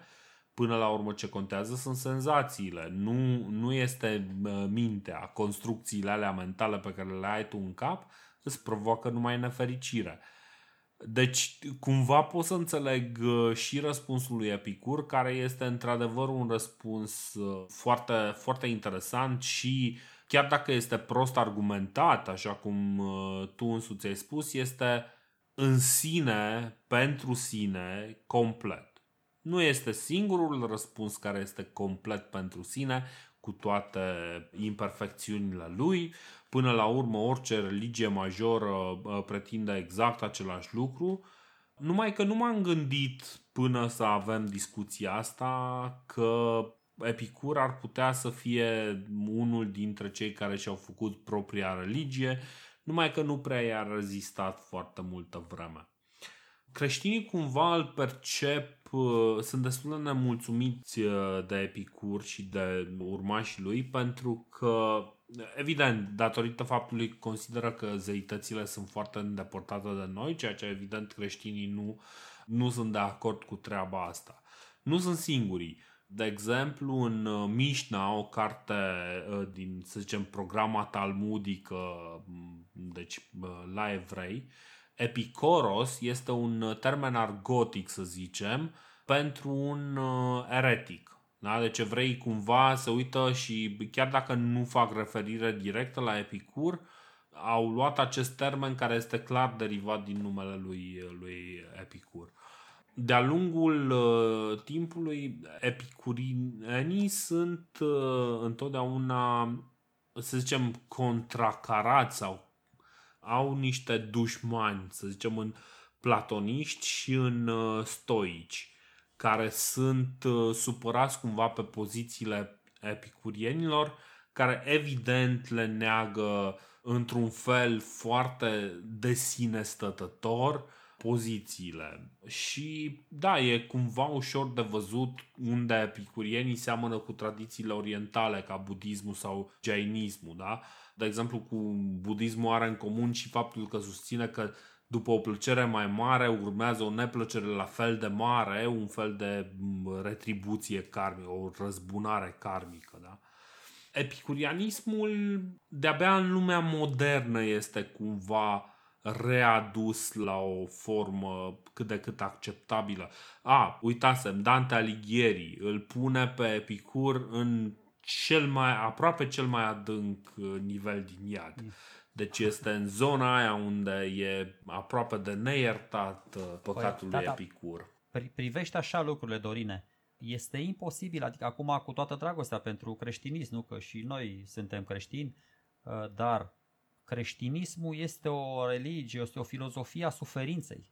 până la urmă ce contează sunt senzațiile, nu, nu este mintea, construcțiile alea mentale pe care le ai tu în cap îți provoacă numai nefericire. Deci, cumva pot să înțeleg uh, și răspunsul lui Epicur, care este într-adevăr un răspuns uh, foarte, foarte interesant și chiar dacă este prost argumentat, așa cum uh, tu însuți ai spus, este în sine, pentru sine, complet. Nu este singurul răspuns care este complet pentru sine, cu toate imperfecțiunile lui. Până la urmă, orice religie majoră uh, pretinde exact același lucru. Numai că nu m-am gândit până să avem discuția asta că Epicur ar putea să fie unul dintre cei care și-au făcut propria religie, numai că nu prea i-a rezistat foarte multă vreme. Creștinii cumva îl percep Uh, sunt destul de nemulțumiți uh, de Epicur și de urmașii lui pentru că, evident, datorită faptului că consideră că zeitățile sunt foarte îndepărtate de noi, ceea ce evident creștinii nu, nu sunt de acord cu treaba asta. Nu sunt singurii. De exemplu, în uh, Mișna, o carte din, să zicem, programa talmudică, deci la evrei, Epicoros este un termen argotic, să zicem, pentru un uh, eretic. Da? Deci evrei cumva se uită și chiar dacă nu fac referire directă la Epicur, au luat acest termen care este clar derivat din numele lui, lui Epicur. De-a lungul uh, timpului, epicurienii sunt uh, întotdeauna, să zicem, contracarați sau au niște dușmani, să zicem, în platoniști și în uh, stoici, care sunt uh, supărați cumva pe pozițiile epicurienilor, care evident le neagă într-un fel foarte de sine stătător pozițiile. Și da, e cumva ușor de văzut unde epicurienii seamănă cu tradițiile orientale ca budismul sau jainismul, da? De exemplu, cu budismul are în comun și faptul că susține că după o plăcere mai mare urmează o neplăcere la fel de mare, un fel de retribuție karmică, o răzbunare karmică. Da? Epicurianismul de-abia în lumea modernă este cumva readus la o formă cât de cât acceptabilă. A, uitasem, Dante Alighieri îl pune pe Epicur în cel mai aproape cel mai adânc uh, nivel din iad. Mm. Deci este în zona aia unde e aproape de neiertat uh, păcatul păi, lui da, da. Epicur. Privește așa lucrurile, Dorine. Este imposibil, adică acum cu toată dragostea pentru creștinism, nu că și noi suntem creștini, uh, dar creștinismul este o religie, este o filozofie a suferinței.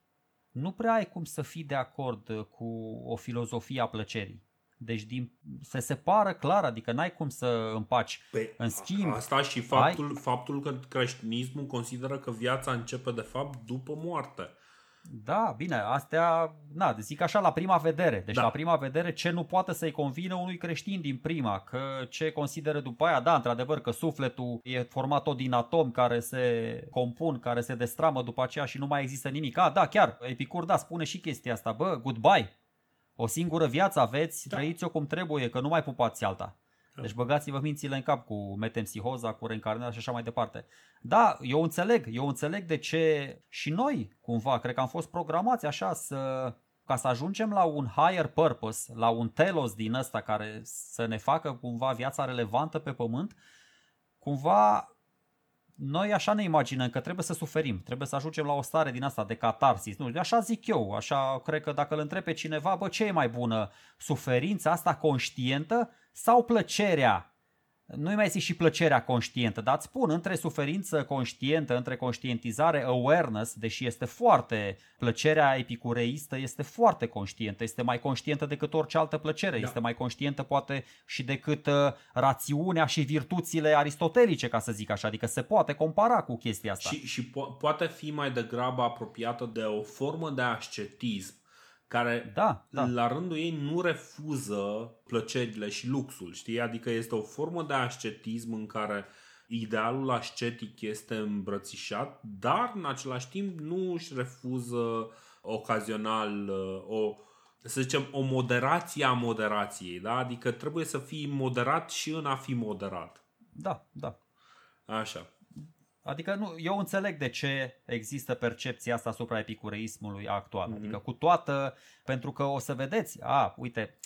Nu prea ai cum să fii de acord uh, cu o filozofie a plăcerii. Deci din, se separă clar, adică n-ai cum să împaci. Păi, în schimb, asta și faptul, ai... faptul că creștinismul consideră că viața începe de fapt după moarte. Da, bine, astea, na, zic așa la prima vedere. Deci da. la prima vedere ce nu poate să-i convină unui creștin din prima, că ce consideră după aia, da, într-adevăr că sufletul e format tot din atomi care se compun, care se destramă după aceea și nu mai există nimic. A, da, chiar, Epicur, da, spune și chestia asta, bă, goodbye, o singură viață aveți, da. trăiți-o cum trebuie, că nu mai pupați alta. Da. Deci băgați-vă mințile în cap cu metempsihoza, cu reîncarnarea și așa mai departe. Da, eu înțeleg, eu înțeleg de ce și noi, cumva, cred că am fost programați așa să ca să ajungem la un higher purpose, la un telos din ăsta care să ne facă cumva viața relevantă pe pământ, cumva noi așa ne imaginăm că trebuie să suferim, trebuie să ajungem la o stare din asta de catarsis. Nu, așa zic eu, așa cred că dacă îl întreb pe cineva, bă, ce e mai bună, suferința asta conștientă sau plăcerea nu-i mai zic și plăcerea conștientă, dar îți spun, între suferință conștientă, între conștientizare, awareness, deși este foarte, plăcerea epicureistă este foarte conștientă, este mai conștientă decât orice altă plăcere, da. este mai conștientă poate și decât uh, rațiunea și virtuțile aristotelice, ca să zic așa, adică se poate compara cu chestia asta. Și, și po- poate fi mai degrabă apropiată de o formă de ascetism care da, da. la rândul ei nu refuză plăcerile și luxul, știi? Adică este o formă de ascetism în care idealul ascetic este îmbrățișat, dar în același timp nu își refuză ocazional o să zicem, o moderație a moderației, da? Adică trebuie să fii moderat și în a fi moderat. Da, da. Așa. Adică nu, eu înțeleg de ce există percepția asta asupra epicureismului actual. Mm-hmm. Adică cu toată, pentru că o să vedeți, a, uite,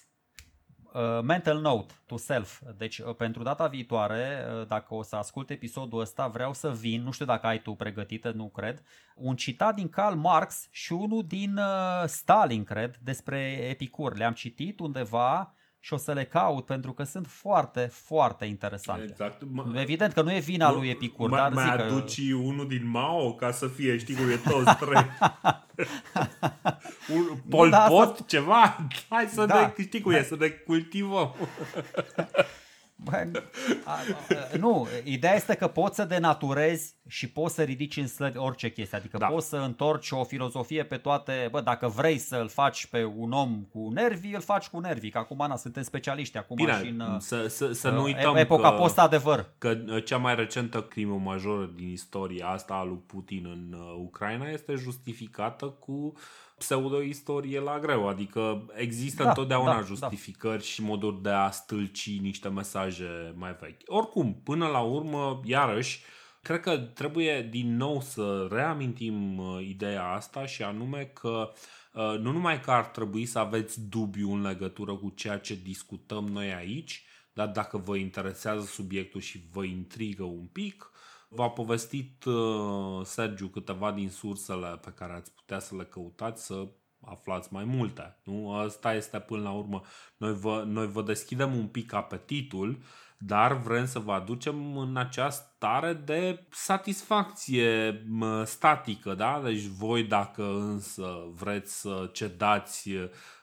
uh, mental note to self. Deci uh, pentru data viitoare, uh, dacă o să ascult episodul ăsta, vreau să vin, nu știu dacă ai tu pregătită, nu cred, un citat din Karl Marx și unul din uh, Stalin, cred, despre Epicur. Le-am citit undeva și o să le caut pentru că sunt foarte, foarte interesante. Exact. M- Evident că nu e vina lui Epicur, m- dar mai zic aduci că... unul din Mao ca să fie, știi cum e toți trei. Un Pol da, Pot, asta... ceva? Hai să da. ne, știi cum e, să ne cultivăm. Bă, a, a, nu, ideea este că poți să denaturezi și poți să ridici în slări orice chestie. Adică da. poți să întorci o filozofie pe toate. Bă, dacă vrei să-l faci pe un om cu nervi, îl faci cu nervi. Că acum na, suntem specialiști acum Bine, și în să, să, să nu uităm epoca că, post-adevăr. Că cea mai recentă crimă majoră din istoria asta a lui Putin în uh, Ucraina este justificată cu pseudo-istorie la greu, adică există da, întotdeauna da, da. justificări da. și moduri de a stâlci niște mesaje mai vechi. Oricum, până la urmă, iarăși, cred că trebuie din nou să reamintim uh, ideea asta și anume că uh, nu numai că ar trebui să aveți dubiu în legătură cu ceea ce discutăm noi aici, dar dacă vă interesează subiectul și vă intrigă un pic, V-a povestit uh, Sergiu câteva din sursele pe care ați putea să le căutați să aflați mai multe. Nu? Asta este până la urmă. Noi vă, noi vă deschidem un pic apetitul dar vrem să vă aducem în această stare de satisfacție statică, da? Deci voi dacă însă vreți să cedați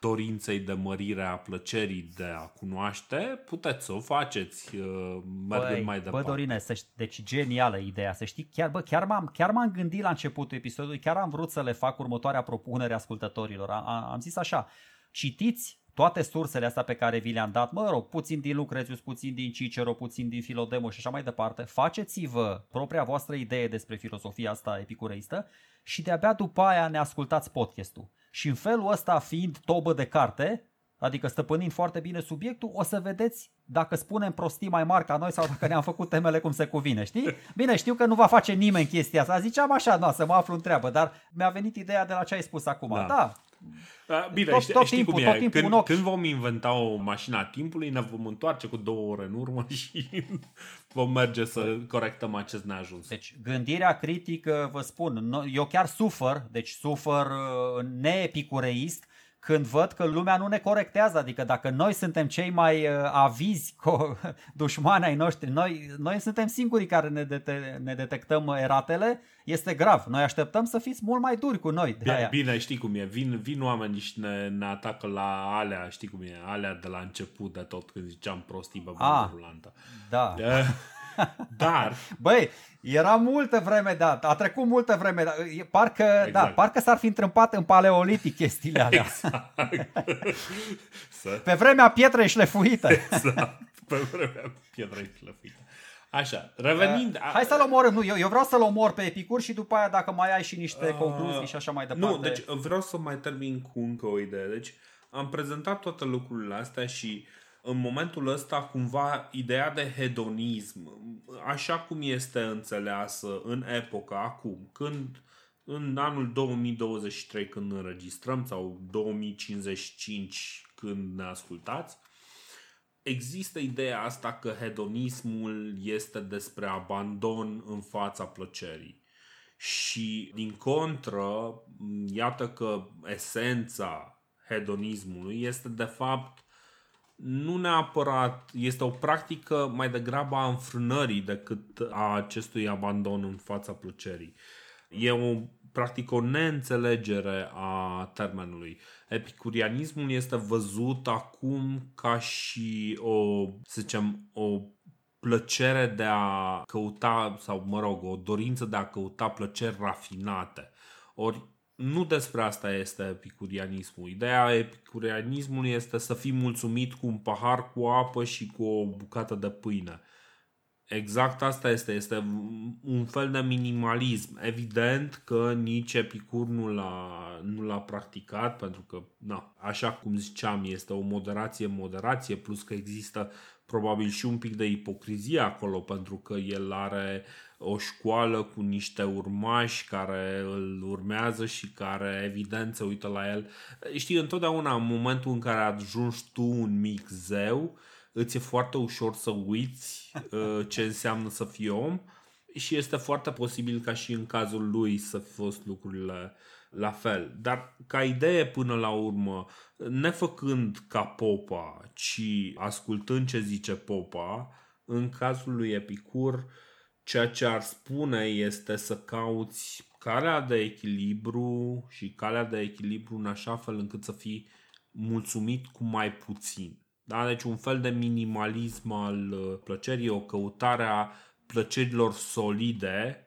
dorinței de mărire a plăcerii de a cunoaște, puteți să o faceți uh, mergând băi, mai departe. Bă, Dorine, să știi, deci genială ideea, să știi, chiar, bă, chiar, m-am, chiar m-am gândit la începutul episodului, chiar am vrut să le fac următoarea propunere ascultătorilor. Am, am zis așa, citiți toate sursele astea pe care vi le-am dat, mă rog, puțin din Lucrețius, puțin din Cicero, puțin din Filodemo și așa mai departe, faceți-vă propria voastră idee despre filosofia asta epicureistă și de-abia după aia ne ascultați podcastul. Și în felul ăsta, fiind tobă de carte, adică stăpânind foarte bine subiectul, o să vedeți dacă spunem prostii mai mari ca noi sau dacă ne-am făcut temele cum se cuvine, știi? Bine, știu că nu va face nimeni chestia asta, ziceam așa, nu, să mă aflu în treabă, dar mi-a venit ideea de la ce ai spus acum. Da, da Bine, tot, știi, tot știi timpul, cum e. Tot timpul când, când vom inventa o mașină a timpului, ne vom întoarce cu două ore în urmă și vom merge să corectăm acest neajuns. Deci, gândirea critică, vă spun, eu chiar sufăr, deci sufăr uh, neepicureist, când văd că lumea nu ne corectează, adică dacă noi suntem cei mai uh, avizi cu dușmani ai noștri, noi, noi suntem singurii care ne, dete- ne detectăm eratele, este grav. Noi așteptăm să fiți mult mai duri cu noi. De bine, bine, știi cum e, vin, vin oameni și ne, ne atacă la alea, știi cum e, alea de la început de tot când ziceam prostii pe ah, rulantă. Da. De- Dar... Băi, era multă vreme, da, a trecut multă vreme, da, parcă, da, exact. da, parcă s-ar fi întrâmpat în paleolitic chestiile alea. Exact. Pe vremea pietrei șlefuite. Exact, pe vremea pietrei șlefuite. Așa, revenind... Uh, hai să-l omorâm, nu, eu, eu vreau să-l omor pe Epicur și după aia dacă mai ai și niște uh, concluzii și așa mai departe. Nu, deci vreau să mai termin cu încă o idee. Deci am prezentat toate lucrurile astea și în momentul ăsta cumva ideea de hedonism, așa cum este înțeleasă în epoca acum, când în anul 2023 când înregistrăm sau 2055 când ne ascultați, există ideea asta că hedonismul este despre abandon în fața plăcerii. Și din contră, iată că esența hedonismului este de fapt nu neapărat, este o practică mai degrabă a înfrânării decât a acestui abandon în fața plăcerii. E o practic o neînțelegere a termenului. Epicurianismul este văzut acum ca și o, să zicem, o plăcere de a căuta, sau mă rog, o dorință de a căuta plăceri rafinate. Ori nu despre asta este epicurianismul. Ideea epicurianismului este să fii mulțumit cu un pahar cu apă și cu o bucată de pâine. Exact asta este, este un fel de minimalism. Evident că nici Epicur nu l-a, nu l-a practicat, pentru că, na, așa cum ziceam, este o moderație, moderație, plus că există probabil și un pic de ipocrizie acolo, pentru că el are o școală cu niște urmași care îl urmează și care evident se uită la el. Știi, întotdeauna în momentul în care ajungi tu un mic zeu, îți e foarte ușor să uiți uh, ce înseamnă să fii om și este foarte posibil ca și în cazul lui să fi fost lucrurile la fel. Dar ca idee până la urmă, nefăcând ca popa, ci ascultând ce zice popa, în cazul lui Epicur, ceea ce ar spune este să cauți calea de echilibru și calea de echilibru în așa fel încât să fii mulțumit cu mai puțin. Da? Deci un fel de minimalism al uh, plăcerii, o căutare a plăcerilor solide,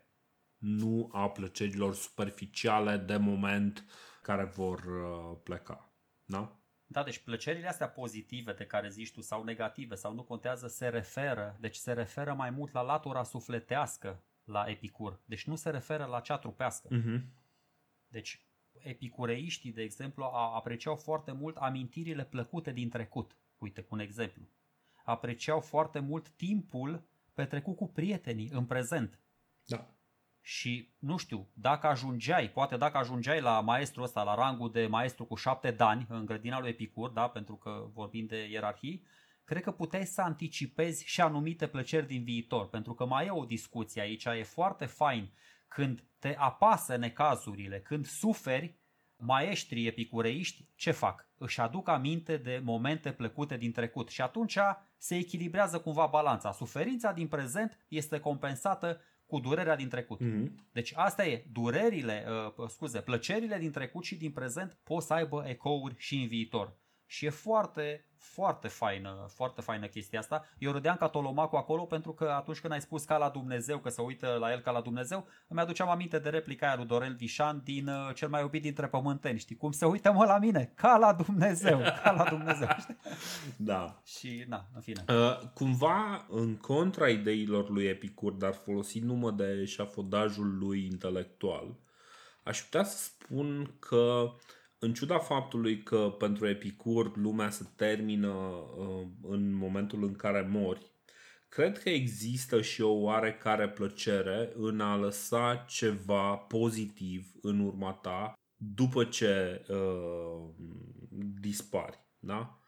nu a plăcerilor superficiale de moment care vor uh, pleca. Da? Da, deci plăcerile astea pozitive de care zici tu sau negative sau nu contează se referă, deci se referă mai mult la latura sufletească la epicur. Deci nu se referă la cea trupească. Uh-huh. Deci epicureiștii, de exemplu, apreciau foarte mult amintirile plăcute din trecut. Uite, cu un exemplu. Apreciau foarte mult timpul petrecut cu prietenii în prezent. Da. Și nu știu, dacă ajungeai, poate dacă ajungeai la maestru ăsta, la rangul de maestru cu șapte dani în grădina lui Epicur, da, pentru că vorbim de ierarhii, cred că puteai să anticipezi și anumite plăceri din viitor, pentru că mai e o discuție aici, e foarte fain când te apasă necazurile, când suferi, maestrii epicureiști ce fac? Își aduc aminte de momente plăcute din trecut și atunci se echilibrează cumva balanța. Suferința din prezent este compensată cu durerea din trecut. Mm-hmm. Deci asta e, durerile, uh, scuze, plăcerile din trecut și din prezent pot să aibă ecouri și în viitor. Și e foarte, foarte faină, foarte faină chestia asta. Eu râdeam ca Tolomacul acolo pentru că atunci când ai spus ca la Dumnezeu, că se uită la el ca la Dumnezeu, îmi aduceam aminte de replica aia lui Dorel Vișan din uh, Cel mai iubit dintre pământeni. Știi cum se uită mă la mine? Ca la Dumnezeu, ca la Dumnezeu. Știi? Da. Și, na, în fine. Uh, cumva, în contra ideilor lui Epicur, dar folosind numă de eșafodajul lui intelectual, aș putea să spun că în ciuda faptului că pentru Epicur lumea se termină uh, în momentul în care mori, cred că există și o oarecare plăcere în a lăsa ceva pozitiv în urma ta după ce uh, dispari. Da?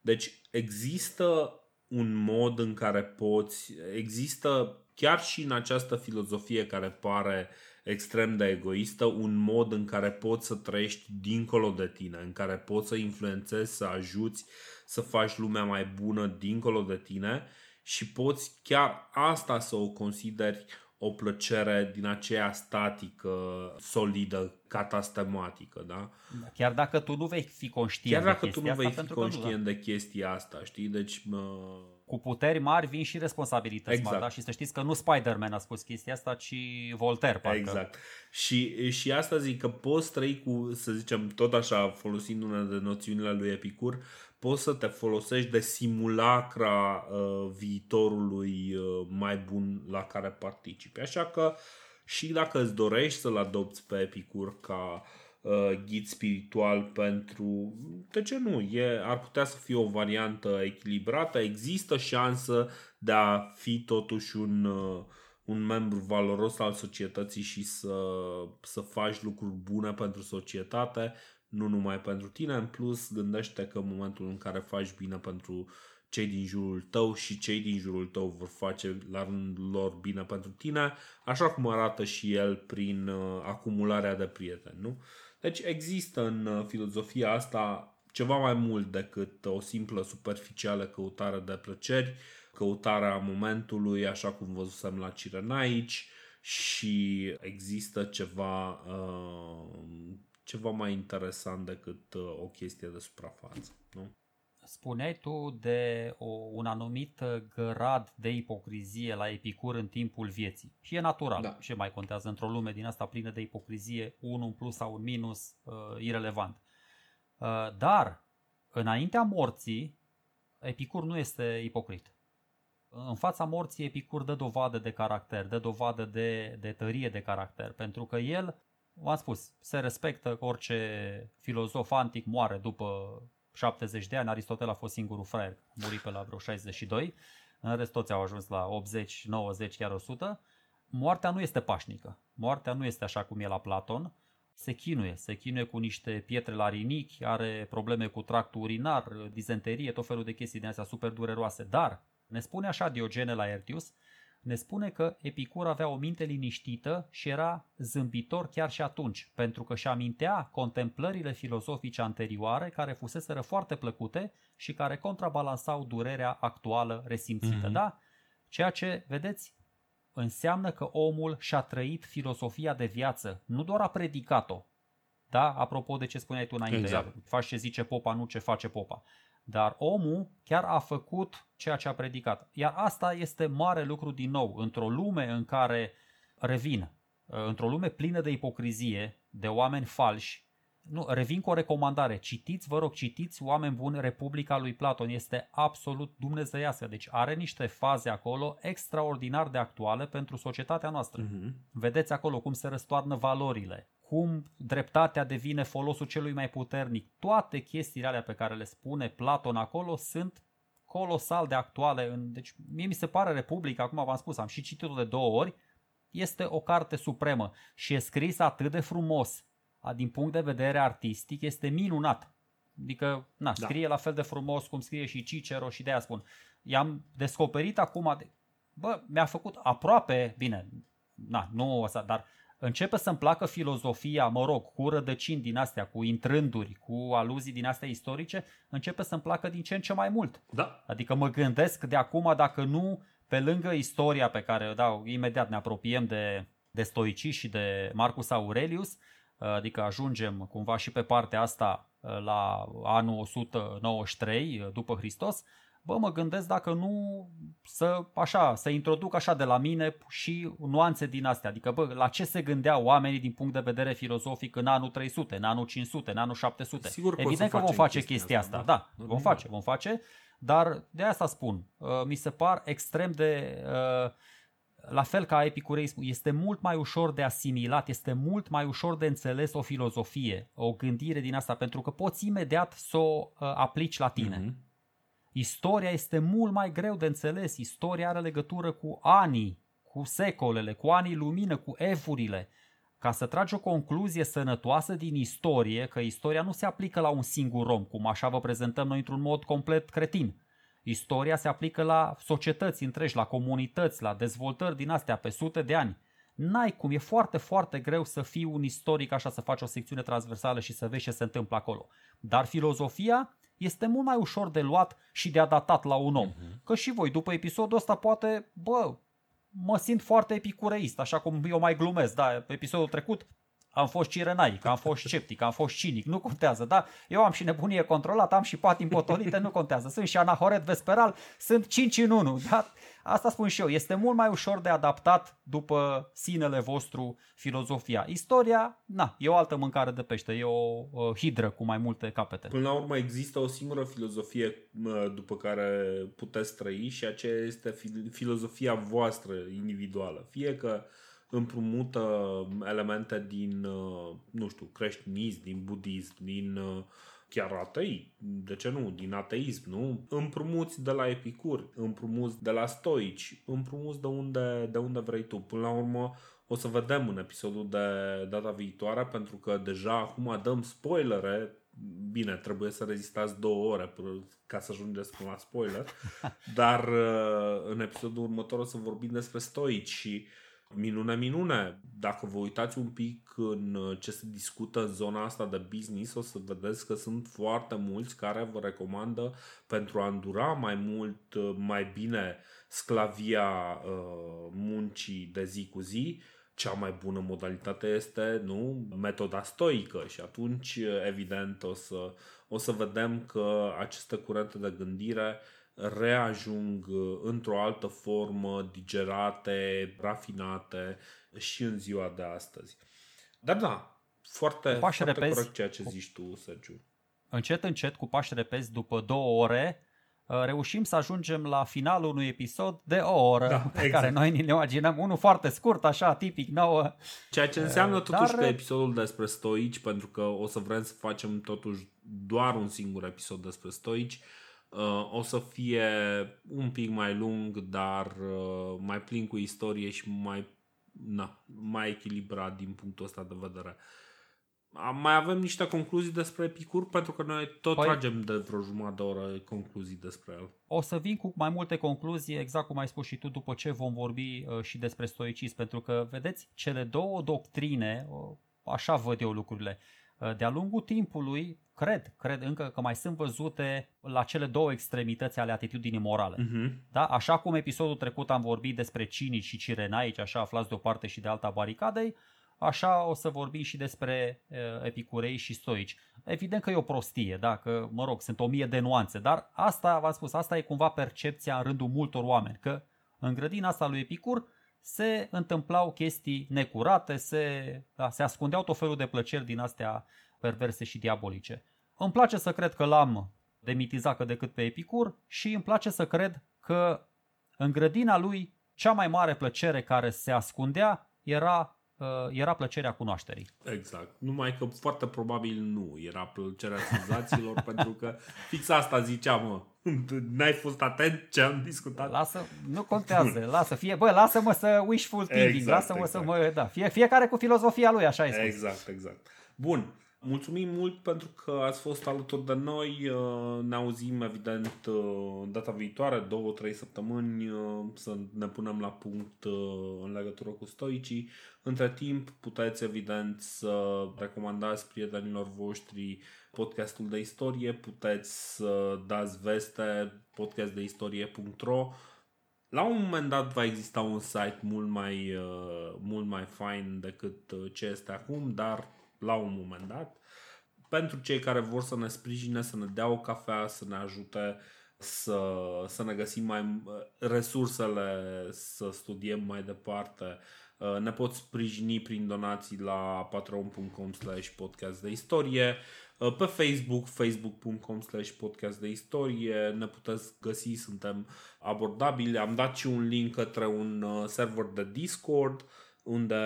Deci există un mod în care poți, există chiar și în această filozofie care pare extrem de egoistă, un mod în care poți să trăiești dincolo de tine, în care poți să influențezi, să ajuți, să faci lumea mai bună dincolo de tine și poți chiar asta să o consideri o plăcere din aceea statică, solidă, catastematică, da? da chiar dacă tu nu vei fi conștient Chiar dacă de tu nu vei asta, fi conștient nu, da. de chestia asta, știi? Deci... Mă... Cu puteri mari vin și responsabilități exact. mari, da? Și să știți că nu Spider-Man a spus chestia asta, ci Voltaire, parcă. Exact. Și, și asta zic că poți trăi cu, să zicem, tot așa, folosindu-ne de noțiunile lui Epicur, poți să te folosești de simulacra uh, viitorului uh, mai bun la care participi. Așa că și dacă îți dorești să-l adopți pe Epicur ca uh, ghid spiritual pentru... De ce nu? E, ar putea să fie o variantă echilibrată. Există șansă de a fi totuși un, uh, un membru valoros al societății și să, să faci lucruri bune pentru societate nu numai pentru tine, în plus gândește că în momentul în care faci bine pentru cei din jurul tău și cei din jurul tău vor face la rândul lor bine pentru tine, așa cum arată și el prin uh, acumularea de prieteni, nu? Deci există în uh, filozofia asta ceva mai mult decât o simplă superficială căutare de plăceri, căutarea momentului, așa cum văzusem la Cirenaici, și există ceva uh, ceva mai interesant decât uh, o chestie de suprafață. Nu? Spuneai tu de o, un anumit grad de ipocrizie la Epicur în timpul vieții. Și e natural. Da. Ce mai contează într-o lume din asta plină de ipocrizie, un în plus sau un minus, uh, irelevant. Uh, dar, înaintea morții, Epicur nu este ipocrit. În fața morții, Epicur dă dovadă de caracter, dă dovadă de, de tărie de caracter, pentru că el v-am spus, se respectă că orice filozof antic moare după 70 de ani. Aristotel a fost singurul fraier, a murit pe la vreo 62. În rest toți au ajuns la 80, 90, chiar 100. Moartea nu este pașnică. Moartea nu este așa cum e la Platon. Se chinuie, se chinuie cu niște pietre la rinichi, are probleme cu tractul urinar, dizenterie, tot felul de chestii din astea super dureroase. Dar, ne spune așa Diogene la Ertius, ne spune că Epicur avea o minte liniștită și era zâmbitor chiar și atunci, pentru că și amintea contemplările filozofice anterioare care fuseseră foarte plăcute și care contrabalansau durerea actuală resimțită. Mm-hmm. Da? Ceea ce, vedeți, înseamnă că omul și-a trăit filosofia de viață, nu doar a predicat-o. Da? Apropo de ce spuneai tu înainte, exact. faci ce zice popa, nu ce face popa. Dar omul chiar a făcut ceea ce a predicat. Iar asta este mare lucru din nou. Într-o lume în care revin, într-o lume plină de ipocrizie, de oameni falși, nu, revin cu o recomandare. Citiți, vă rog, citiți Oameni Buni, Republica lui Platon. Este absolut dumnezeiască. Deci are niște faze acolo extraordinar de actuale pentru societatea noastră. Uh-huh. Vedeți acolo cum se răstoarnă valorile, cum dreptatea devine folosul celui mai puternic. Toate chestiile alea pe care le spune Platon acolo sunt colosal de actuale. Deci mie mi se pare Republica, acum v-am spus, am și citit-o de două ori, este o carte supremă și e scris atât de frumos. Din punct de vedere artistic este minunat. Adică, na, da. scrie la fel de frumos cum scrie și Cicero și de aia spun. I-am descoperit acum, de... bă, mi-a făcut aproape, bine, na, nu asta, dar începe să-mi placă filozofia, mă rog, cu rădăcini din astea, cu intrânduri, cu aluzii din astea istorice, începe să-mi placă din ce în ce mai mult. Da. Adică mă gândesc de acum, dacă nu, pe lângă istoria pe care, da, imediat ne apropiem de, de stoici și de Marcus Aurelius, adică ajungem cumva și pe partea asta la anul 193 după Hristos, bă, mă gândesc dacă nu să, așa, să introduc așa de la mine și nuanțe din astea. Adică, bă, la ce se gândeau oamenii din punct de vedere filozofic în anul 300, în anul 500, în anul 700. Sigur Evident că vom face chestia asta, asta. da, da vom face, vom face, dar de asta spun, uh, mi se par extrem de... Uh, la fel ca epicureismul, este mult mai ușor de asimilat, este mult mai ușor de înțeles o filozofie, o gândire din asta, pentru că poți imediat să o uh, aplici la tine. Mm-hmm. Istoria este mult mai greu de înțeles. Istoria are legătură cu anii, cu secolele, cu anii lumină, cu evurile, ca să tragi o concluzie sănătoasă din istorie, că istoria nu se aplică la un singur om, cum așa vă prezentăm noi într-un mod complet cretin. Istoria se aplică la societăți întregi, la comunități, la dezvoltări din astea pe sute de ani. N-ai cum, e foarte, foarte greu să fii un istoric așa, să faci o secțiune transversală și să vezi ce se întâmplă acolo. Dar filozofia este mult mai ușor de luat și de adaptat la un om. Uh-huh. Că și voi, după episodul ăsta, poate, bă, mă simt foarte epicureist, așa cum eu mai glumesc, da, pe episodul trecut am fost cirenaic, am fost sceptic, am fost cinic, nu contează, da? Eu am și nebunie controlată, am și patim potolite, nu contează. Sunt și anahoret vesperal, sunt 5 în 1, da? Asta spun și eu, este mult mai ușor de adaptat după sinele vostru filozofia. Istoria, na, e o altă mâncare de pește, e o, o hidră cu mai multe capete. Până la urmă există o singură filozofie după care puteți trăi și aceea este filozofia voastră individuală. Fie că împrumută elemente din, uh, nu știu, creștinism, din budism, din uh, chiar atei, de ce nu, din ateism, nu? Împrumuți de la epicuri, împrumuți de la stoici, împrumuți de unde, de unde vrei tu. Până la urmă o să vedem în episodul de data viitoare, pentru că deja acum dăm spoilere, bine, trebuie să rezistați două ore ca să ajungeți până la spoiler, dar uh, în episodul următor o să vorbim despre stoici și Minune, minune! Dacă vă uitați un pic în uh, ce se discută în zona asta de business, o să vedeți că sunt foarte mulți care vă recomandă pentru a îndura mai mult, uh, mai bine sclavia uh, muncii de zi cu zi, cea mai bună modalitate este nu metoda stoică și atunci evident o să, o să vedem că aceste curente de gândire reajung uh, într-o altă formă, digerate, rafinate și în ziua de astăzi. Dar da, foarte, foarte repezi, corect ceea ce zici tu, Sergiu. Încet, încet, cu pași repezi, după două ore, uh, reușim să ajungem la finalul unui episod de o oră, da, pe exact. care noi ne imaginăm, unul foarte scurt, așa, tipic, nouă. Ceea ce înseamnă uh, totuși Dar... că episodul despre stoici, pentru că o să vrem să facem totuși doar un singur episod despre stoici, Uh, o să fie un pic mai lung, dar uh, mai plin cu istorie și mai, na, mai echilibrat din punctul ăsta de vedere. Mai avem niște concluzii despre Epicur pentru că noi tot păi, tragem de vreo jumătate de oră concluzii despre el. O să vin cu mai multe concluzii, exact cum ai spus și tu, după ce vom vorbi uh, și despre stoicism, pentru că, vedeți, cele două doctrine, uh, așa văd eu lucrurile, uh, de-a lungul timpului cred, cred încă că mai sunt văzute la cele două extremități ale atitudinii morale. Uh-huh. Da? Așa cum episodul trecut am vorbit despre cinici și cirenaici, așa aflați de o parte și de alta baricadei, așa o să vorbim și despre uh, epicurei și stoici. Evident că e o prostie, da? că, mă rog, sunt o mie de nuanțe, dar asta, v-am spus, asta e cumva percepția în rândul multor oameni, că în grădina asta lui Epicur se întâmplau chestii necurate, se, da, se ascundeau tot felul de plăceri din astea perverse și diabolice. Îmi place să cred că l-am demitizacă decât pe Epicur și îmi place să cred că în grădina lui cea mai mare plăcere care se ascundea era, uh, era plăcerea cunoașterii. Exact. Numai că foarte probabil nu era plăcerea senzațiilor pentru că fix asta zicea, mă. N-ai fost atent ce am discutat? Lasă, nu contează, lasă, fie, bă, lasă-mă să wishful thinking, exact, lasă-mă exact. să mă, da, fie, fiecare cu filozofia lui, așa este. Exact, exact. Bun, Mulțumim mult pentru că ați fost alături de noi. Uh, ne auzim, evident, uh, data viitoare, două, trei săptămâni, uh, să ne punem la punct în legătură cu stoicii. Între timp, puteți, evident, să recomandați prietenilor voștri podcastul de istorie, puteți să dați veste podcastdeistorie.ro la un moment dat va exista un site mult mai, mult mai fain decât ce este acum, dar la un moment dat. Pentru cei care vor să ne sprijine, să ne dea o cafea, să ne ajute să, să ne găsim mai resursele, să studiem mai departe. Uh, ne pot sprijini prin donații la patreon.com slash podcast de istorie, uh, pe Facebook, facebook.com slash podcast de istorie, ne puteți găsi, suntem abordabili. Am dat și un link către un uh, server de Discord unde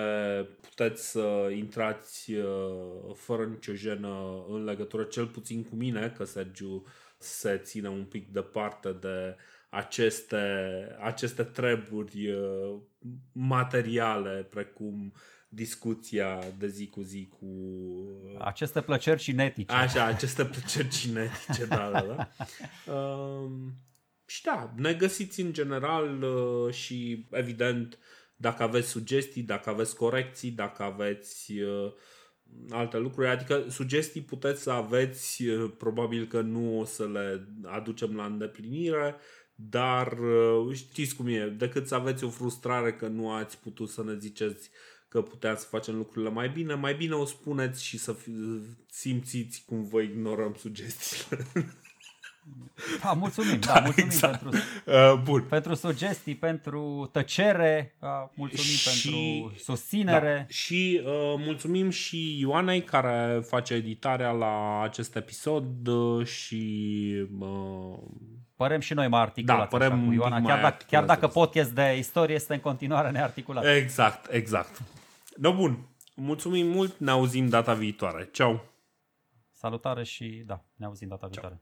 puteți să intrați uh, fără nicio jenă în legătură, cel puțin cu mine, că Sergiu se ține un pic departe de aceste, aceste treburi uh, materiale, precum discuția de zi cu zi cu... Aceste plăceri cinetice. Așa, aceste plăceri cinetice, da, da, da. Uh, și da, ne găsiți în general uh, și evident dacă aveți sugestii, dacă aveți corecții, dacă aveți uh, alte lucruri, adică sugestii puteți să aveți, uh, probabil că nu o să le aducem la îndeplinire, dar uh, știți cum e, decât să aveți o frustrare că nu ați putut să ne ziceți că puteam să facem lucrurile mai bine, mai bine o spuneți și să simțiți cum vă ignorăm sugestiile. Da, mulțumim, da, mulțumim exact. pentru, uh, Bun. pentru sugestii, pentru tăcere, uh, mulțumim și, pentru susținere. Da, și uh, mulțumim și Ioanei care face editarea la acest episod uh, și... Uh, Părem și noi mai articulați da, părem cu Ioana, chiar, dacă, chiar dacă podcast de istorie este în continuare nearticulat. Exact, exact. No, bun. Mulțumim mult, ne auzim data viitoare. Ceau! Salutare și da, ne auzim data Ciao. viitoare.